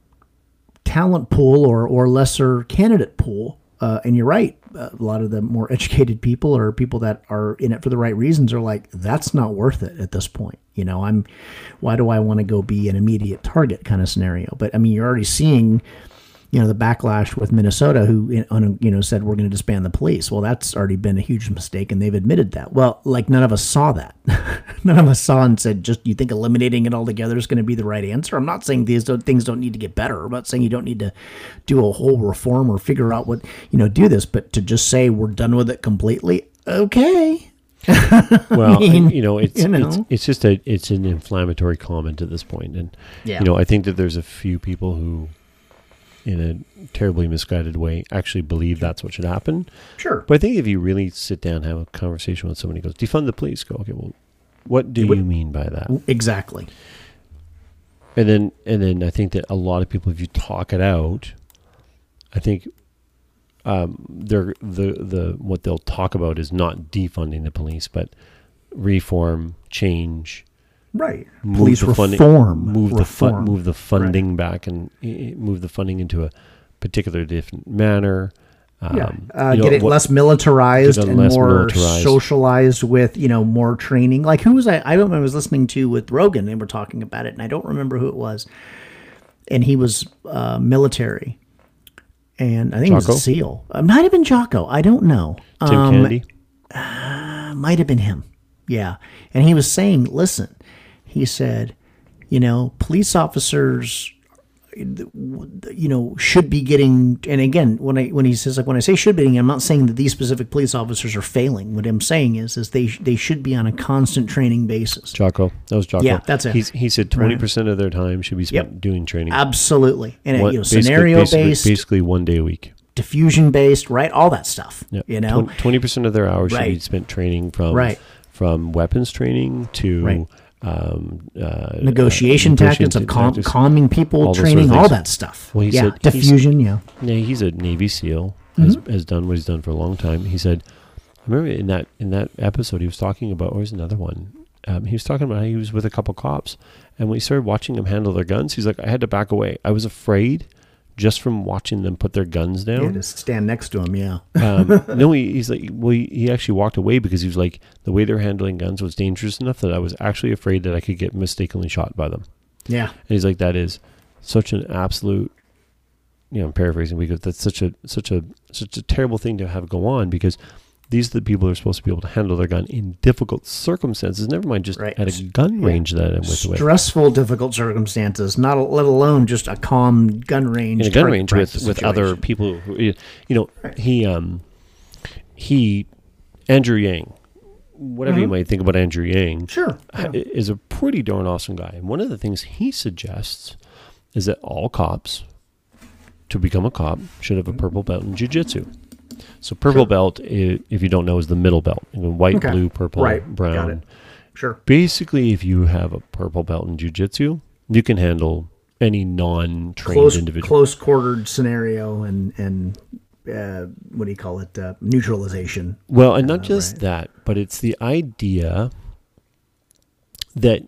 talent pool or or lesser candidate pool. Uh, and you're right. A lot of the more (laughs) educated people or people that are in it for the right reasons are like that's not worth it at this point. You know i'm why do i want to go be an immediate target? kind of scenario. But i mean you're already seeing you know the backlash with Minnesota, who you know said we're going to disband the police. Well, that's already been a huge mistake, and they've admitted that. Well, like none of us saw that. (laughs) none of us saw and said, just you think eliminating it altogether is going to be the right answer. I'm not saying these don't, things don't need to get better. I'm not saying you don't need to do a whole reform or figure out what you know do this, but to just say we're done with it completely, okay. (laughs) well, mean, you know, it's, you know. it's it's just a it's an inflammatory comment at this point, and yeah. you know, I think that there's a few people who in a terribly misguided way actually believe that's what should happen. Sure. But I think if you really sit down, have a conversation with somebody, goes defund the police. Go, okay, well, what do what, you mean by that? Exactly. And then, and then I think that a lot of people, if you talk it out, I think um, they're the the what they'll talk about is not defunding the police, but reform, change, Right. Police reform. Move reform. the fun, move the funding right. back and move the funding into a particular different manner. Um, yeah, uh, you know, get it what, less militarized and less more militarized. socialized with you know more training. Like who was I? I remember I was listening to with Rogan. They were talking about it, and I don't remember who it was. And he was uh, military, and I think Jocko? it was a SEAL. Uh, might have been Jocko. I don't know. Tim um, Kennedy. Uh, might have been him. Yeah, and he was saying, "Listen, he said, you know, police officers you know should be getting and again when i when he says like when i say should be getting, i'm not saying that these specific police officers are failing. What i'm saying is is they they should be on a constant training basis. Jocko. That was jocko. Yeah that's it. He's, he said 20% right. of their time should be spent yep. doing training. Absolutely. And one, you know scenario basically, based basically one day a week. diffusion based right? All that stuff yep. you know? 20% of their hours right. should be spent training from right. from weapons training to right um, uh, negotiation, uh, tactics of cal- calming people, all training, sort of all that stuff. Well, he yeah, said diffusion. Yeah, yeah. He's a Navy SEAL. Has, mm-hmm. has done what he's done for a long time. He said, I remember in that in that episode he was talking about. Or was another one. Um, he was talking about how he was with a couple cops, and when he started watching them handle their guns, he's like, I had to back away. I was afraid just from watching them put their guns down. Yeah, just stand next to him. Yeah. (laughs) um, (laughs) no, he, he's like, well, he, he, actually walked away because he was like, the way they're handling guns was dangerous enough that I was actually afraid that I could get mistakenly shot by them. Yeah. And he's like, that is such an absolute, you know, I'm paraphrasing because that's such a such a such a terrible thing to have go on because these are the people who are supposed to be able to handle their gun in difficult circumstances. Never mind just right. at a gun range yeah. that I'm with. Stressful, with. difficult circumstances. Not a, let alone just a calm gun range. In a gun range with with other people. Who, you know, right. he um he Andrew Yang. Whatever mm-hmm. you might think about Andrew Yang, sure, yeah. is a pretty darn awesome guy. And one of the things he suggests is that all cops, to become a cop, should have a purple belt in jiu-jitsu. So purple sure. belt, if you don't know, is the middle belt. You know, white, okay. blue, purple, right. brown. Sure. Basically, if you have a purple belt in jujitsu, you can handle any non-trained close, individual. Close quartered scenario and and uh, what do you call it? Uh, neutralization. Well, and not uh, just right. that, but it's the idea that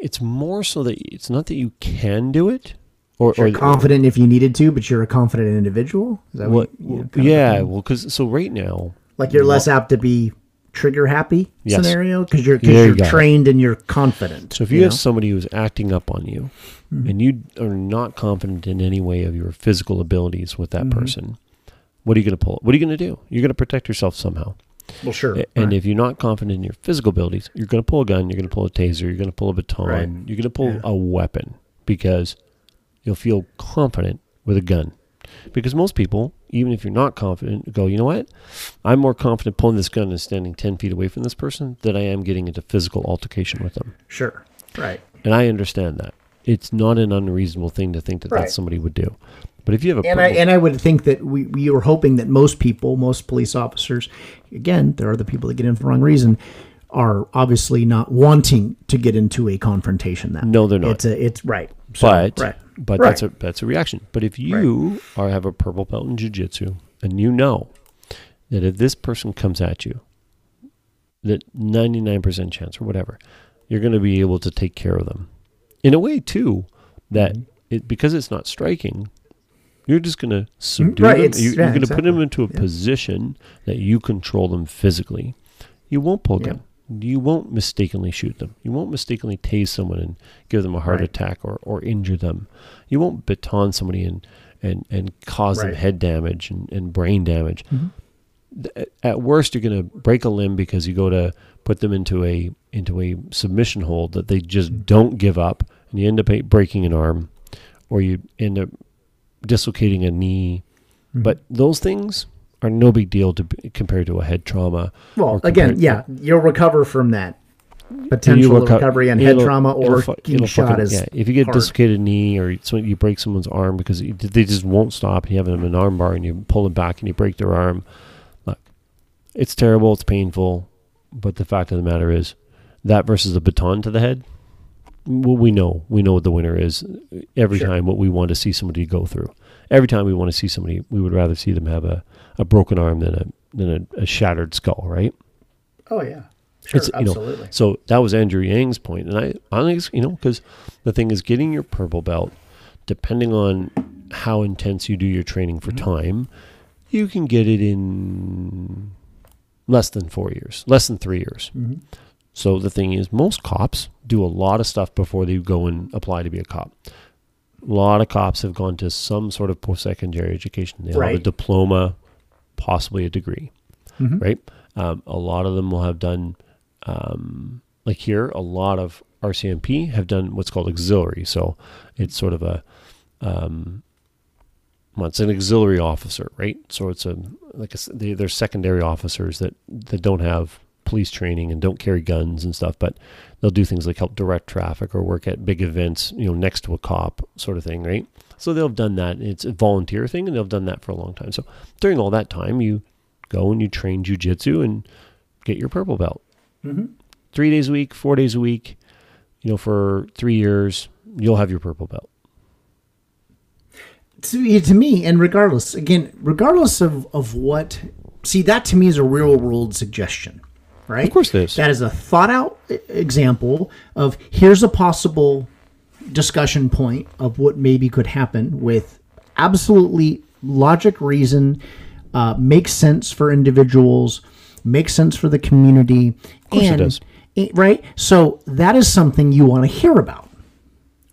it's more so that it's not that you can do it, or, you're or confident if you needed to, but you're a confident individual. Is that what? what yeah, well, because so right now, like you're less apt to be trigger happy yes. scenario because you're because you're you trained it. and you're confident. So if you, you have know? somebody who's acting up on you, mm-hmm. and you are not confident in any way of your physical abilities with that mm-hmm. person, what are you going to pull? What are you going to do? You're going to protect yourself somehow. Well, sure. And right. if you're not confident in your physical abilities, you're going to pull a gun, you're going to pull a taser, you're going to pull a baton, right. you're going to pull yeah. a weapon because you'll feel confident with a gun. Because most people even if you're not confident, go, you know what? I'm more confident pulling this gun and standing 10 feet away from this person than I am getting into physical altercation with them. Sure. Right. And I understand that. It's not an unreasonable thing to think that Right. that's somebody would do. But if you have a And I and I would think that we, we were hoping that most people, most police officers, again, there are the people that get in for the wrong reason, are obviously not wanting to get into a confrontation. That No, they're not. It's a it's right. So, but right. but Right. that's a that's a reaction. But if you are have a purple belt in jiu-jitsu and you know that if this person comes at you, that 99% chance or whatever, you're going to be able to take care of them. In a way too that Mm-hmm. it because it's not striking, you're just going to subdue right, them. You, yeah, are going to put them into a position that you control them physically. You won't pull a Yeah. gun. You won't mistakenly shoot them. You won't mistakenly tase someone and give them a heart Right. attack or, or injure them. You won't baton somebody and, and, and cause them Right. Mm-hmm. head damage and, and brain damage. Th- At worst, you're going to break a limb because you go to put them into a into a submission hold that they just Mm-hmm. don't give up, and you end up breaking an arm, or you end up dislocating a knee. Mm-hmm. But those things are no big deal to compared to a head trauma. Well, again, yeah, you'll recover from that potential reco- recovery and head trauma or it'll shot fucking- yeah. If you get hard. dislocated knee or you break someone's arm because they just won't stop, and you have them in an arm bar and you pull them back and you break their arm, look, it's terrible, it's painful, but the fact of the matter is that versus a baton to the head. Well, we know we know what the winner is every Sure. time. What we want to see somebody go through. Every time we want to see somebody, we would rather see them have a, a broken arm than a than a, a shattered skull, right? Oh yeah, sure, It's, you know, absolutely. so that was Andrew Yang's point, and I, I think you know, because the thing is, getting your purple belt, depending on how intense you do your training for mm-hmm. time, you can get it in less than four years, less than three years. Mm-hmm. So the thing is, most cops do a lot of stuff before they go and apply to be a cop. A lot of cops have gone to some sort of post-secondary education. They have a diploma, possibly a degree, Mm-hmm. right? Um, a lot of them will have done, um, like here, a lot of RCMP have done what's called auxiliary. So it's sort of a, um, well, it's an auxiliary officer, right? So it's a like a, they, they're secondary officers that that don't have police training and don't carry guns and stuff, but they'll do things like help direct traffic or work at big events, you know, next to a cop, sort of thing, right? So they'll have done that. It's a volunteer thing, and they'll have done that for a long time. So during all that time, you go and you train jujitsu and get your purple belt. Mm-hmm. Three days a week, four days a week, you know, for three years, you'll have your purple belt. to, to me, and regardless, again, regardless of, of what, see, that to me is a real world suggestion, right? Of course it is. That is a thought out uh, example of here's a possible discussion point of what maybe could happen with absolutely logic, reason, uh, makes sense for individuals, makes sense for the community. course it and, does. it- right? So that is something you want to hear about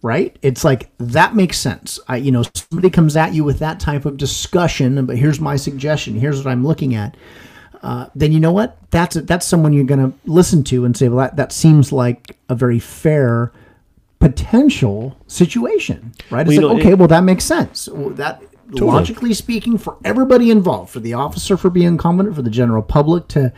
right? It's like that makes sense. I, you know, somebody comes at you with that type of discussion, but here's my suggestion. Here's what I'm looking at. Uh, then you know what? That's that's someone you're going to listen to and say, well, that that seems like a very fair potential situation, right? It's Well, like, know, okay, it- well, that makes sense. Well, that logically speaking, for everybody involved, for the officer for being confident, for the general public to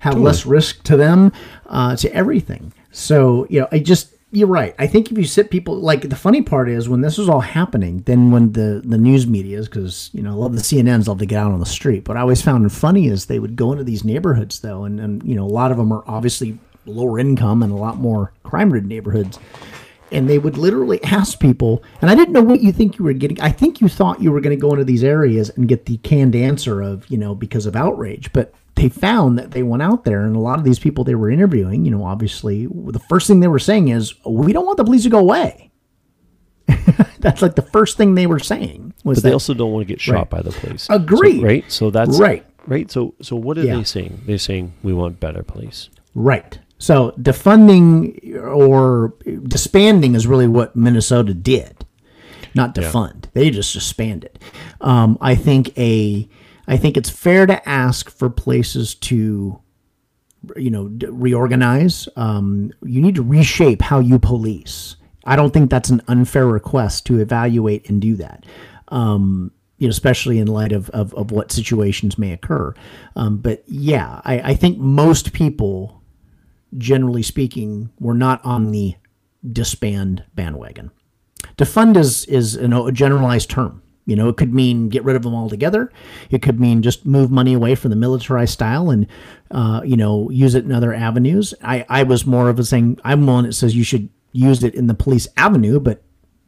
have less risk to them, uh, to everything. So you know, I just you're right. I think if you sit people like the funny part is when this was all happening, then when the the news media is because you know I love the CNNs love to get out on the street. What I always found funny is they would go into these neighborhoods though, and and you know a lot of them are obviously lower income and a lot more crime ridden neighborhoods and they would literally ask people and i didn't know what you think you were getting i think you thought you were going to go into these areas and get the canned answer of you know because of outrage but they found that they went out there and a lot of these people they were interviewing you know obviously the first thing they were saying is we don't want the police to go away (laughs) that's like the first thing they were saying was But they that- also don't want to get shot Right. by the police. Agreed. So, right? So that's Right. Right. So so what are Yeah. they saying? They're saying we want better police. Right. So defunding or disbanding is really what Minnesota did, not defund. They just disbanded. Um, I think a, I think it's fair to ask for places to, you know, d- reorganize. Um, you need to reshape how you police. I don't think that's an unfair request to evaluate and do that. Um, you know, especially in light of, of, of what situations may occur. Um, but yeah, I, I think most people, generally speaking, were not on the disband bandwagon. Defund is is a generalized term. You know, it could mean get rid of them altogether. It could mean just move money away from the militarized style and, uh, you know, use it in other avenues. I, I was more of a saying, I'm one that says you should use it in the police avenue, but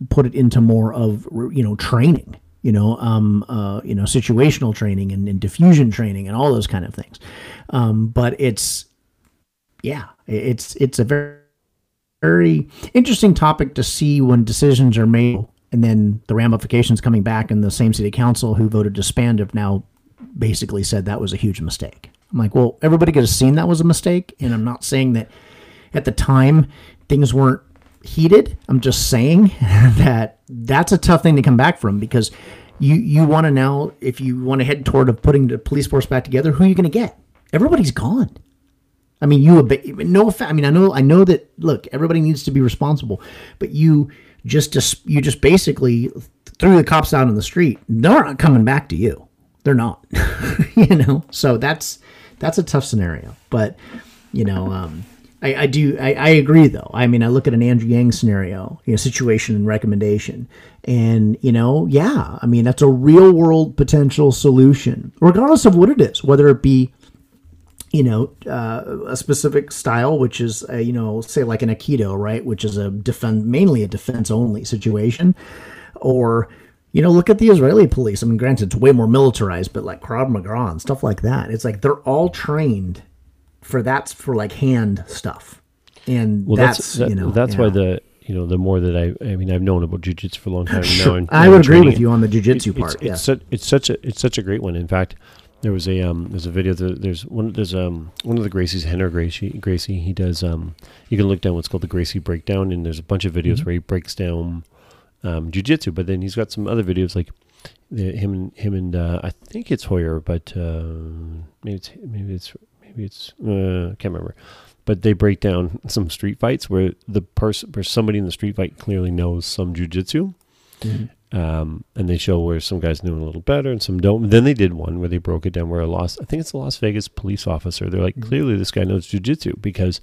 put it into more of, you know, training, you know, um, uh, you know, situational training and, and diffusion training and all those kind of things. Um, but it's, yeah, it's, it's a very, very interesting topic to see when decisions are made and then the ramifications coming back and the same city council who voted to disband have now basically said that was a huge mistake. I'm like, well, everybody could have seen that was a mistake, and I'm not saying that at the time things weren't heated. I'm just saying (laughs) that that's a tough thing to come back from because you you want to now if you want to head toward of putting the police force back together, who are you going to get? Everybody's gone. I mean, you no. I mean, I know I know that. Look, everybody needs to be responsible, but you just to, you just basically threw the cops out on the street. They're not coming back to you. They're not. (laughs) you know. So that's that's a tough scenario. But you know, um, I, I, do I, I, agree though. I mean, I look at an Andrew Yang scenario, you know, situation and recommendation, and you know, yeah, I mean that's a real world potential solution, regardless of what it is, whether it be you know, uh, a specific style, which is, a, you know, say like an Aikido, right, which is a defend mainly a defense only situation, or you know, look at the Israeli police. I mean, granted, it's way more militarized, but like Krav Maga and stuff like that. It's like they're all trained for that's for like hand stuff, and well, that's, that's that, you know that's why the you know the more that I I mean I've known about jujitsu for a long time (laughs) sure. now. And, I would agree with you on the jujitsu it, part. It's, yeah. it's, such, it's such a it's such a great one. In fact, there was a um, there's a video. That, there's one. There's um one of the Gracies, Rener Gracie. Gracie. He does um. You can look down what's called the Gracie breakdown, and there's a bunch of videos mm-hmm. where he breaks down um jujitsu. But then he's got some other videos like the, him and him and uh, I think it's Hoyer, but uh, maybe it's maybe it's maybe it's uh, I can't remember. But they break down (laughs) some street fights where the person, where somebody in the street fight clearly knows some jujitsu. Mm-hmm. Um, and they show where some guys doing a little better and some don't. Then they did one where they broke it down where a lost, I think it's a Las Vegas police officer. They're like, mm-hmm. clearly this guy knows jujitsu because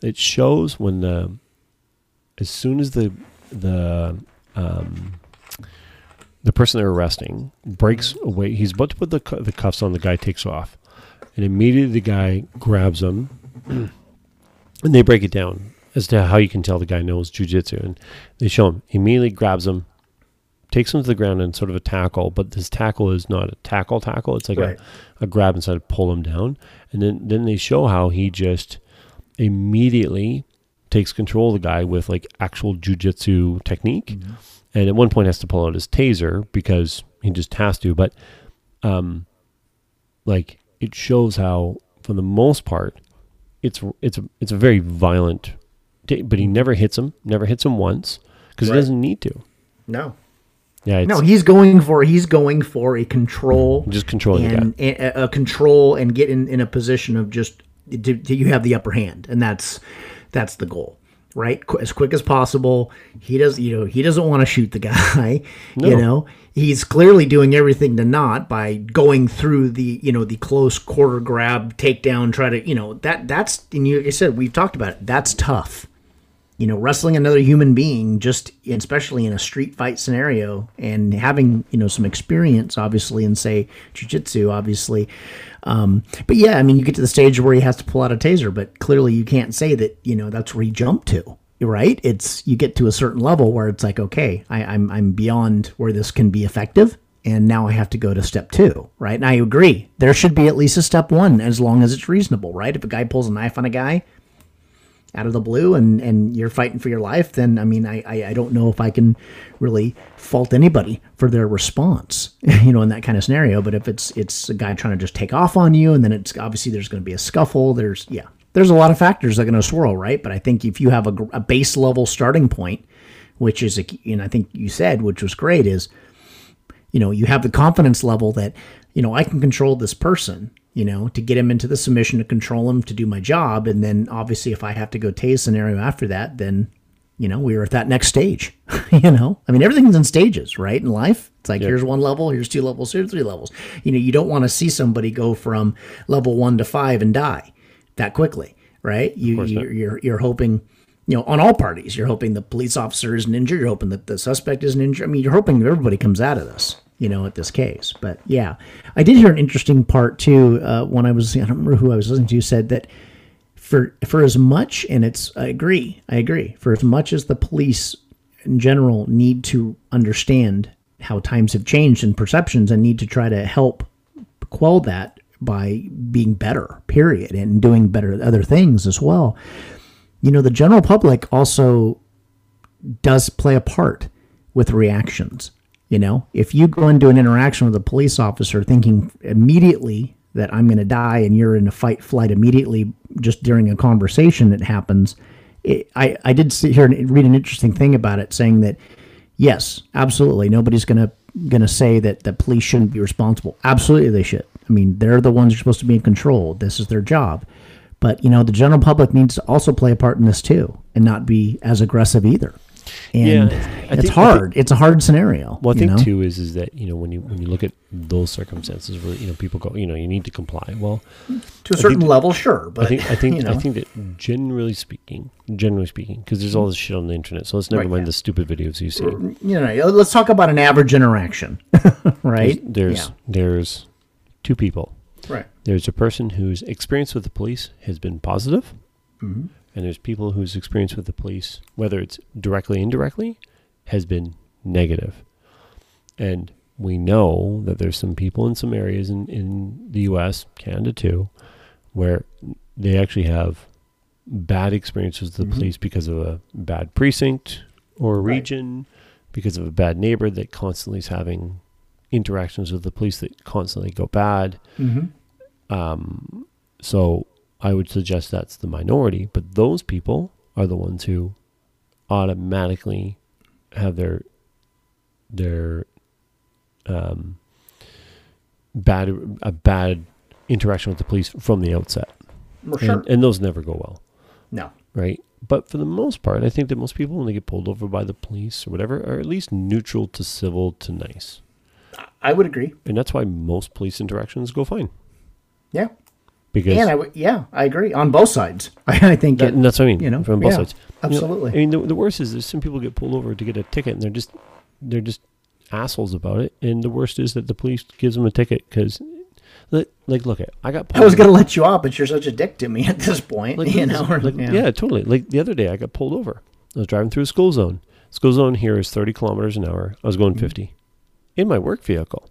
it shows when the, as soon as the, the, um, the person they're arresting breaks mm-hmm. away, he's about to put the, the cuffs on, the guy takes off. And immediately the guy grabs him (clears throat) and they break it down as to how you can tell the guy knows jujitsu. And they show him, he immediately grabs him takes him to the ground in sort of a tackle, but this tackle is not a tackle tackle. It's like right. a, a grab inside to pull him down. And then, then they show how he just immediately takes control of the guy with like actual jujitsu technique. Mm-hmm. And at one point has to pull out his taser because he just has to. But um like it shows how for the most part it's it's a, it's a very violent but he never hits him, never hits him once because right. he doesn't need to. No. Yeah, no, he's going for he's going for a control, just controlling and, and a control and get in, in a position of just do, do you have the upper hand, and that's that's the goal, right? Qu- as quick as possible. He does, you know, he doesn't want to shoot the (laughs) guy. No. You know, he's clearly doing everything to not by going through the you know the close quarter grab, takedown, try to you know that that's and you, you said we've talked about it. That's tough you know, wrestling another human being, just especially in a street fight scenario, and having you know some experience, obviously, in say jujitsu, obviously. Um, but yeah, I mean, you get to the stage where he has to pull out a taser, but clearly you can't say that you know that's where he jumped to, right? It's you get to a certain level where it's like, okay, I, I'm I'm beyond where this can be effective, and now I have to go to step two, right? And I agree, there should be at least a step one, as long as it's reasonable, right? If a guy pulls a knife on a guy, out of the blue and, and you're fighting for your life, then I mean, I, I, I don't know if I can really fault anybody for their response, (laughs) you know, in that kind of scenario. But if it's it's a guy trying to just take off on you, and then it's obviously there's going to be a scuffle. There's yeah, there's a lot of factors that are going to swirl, right? But I think if you have a, a base level starting point, which is, a, and I think you said, which was great, is you know you have the confidence level that you know I can control this person you know, to get him into the submission to control him to do my job. And then obviously, if I have to go tase scenario after that, then, you know, we are at that next stage. (laughs) you know, I mean, everything's in stages, right? In life, It's like here's one level, here's two levels, here's three levels. You know, you don't want to see somebody go from level one to five and die that quickly, right? You, you're, you're you're hoping, you know, on all parties, you're hoping the police officer isn't injured, you're hoping that the suspect isn't injured. I mean, you're hoping that everybody comes out of this, you know, at this case. But yeah, I did hear an interesting part too uh, when I was I don't remember who I was listening to said that for for as much and it's I agree I agree for as much as the police in general need to understand how times have changed and perceptions and need to try to help quell that by being better period and doing better other things as well you know the general public also does play a part with reactions. You know, if you go into an interaction with a police officer thinking immediately that I'm going to die and you're in a fight flight immediately just during a conversation that happens, it, I, I did sit here and read an interesting thing about it saying that yes, absolutely, nobody's going to going to say that the police shouldn't be responsible. Absolutely, they should. I mean, they're the ones who are supposed to be in control. This is their job. But you know, the general public needs to also play a part in this too, and not be as aggressive either. And Yeah, I it's think- I hard. it's a hard scenario. Well, I think know? too is is that you know when you when you look at those circumstances where you know people go you know you need to comply. Well, to a certain think- level, sure, but I think I think you know, I think that generally speaking, generally speaking, because there's all this shit on the internet. So let's never Right, mind yeah. the stupid videos you see. you know, let's talk about an average interaction, (laughs) right? There's there's two people. right. There's a person whose experience with the police has been positive, Mm-hmm. And there's people whose experience with the police, whether it's directly indirectly, has been negative. And we know that there's some people in some areas in, in the U.S., Canada too, where they actually have bad experiences with the Mm-hmm. police because of a bad precinct or a Right. region, because of a bad neighbor that constantly is having interactions with the police that constantly go bad. Mm-hmm. Um, so I would suggest that's the minority, but those people are the ones who automatically have their their um, bad a bad interaction with the police from the outset, For sure. and, and those never go well, no. right? But for the most part, I think that most people, when they get pulled over by the police or whatever, are at least neutral to civil to nice, I would agree. and that's why most police interactions go fine Yeah. Because And I yeah, I agree on both sides. (laughs) I think That, and that's what I mean. you know, from both yeah, sides. You know, absolutely. I mean, the, the worst is there's some people get pulled over to get a ticket, and they're just they're just assholes about it. And the worst is that the police gives them a ticket because, like, like, look at I got. I was going to let you off, but you're such a dick to me (laughs) at this point. like, you know, like, yeah. yeah. totally. Like the other day, I got pulled over. I was driving through a school zone. School zone here is 30 kilometers an hour. I was Mm-hmm. going 50 in my work vehicle.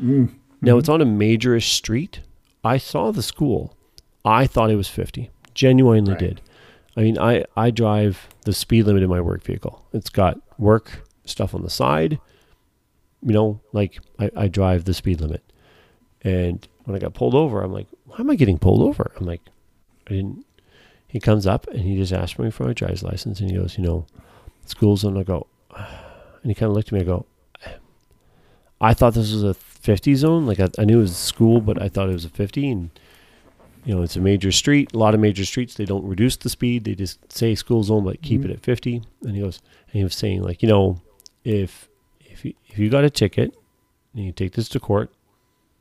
Mm-hmm. Now it's on a majorish street. I saw the school. I thought it was 50. Genuinely Right. did. I mean, I, I drive the speed limit in my work vehicle. It's got work stuff on the side. You know, like I, I drive the speed limit. And when I got pulled over, I'm like, why am I getting pulled over? I'm like, I didn't. He comes up and he just asked me for my driver's license and he goes, you know, school zone. I go, (sighs) and he kind of looked at me. I go, I thought this was a 50 zone. Like I, I knew it was a school, but I thought it was a 50. And you know, it's a major street. A lot of major streets they don't reduce the speed. They just say school zone, but keep mm-hmm. it at 50. And he goes, and he was saying like, you know, if if you, if you got a ticket and you take this to court,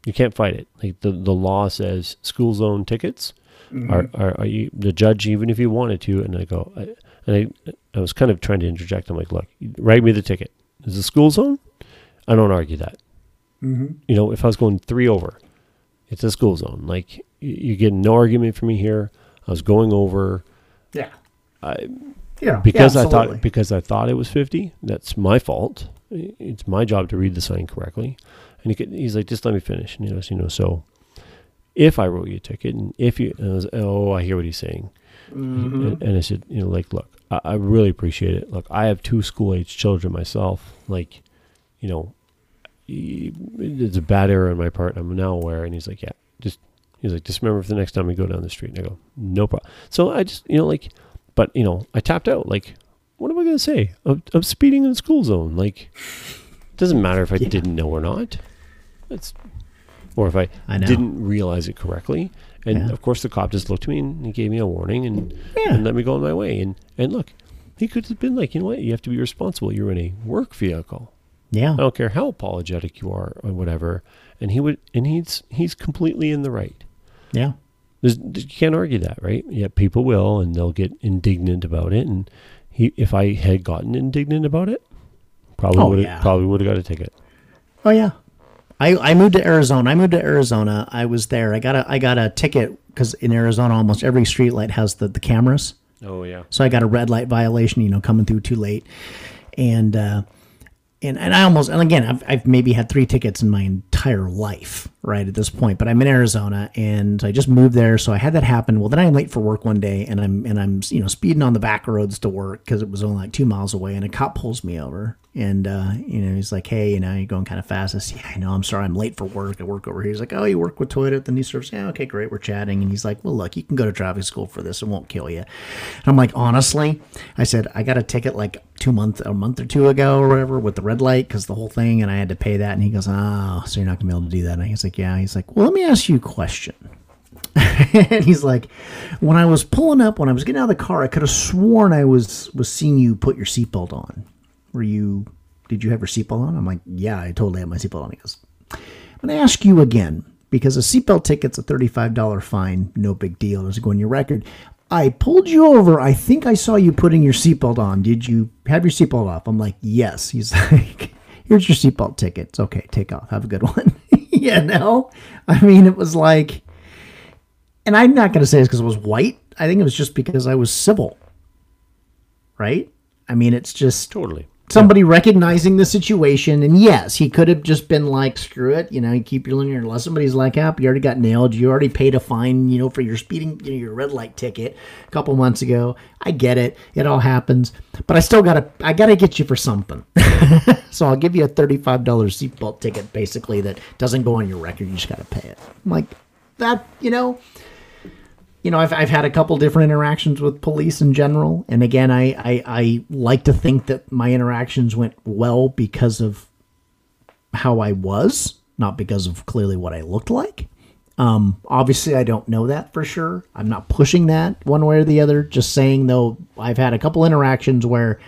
you can't fight it. Like the the law says, school zone tickets mm-hmm. are, are are you the judge even if you wanted to. And I go, I, and I I was kind of trying to interject. I'm like, look, write me the ticket. Is it school zone? I don't argue that. Mm-hmm. You know, if I was going three over, it's a school zone. Like y- you get no argument from me here. I was going over Yeah. I- Yeah. because yeah, I thought because I thought it was fifty. That's my fault. It's my job to read the sign correctly. And he could, he's like, just let me finish. And he goes, you know, so if I wrote you a ticket, and if you, and I was, oh, I hear what he's saying. Mm-hmm. And, and I said, you know, like, look, I, I really appreciate it. Look, I have two school age children myself. Like, you know, it's a bad error on my part. I'm now aware. And he's like, yeah, just, he's like, just remember for the next time we go down the street. And I go, no problem. So I just, you know, like, but, you know, I tapped out. Like, what am I going to say? I'm, I'm speeding in the school zone. Like, it doesn't matter if I Yeah. didn't know or not. That's, or if I, I didn't realize it correctly. And Yeah. of course, the cop just looked at me and he gave me a warning and, Yeah. and let me go on my way. And and look, he could have been like, you know what, you have to be responsible. You're in a work vehicle. Yeah. I don't care how apologetic you are or whatever. And he would, and he's he's completely in the right. Yeah. There's, you can't argue that, right? Yeah, people will, and they'll get indignant about it. And he, if I had gotten indignant about it, probably Oh, would have yeah. probably would have got a ticket. Oh yeah. I, I moved to Arizona. I moved to Arizona. I was there. I got a I got a ticket because in Arizona almost every street light has the, the cameras. Oh yeah. So I got a red light violation, you know, coming through too late. And uh and, and I almost and again I've, I've maybe had three tickets in my entire life right at this point but I'm in Arizona and I just moved there so I had that happen. Well then I'm late for work one day and I'm and I'm you know speeding on the back roads to work because it was only like two miles away and a cop pulls me over and uh, you know he's like hey you know you're going kind of fast. I said yeah I know I'm sorry I'm late for work I work over here. He's like oh you work with Toyota at the new service? Yeah okay great we're chatting. And he's like well look you can go to traffic school for this it won't kill you and I'm like honestly? I said I got a ticket like two months a month or two ago or whatever with the red light because the whole thing and I had to pay that. And he goes oh so you're not gonna be able to do that. And he's like yeah he's like well let me ask you a question (laughs) and he's like when I was pulling up when I was getting out of the car I could have sworn I was was seeing you put your seatbelt on were you did you have your seatbelt on I'm like yeah I totally had my seatbelt on he goes I'm to ask you again because a seatbelt ticket's a $35 fine. No big deal. Doesn't go in your record. I pulled you over. I think I saw you putting your seatbelt on. Did you have your seatbelt off? I'm like, yes. He's (laughs) like, here's your seatbelt ticket. It's okay. Take off. Have a good (laughs) one. (laughs) yeah, know? I mean, it was like, and I'm not going to say it's because it was white. I think it was just because I was civil. Right? I mean, it's just Totally. Somebody recognizing the situation. And yes, he could have just been like, screw it, you know, you keep your linear lesson. But he's like, ah, you already got nailed. You already paid a fine, you know, for your speeding, you know, your red light ticket a couple months ago. I get it. It all happens. But I still got to, I got to get you for something. (laughs) so I'll give you a $35 seatbelt ticket, basically, that doesn't go on your record. You just got to pay it. I'm like, that, you know, you know, I've, I've had a couple different interactions with police in general. And again, I, I, I like to think that my interactions went well because of how I was, not because of clearly what I looked like. Um, obviously, I don't know that for sure. I'm not pushing that one way or the other. Just saying, though, I've had a couple interactions where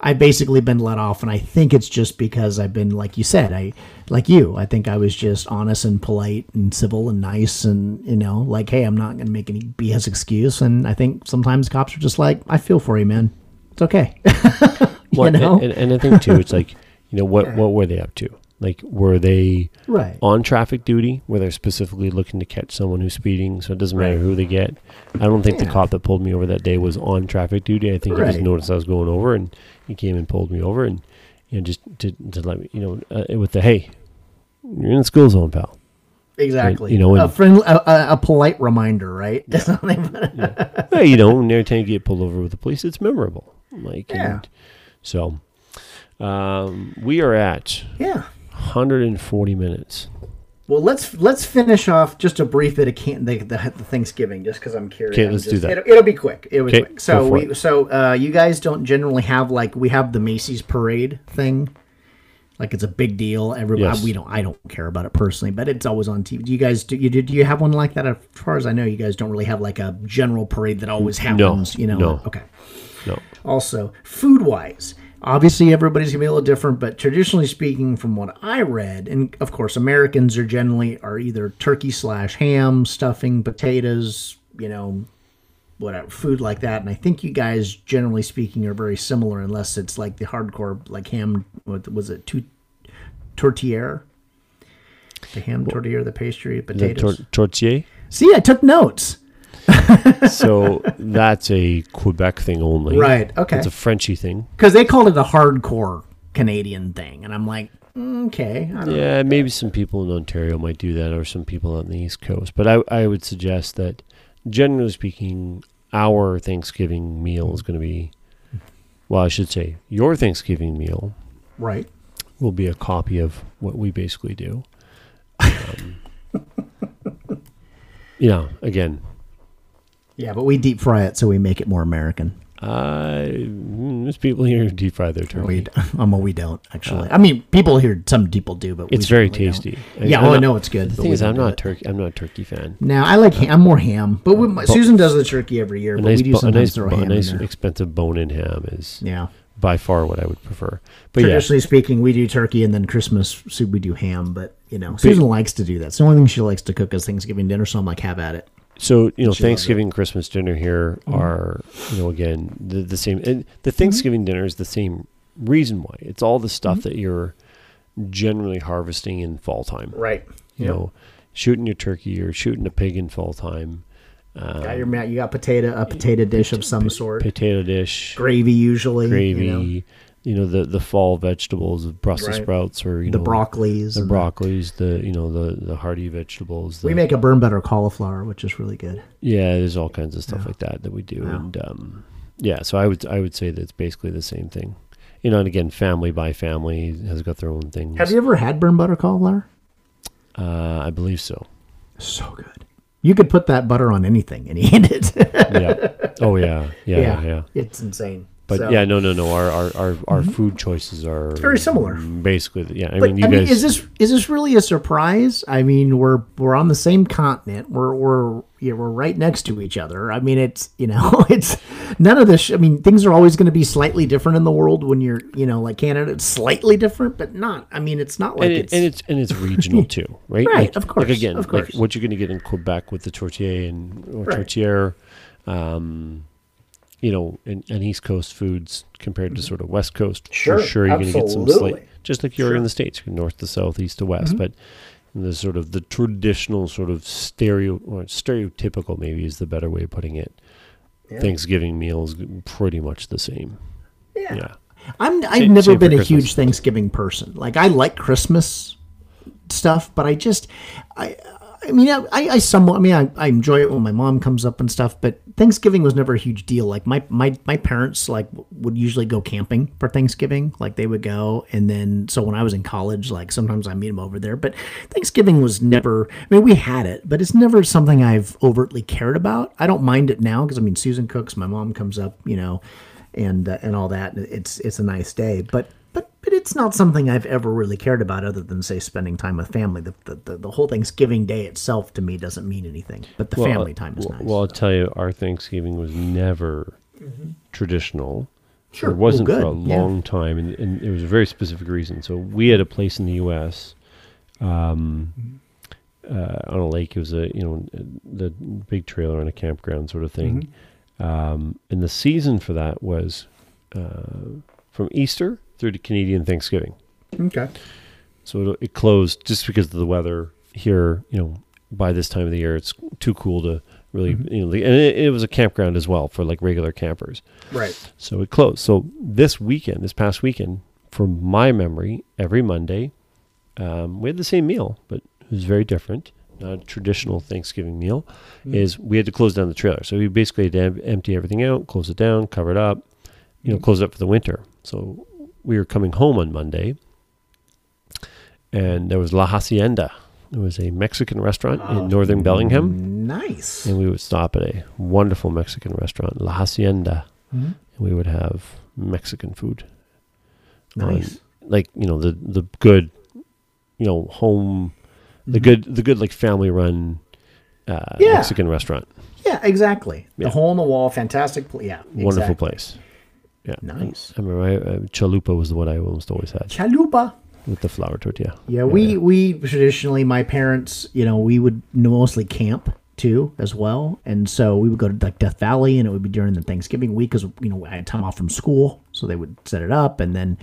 I've basically been let off, and I think it's just because I've been, like you said, I like you. I think I was just honest and polite and civil and nice, and you know, like, hey, I'm not going to make any BS excuse. And I think sometimes cops are just like, I feel for you, man. It's okay. (laughs) you know, and, and I think too, it's like, you know, what what were they up to? Like, were they right? on traffic duty, where they're specifically looking to catch someone who's speeding? So it doesn't matter who they get. I don't think the cop that pulled me over that day was on traffic duty. I think he just noticed I was going over, and he came and pulled me over, and you know, just to, to let me, you know, uh, with the hey, you're in the school zone, pal. Exactly. you know, a and- a, a, a polite reminder, right? (laughs) hey, you know, and every time you get pulled over with the police, it's memorable. Like, Yeah. and so um, we are at yeah. 140 minutes. Well, let's let's finish off just a brief bit of can- the, the, the Thanksgiving, just because I'm curious. Okay, let's do that. It'll, it'll be quick. It'll be Okay, quick. So we it. so uh, you guys don't generally have like we have the Macy's parade thing, like it's a big deal. Everybody Yes. we don't I don't care about it personally, but it's always on TV. Do you guys do you do you have one like that? As far as I know, you guys don't really have like a general parade that always happens. you know. no. Okay. No. Also, food wise, obviously everybody's gonna be a little different, but traditionally speaking, from what I read, and of course Americans are generally are either turkey slash ham, stuffing, potatoes, you know, whatever food like that. And I think you guys, generally speaking, are very similar, unless it's like the hardcore like ham. What was it? Two. The ham tortilla, the pastry, The potatoes. tor- tortilla. See, I took notes. (laughs) So that's a Quebec thing only. Right. Okay. It's a Frenchy thing. because they called it a hardcore Canadian thing, and I'm like, mm, okay, I don't Yeah, maybe some people in Ontario might do that, or some people on the East Coast. But I, I would suggest that, generally speaking, our Thanksgiving meal is going to be, well, I should say, your Thanksgiving meal right. will be a copy of what we basically do. (laughs) Um, (laughs) you know, again, Yeah, but we deep fry it so we make it more American. uh, mm, there's people here who deep fry their turkey. We, (laughs) um, well, we don't actually. I mean, people here, some people do, but it's we very tasty. Yeah, I'm well, I know it's good. The thing is, I'm not turkey. I'm not a turkey fan. Now I like ham. I'm more ham, but we, my, Susan does the turkey every year. A But nice, we do sometimes nice, throw bo- a nice in expensive bone-in ham is Yeah, by far what I would prefer. But yeah, Traditionally speaking, we do turkey, and then Christmas soup we do ham. But you know, Susan likes to do that. It's the only thing she likes to cook is Thanksgiving dinner. So I'm like, have at it. So you know, She Thanksgiving, Christmas dinner here Mm-hmm. are you know again the, the same. And the Thanksgiving dinner is the same reason why. It's all the Mm-hmm. stuff that you're generally harvesting in fall time. Right. You know, shooting your turkey or shooting a pig in fall time. Um, Got your ma- you got potato a potato dish of some sort, potato dish, gravy usually, gravy. you know, You know, the the fall vegetables, the Brussels Right. sprouts, or you the know broccolis. the broccolis, the you know the the hardy vegetables. The, We make a burn butter cauliflower, which is really good. yeah, there's all kinds of stuff Yeah. like that that we do, Yeah. and um, yeah. So I would I would say that it's basically the same thing. You know, and again, family by family has got their own things. Have you ever had burn butter cauliflower? Uh, I believe so. So good. You could put that butter on anything and eat it. Yeah. Oh yeah. (laughs) Yeah. Yeah. yeah. It's insane. But So- yeah, no, no, no. Our our our, our food choices are very similar. Basically, yeah. I But mean, you I mean, is this is this really a surprise? I mean, we're we're on the same continent. We're we're yeah, we're right next to each other. I mean, it's you know, (laughs) it's none of this. I mean, things are always going to be slightly different in the world when you're you know like Canada. It's slightly different, but not. I mean, it's not like and, it, it's, and it's and it's regional (laughs) too, right? Right, Like, of course, Like again, of like course. what you're going to get in Quebec with the tortilla and or Right. tortilla, um, you know, and, and East Coast foods compared to sort of West Coast. Mm-hmm. Sure, for sure, you're going to get some slight, just like you're in the states, north to south, east to west, Mm-hmm. but. The sort of the traditional sort of stereo or stereotypical maybe is the better way of putting it. Thanksgiving meals pretty much the same. yeah. Yeah. I'm I've Same- never same been a Christmas. huge Thanksgiving person. Like I like Christmas stuff, but I just I I mean I I somewhat I mean I, I enjoy it when my mom comes up and stuff, but Thanksgiving was never a huge deal. Like my my my parents like would usually go camping for Thanksgiving. Like they would go and then so when I was in college, like sometimes I meet them over there, but Thanksgiving was never I mean we had it, but it's never something I've overtly cared about. I don't mind it now because I mean Susan cooks, my mom comes up, you know, and uh, and all that. It's it's a nice day, but but but it's not something I've ever really cared about, other than say spending time with family. The the, the, the whole Thanksgiving day itself to me doesn't mean anything, but the Well, family time is well, nice. Well, I'll tell you, our Thanksgiving was never traditional. Mm-hmm. Sure. It wasn't Well, for a good. Yeah. long time, and, and it was a very specific reason. So we had a place in the U.S. Um, Mm-hmm. uh, on a lake. It was a you know the big trailer on a campground sort of thing. Mm-hmm. Um, and the season for that was uh, from Easter through to Canadian Thanksgiving. okay. So it, it closed just because of the weather here. You know, by this time of the year, it's too cool to really. Mm-hmm. You know, and it, it was a campground as well for like regular campers. Right. So it closed. So this weekend, this past weekend, from my memory, every Monday, um, we had the same meal, but it was very different. Not a traditional Thanksgiving meal. Is we had to close down the trailer, so we basically had to em- empty everything out, close it down, cover it up, you know, close it up for the winter. So we were coming home on Monday, and there was La Hacienda. It was a Mexican restaurant in northern Bellingham Nice. and we would stop at a wonderful Mexican restaurant, La Hacienda, Mm-hmm. and we would have Mexican food. Nice. like you know the the good, you know home, Mm-hmm. the good the good like family run uh, Yeah. Mexican restaurant. Yeah, exactly. Yeah. The hole in the wall, fantastic. Pl- yeah, Wonderful exactly. place. Yeah, Nice. I remember I, uh, chalupa was the one I almost always had Chalupa. with the flour tortilla. Yeah, we we traditionally my parents, you know, we would mostly camp too as well, and so we would go to like Death Valley, and it would be during the Thanksgiving week because you know I had time off from school, so they would set it up, and then.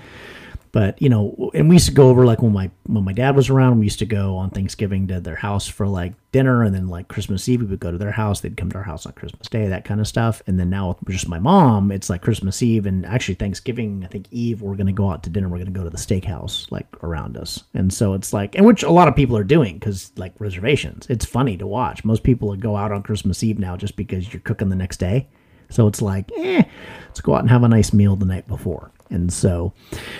But you know, and we used to go over like when my when my dad was around, we used to go on Thanksgiving to their house for like dinner, and then like Christmas Eve we would go to their house. They'd come to our house on Christmas Day, that kind of stuff. And then now with just my mom, it's like Christmas Eve and actually Thanksgiving. I think Eve we're gonna go out to dinner. We're gonna go to the steakhouse like around us, and so it's like, and which a lot of people are doing because like reservations. It's funny to watch. Most people go out on Christmas Eve now just because you're cooking the next day. So it's like, eh, let's go out and have a nice meal the night before. And so,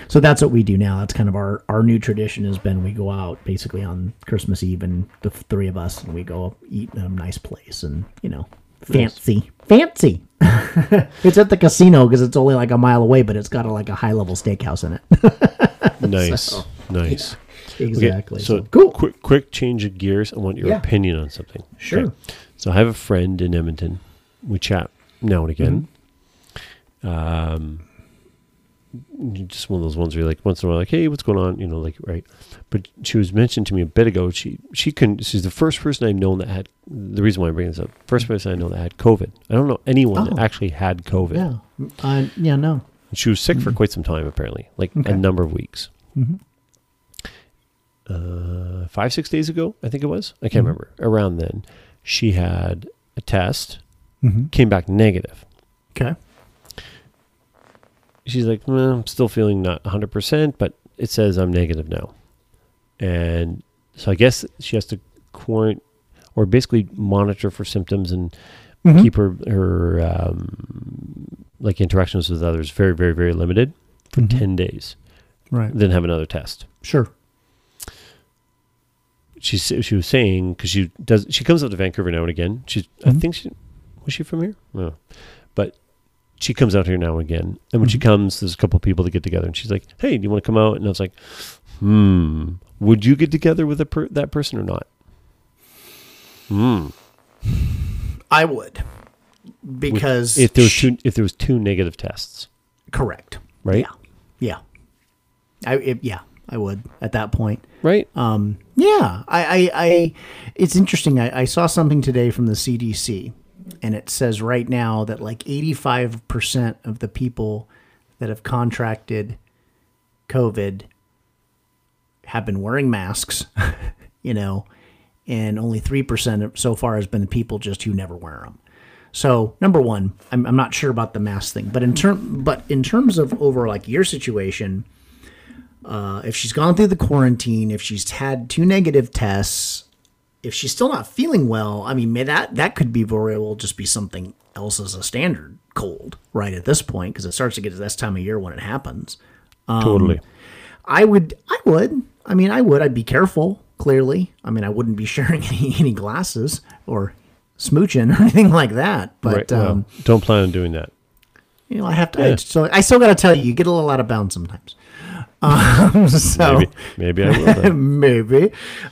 so that's what we do now. That's kind of our our new tradition has been we go out basically on Christmas Eve and the three of us and we go eat in a nice place and you know fancy fancy. (laughs) it's at the casino because it's only like a mile away, but it's got a, like a high level steakhouse in it. (laughs) Nice, nice. Okay, exactly. so So, cool. Quick, quick change of gears. I want your Yeah. opinion on something. Sure. So I have a friend in Edmonton. We chat now and again. Mm-hmm. Um, just one of those ones where you're like once in a while like hey what's going on you know like right but she was mentioned to me a bit ago she she couldn't she's the first person I've known that had the reason why I bring this up first person I know that had COVID I don't know anyone that Oh. actually had COVID Yeah. Uh, yeah. No. she was sick for quite some time apparently like Okay. a number of weeks Mhm. uh, five six days ago I think it was I can't Mhm. remember around then she had a test Mm-hmm. came back negative Okay. She's like, well, I'm still feeling not 100%, but it says I'm negative now. And so I guess she has to quarantine or basically monitor for symptoms and Mhm. keep her, her um, like interactions with others very, very, very limited for Mhm. 10 days. Right. Then have another test. Sure. She, she was saying, because she does, she comes up to Vancouver now and again. She's, I Mhm. think she, was she from here? No. But she comes out here now and again. And when she Mhm. comes, there's a couple people that get together, and she's like, "Hey, do you want to come out?" And I was like, "Hmm, would you get together with a per- that person or not?" Hmm. I would. Because If there was she- two, if there was two negative tests, correct. right? Yeah. Yeah. I it, yeah, I would at that point. Right. Um, yeah, I, I, I it's interesting. I, I saw something today from the CDC, and it says right now that like 85% of the people that have contracted COVID have been wearing masks, (laughs) you know, and only 3% so far has been people just who never wear them. So number one, I'm, I'm not sure about the mask thing, but in term, but in terms of over like your situation, uh, if she's gone through the quarantine, if she's had two negative tests, if she's still not feeling well, I mean, may that that could be very well just be something else as a standard cold right at this point because it starts to get to this time of year when it happens. totally. I would, I would, I mean, I would. I'd be careful. Clearly, I mean, I wouldn't be (laughs) sharing any, any glasses or smooching or anything like that. But right. well, um, don't plan on doing that. you know, I have to. I, Yeah. so I still got to tell you, you get a little out of bounds sometimes. Um, (laughs) so Maybe, maybe I will. (laughs) Maybe.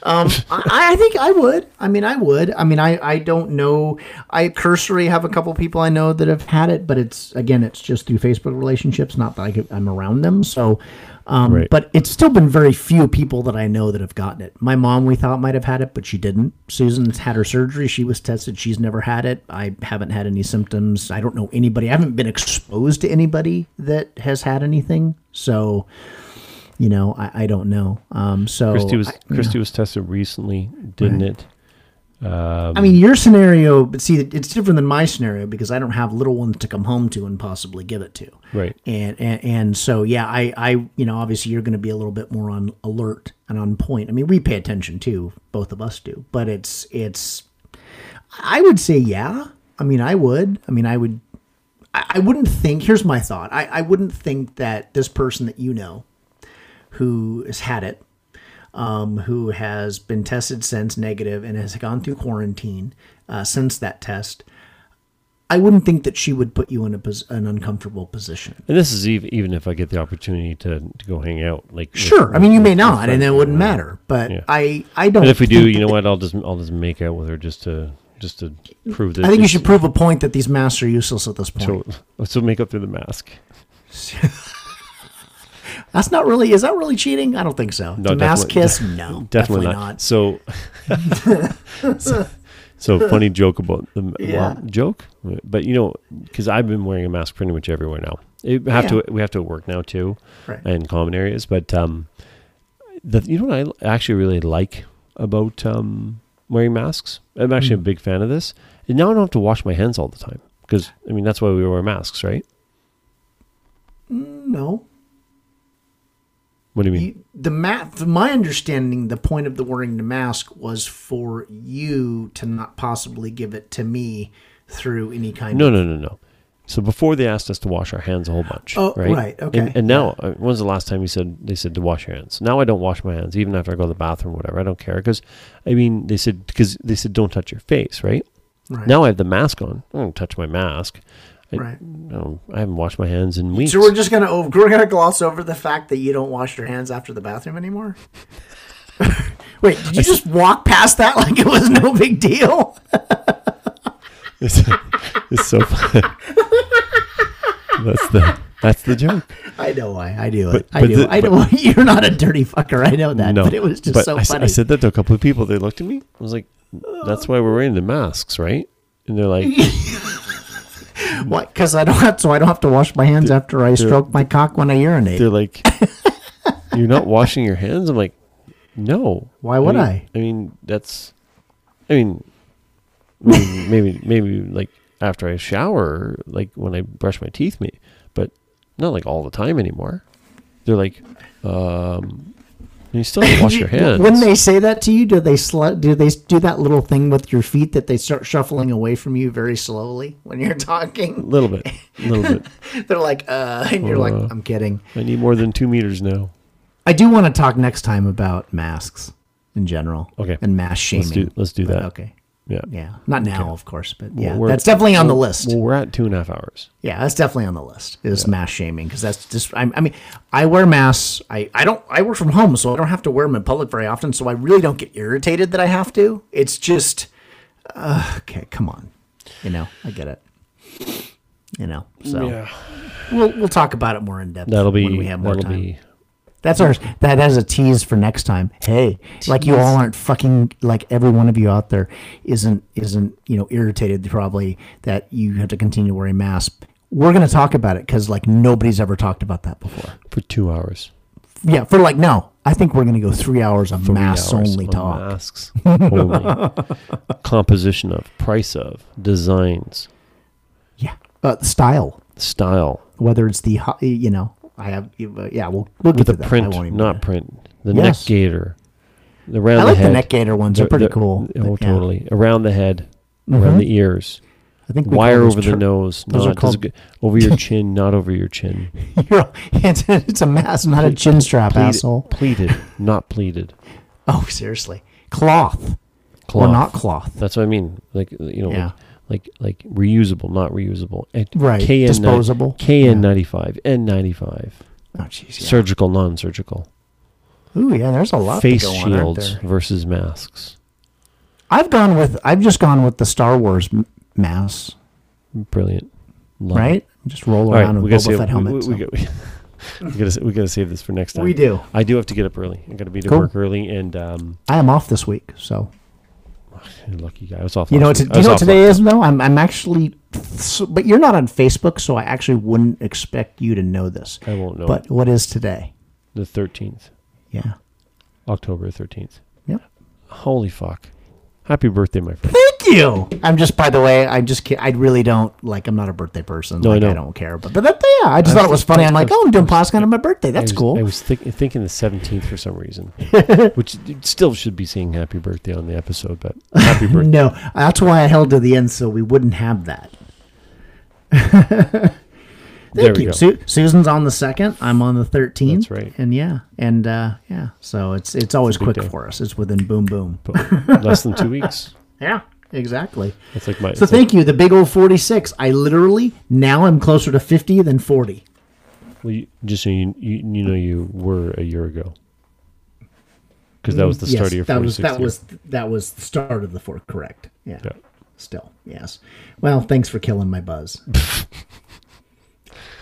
Um, I, I think I would. I mean, I would. I mean, I, I don't know. I cursory have a couple people I know that have had it, but it's again, it's just through Facebook relationships, not that I could, I'm around them. So, um, Right. but it's still been very few people that I know that have gotten it. My mom, we thought might have had it, but she didn't. Susan's had her surgery. She was tested. She's never had it. I haven't had any symptoms. I don't know anybody. I haven't been exposed to anybody that has had anything. So, you know, I, I don't know. Um, so Christy was I- Christy was tested recently, didn't it? Um, I mean, your scenario, but see, it's different than my scenario because I don't have little ones to come home to and possibly give it to. right. And and, and so yeah, I, I you know obviously you're going to be a little bit more on alert and on point. I mean, we pay attention too, both of us do. But it's it's, I would say yeah. I mean, I would. I mean, I would. I, I wouldn't think. Here's my thought. I, I wouldn't think that this person that you know, who has had it, um, who has been tested since negative and has gone through quarantine uh, since that test. I wouldn't think that she would put you in a pos- an uncomfortable position. And this is even even if I get the opportunity to, to go hang out. Like with- Sure, I mean you with- may not, and it wouldn't matter. But Yeah. I, I don't. And if we do, you know what? I'll just I'll just make out with her just to just to prove that. I think you should prove a point that these masks are useless at this point. So, (laughs) so make up through the mask. (laughs) That's not really. Is that really cheating? I don't think so. No, the mask definitely- kiss? No, (laughs) Definitely, not. So, (laughs) so, so funny joke about the well, joke, but you know, because I've been wearing a mask pretty much everywhere now. It, have to we have to work now too, Right. in common areas. But um, the you know what I actually really like about um wearing masks. I'm actually Mm. a big fan of this. And now I don't have to wash my hands all the time because I mean that's why we wear masks, right? No. What do you mean? You, the math, from my understanding, the point of the wearing the mask was for you to not possibly give it to me through any kind No, of. no, no, no. No. So before they asked us to wash our hands a whole bunch, Oh, right? right, okay. And, and now, uh, when's the last time you said they said to wash your hands? Now I don't wash my hands, even after I go to the bathroom, or whatever. I don't care because, I mean, they said because they said don't touch your face, right? Right. Now I have the mask on. I don't touch my mask. I, Right. No, I haven't washed my hands in weeks. So we're just gonna over, we're gonna gloss over the fact that you don't wash your hands after the bathroom anymore. (laughs) Wait, did you just walk past that like it was no big deal? (laughs) it's, it's so funny. that's the that's the joke. I know why. I do it. But- I do. the- I know (laughs) you're not a dirty fucker. I know that. no, but it was just so I, funny. I said that to a couple of people. They looked at me. I was like, "That's why we're wearing the masks, right?" And they're like, (laughs) Why? Because I don't have, so I don't have to wash my hands after I stroke my cock when I urinate. "They're like, (laughs) you're not washing your hands." I'm like, "No." Why would mean- I? I mean, that's. I mean, maybe (laughs) maybe, maybe like after I shower, like when I brush my teeth, me, but not like all the time anymore. They're like, um, you still have to wash your (laughs) hands. When they say that to you, do they sl- do they do that little thing with your feet that they start shuffling away from you very slowly when you're talking? a (laughs) little bit, a little bit. (laughs) They're like, uh, and you're like, Uh. I'm kidding. I need more than two meters now. I do want to talk next time about masks in general. Okay. And mask shaming. Let's do let's do But that. Okay. Yeah. Yeah. Not now, of course, but yeah, we're- that's definitely on the list. Well, we're at two and a half hours. Yeah, that's definitely on the list. Is mask shaming because that's just. I, I mean, I wear masks. I I don't. I work from home, so I don't have to wear them in public very often. So I really don't get irritated that I have to. It's just. Uh, okay, come on. You know, I get it. You know, so Yeah, we'll we'll talk about it more in depth. that'll be when we have more that'll time. be That's our that has a tease for next time. Hey, like you all aren't fucking like every one of you out there isn't isn't you know irritated probably that you have to continue wearing masks. We're gonna talk about it because like nobody's ever talked about that before. for two hours. Yeah, for like no, I think we're gonna go three hours of Three masks hours only on talk. Masks only. (laughs) Composition of, price of, designs, Yeah, uh, style, style, whether it's the you know I have yeah we'll we'll get to a that. I print, won't even- not print. The Yes. neck gaiter, the around I like the the head. neck gaiter ones. They're, pretty cool. Oh, yeah. totally. Around the head, mm-hmm. around the ears, I think we wire call those over the nose, those are not does called- it go- over your (laughs) chin, not over your chin. (laughs) You're- (laughs) it's, a, it's a mask, not a chin strap, Pleated- asshole. Pleated, not pleated. Oh, seriously. Cloth. Cloth. Or not cloth. That's what I mean. Like you know, Yeah. like, like like reusable, not reusable. And Right. KN Disposable. KN ninety five, N ninety five. Oh, jeez. Yeah. Surgical, non-surgical. Ooh, yeah, there's a lot Face on, shields there? versus masks. I've gone with, I've just gone with the Star Wars m- masks, Brilliant. Love it. right? Just roll around we with gotta Boba save. Fett We, helmet. we, so. we, got- we gotta we gotta save this for next time. We do. I do have to get up early. I got to be to Cool. work early, and um, I am off this week, so lucky guy. I was off. you know what? To, you know what today is though? I'm I'm actually, so, but you're not on Facebook, so I actually wouldn't expect you to know this. I won't know. But what is today? the thirteenth, Yeah. October thirteenth. Yep. Holy fuck! Happy birthday, my friend. Thank you. I'm just, by the way, I just, ki- I really don't like. I'm not a birthday person. No, I like, know. don't care. But, but that, yeah, I just I thought it was was funny. I'm like, was- oh, I'm doing podcast on my birthday. That's I was, cool. I was think, thinking the seventeenth for some reason, (laughs) which it still should be saying happy birthday on the episode, but (laughs) happy birthday. No, that's why I held to the end so we wouldn't have that. (laughs) there Thank you. go. Su- Susan's on the second. I'm on the thirteenth. That's right. And yeah, and uh, yeah, so it's it's always big quick day. for us. It's within boom boom. (laughs) But less than two weeks. Yeah, exactly. It's like my. So it's like- thank you. The big old forty six. I literally now I'm closer to fifty than forty. Well, you, just so you, you you know you were a year ago. Because that was the start Yes, of your that was that year. was that was the start of the fourth. Correct. Yeah. Yeah. Still, yes. Well, thanks for killing my buzz. (laughs)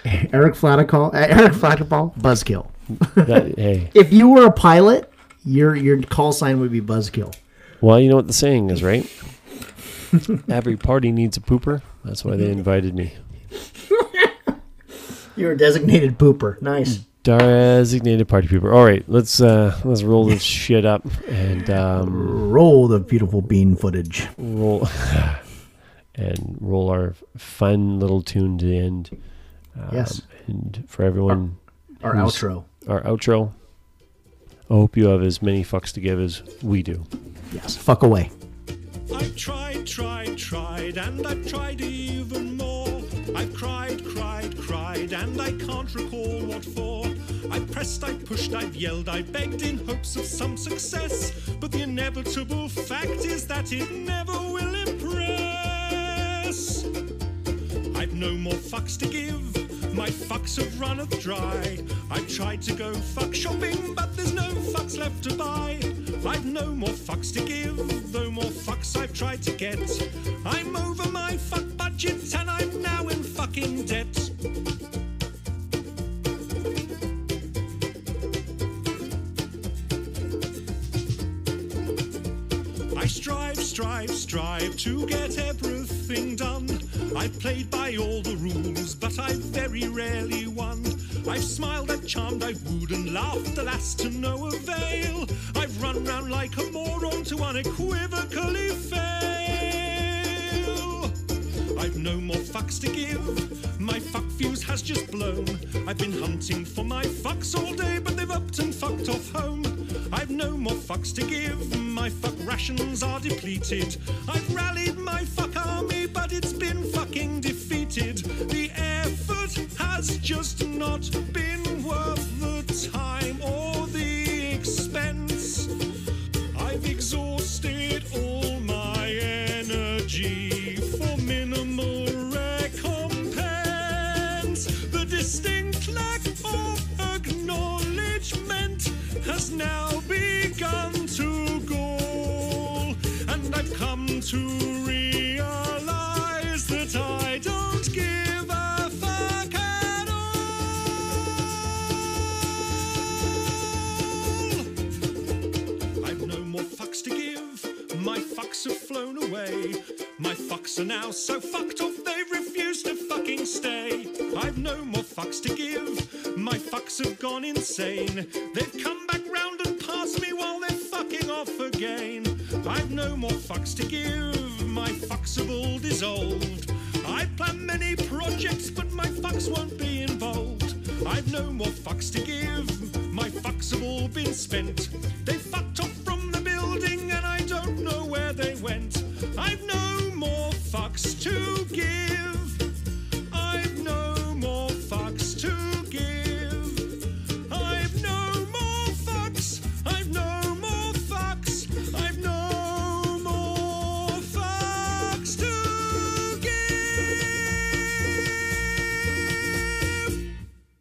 (laughs) Eric Flatacall, (laughs) uh, Eric Flatacall, buzzkill. That- (laughs) hey, If you were a pilot, your your call sign would be buzzkill. well, you know what the saying is, right? Every party needs a pooper. That's why they invited me. You're a designated pooper. Nice. Designated party pooper. All right, let's uh let's roll this shit up and um Roll the beautiful bean footage. roll and roll our fun little tune to the end. Um, Yes. And for everyone, Our Who's- outro. our outro. I hope you have as many fucks to give as we do. Yes. Fuck away. I've tried, tried, tried, and I've tried even more. I've cried, cried, cried, and I can't recall what for. I pressed, I pushed, I've yelled, I begged in hopes of some success. But the inevitable fact is that it never will impress. I've no more fucks to give. My fucks have runneth dry. I've tried to go fuck shopping, but there's no fucks left to buy. I've no more fucks to give, though more fucks I've tried to get. I'm over my fuck budget and I'm now in fucking debt. Strive, strive strive to get everything done. I've played by all the rules, but I've very rarely won. I've smiled, I've charmed, I've wooed and laughed, alas, to no avail. I've run round like a moron to unequivocally fail. I've no more fucks to give. My fuck fuse has just blown. I've been hunting for my fucks all day, but they've upped and fucked off home. I've no more fucks to give. My fuck rations are depleted. I've rallied my fuck army, but it's been fucking defeated. The effort has just not been worth now begun to gall, and I've come to flown away. My fucks are now so fucked off they refuse to fucking stay. I've no more fucks to give. My fucks have gone insane. They've come back round and passed me while they're fucking off again. I've no more fucks to give. My fucks have all dissolved. I plan many projects, but my fucks won't be involved. I've no more fucks to give. My fucks have all been spent. They fucked off from the building they went. I've no more fucks to give.